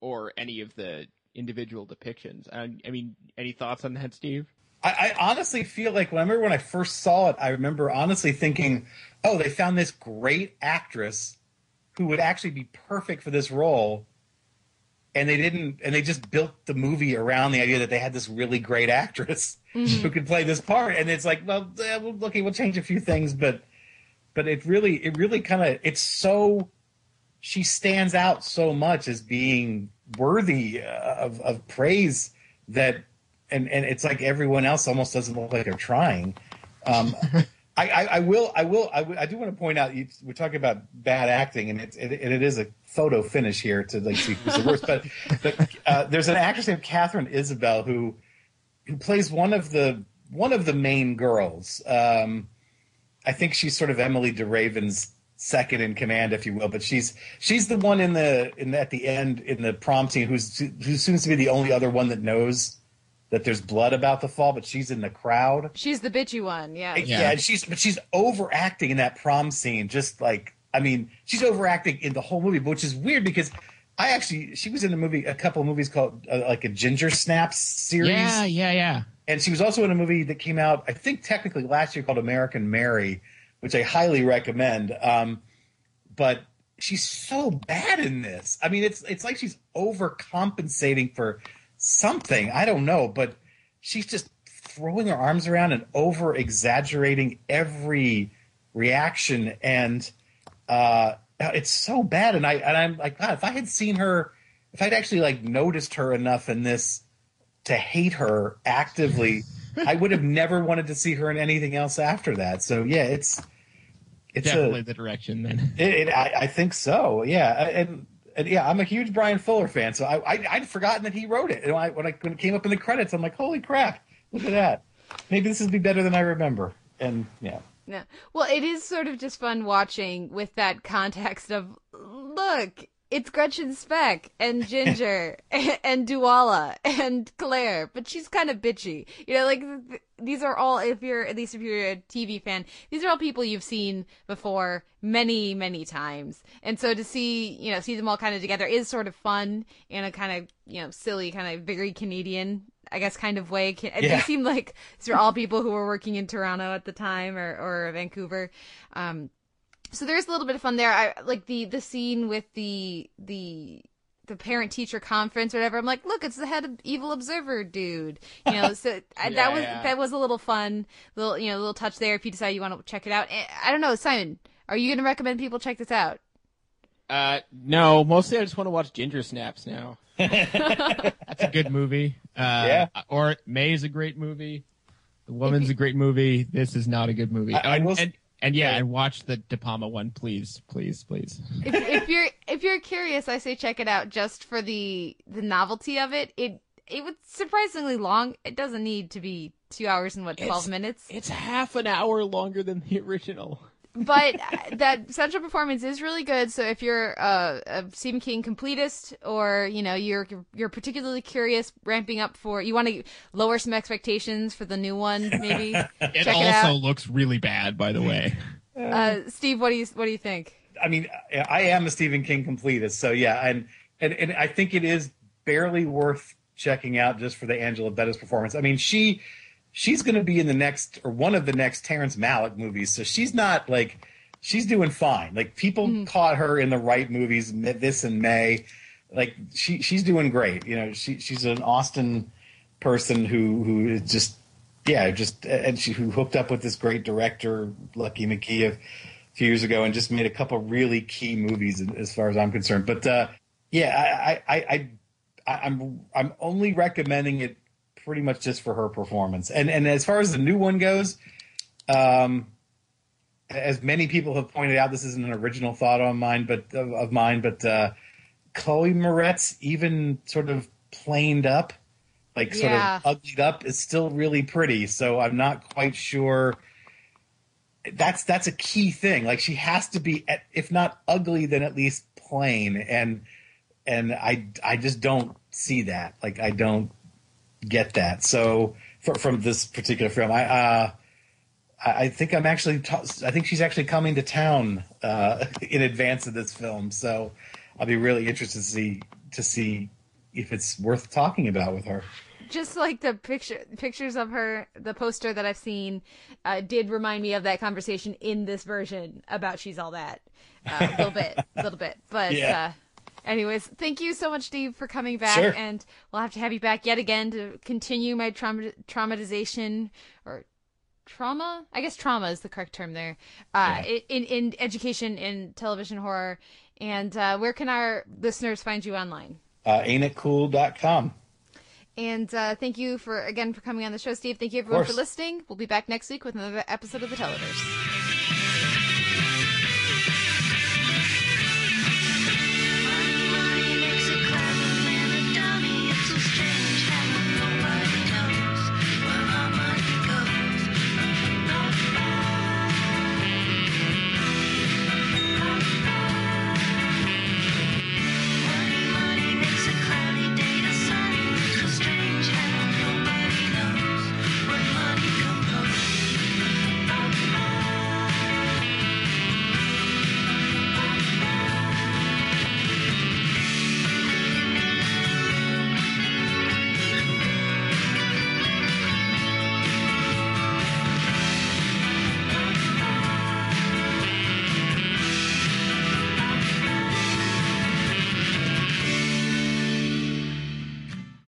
or any of the individual depictions. I, I mean any thoughts on that Steve? I, I honestly feel like when I remember when I first saw it, I remember honestly thinking, "Oh, they found this great actress who would actually be perfect for this role." And they didn't, and they just built the movie around the idea that they had this really great actress Mm-hmm. who could play this part. And it's like, well, eh, well, okay, we'll change a few things, but, but it really, it really kind of, it's so, she stands out so much as being worthy uh, of, of praise that and and it's like everyone else almost doesn't look like they're trying. Um, I, I, I will I will I, I do want to point out you, we're talking about bad acting and it, and it is a photo finish here to like see who's the worst. But, but uh, there's an actress named Katharine Isabelle who who plays one of the one of the main girls. Um, I think she's sort of Emilie de Ravin's second in command, if you will. But she's she's the one in the in the, at the end in the prom scene who's who seems to be the only other one that knows that there's blood about the fall, but she's in the crowd. She's the bitchy one, yeah. Yeah, and she's but she's overacting in that prom scene, just like I mean, she's overacting in the whole movie, which is weird because I actually she was in a movie, a couple of movies called uh, like a Ginger Snaps series. Yeah, yeah, yeah. And she was also in a movie that came out, I think, technically last year called American Mary, which I highly recommend. Um, but she's so bad in this. I mean, it's it's like she's overcompensating for something. I don't know, but she's just throwing her arms around and over exaggerating every reaction, and uh, it's so bad. And I and I'm like, God, if I had seen her, if I'd actually like noticed her enough in this to hate her actively, I would have never wanted to see her in anything else after that. So yeah, it's it's Definitely a, the direction then. it, it, I, I think so. Yeah, and, and yeah, I'm a huge Bryan Fuller fan, so I, I I'd forgotten that he wrote it. And I, when I when it came up in the credits, I'm like, holy crap, look at that. Maybe this will be better than I remember. And yeah, Yeah. Well, it is sort of just fun watching with that context of look, it's Gretchen Speck and Ginger and Dualla and Claire, but she's kind of bitchy. You know, like th- these are all if you're at least if you're a TV fan, these are all people you've seen before many, many times. And so to see, you know, see them all kind of together is sort of fun in a kind of, you know, silly kind of very Canadian I guess kind of way. It Yeah. they seem like these are all people who were working in Toronto at the time or, or Vancouver. Um, so there's a little bit of fun there. I like the the scene with the the the parent teacher conference or whatever. I'm like, look, it's the head of Evil Observer dude. You know, so I, Yeah, that was yeah. that was a little fun, little you know, little touch there. If you decide you want to check it out, Eh, I don't know, Simon, are you going to recommend people check this out? Uh, no, mostly I just want to watch Ginger Snaps now. That's a good movie. Uh, Yeah. Or May is a great movie. The Woman's a great movie. This is not a good movie. I- I will s- and, and yeah, and watch the De Palma one, please, please, please. if, if you're if you're curious, I say check it out just for the the novelty of it. It it was surprisingly long. It doesn't need to be two hours and what twelve It's- minutes. It's half an hour longer than the original. But uh, that central performance is really good. So if you're a, a Stephen King completist, or you know you're you're particularly curious, ramping up for you want to lower some expectations for the new one, maybe It check it also out. looks really bad, by the way. Uh, Steve, what do you what do you think? I mean, I am a Stephen King completist, so yeah, and and and I think it is barely worth checking out just for the Angela Bettis performance. I mean, she she's going to be in the next or one of the next Terrence Malick movies, so she's not like she's doing fine. Like people caught her in the right movies, this and May. Like she she's doing great. You know, she she's an Austin person who who is just yeah, just and she who hooked up with this great director Lucky McKee a few years ago and just made a couple really key movies as far as I'm concerned. But uh, yeah, I, I, I, I, I'm I'm only recommending it pretty much just for her performance. And and as far as the new one goes, um, as many people have pointed out, this isn't an original thought on mine, but of, of mine, but uh, Chloe Moretz, even sort of planed up, like sort Yeah. of uglied up, is still really pretty. So I'm not quite sure. That's that's a key thing. Like she has to be, at- if not ugly, then at least plain. And and I I just don't see that. Like I don't get that. So for, from this particular film, I uh, I think I'm actually ta- I think she's actually coming to town uh, in advance of this film. So I'll be really interested to see to see if it's worth talking about with her. Just like the picture pictures of her, the poster that I've seen uh, did remind me of that conversation in this version about she's all that uh, a little bit, a little bit. But Yeah. uh, anyways, thank you so much, Steve, for coming back, Sure. and we'll have to have you back yet again to continue my trauma traumatization or trauma. I guess trauma is the correct term there. Uh, in in education in television horror. And uh, where can our listeners find you online? Uh, ain'titcool.com. And uh, thank you for again for coming on the show, Steve. Thank you everyone for listening. We'll be back next week with another episode of the Televerse.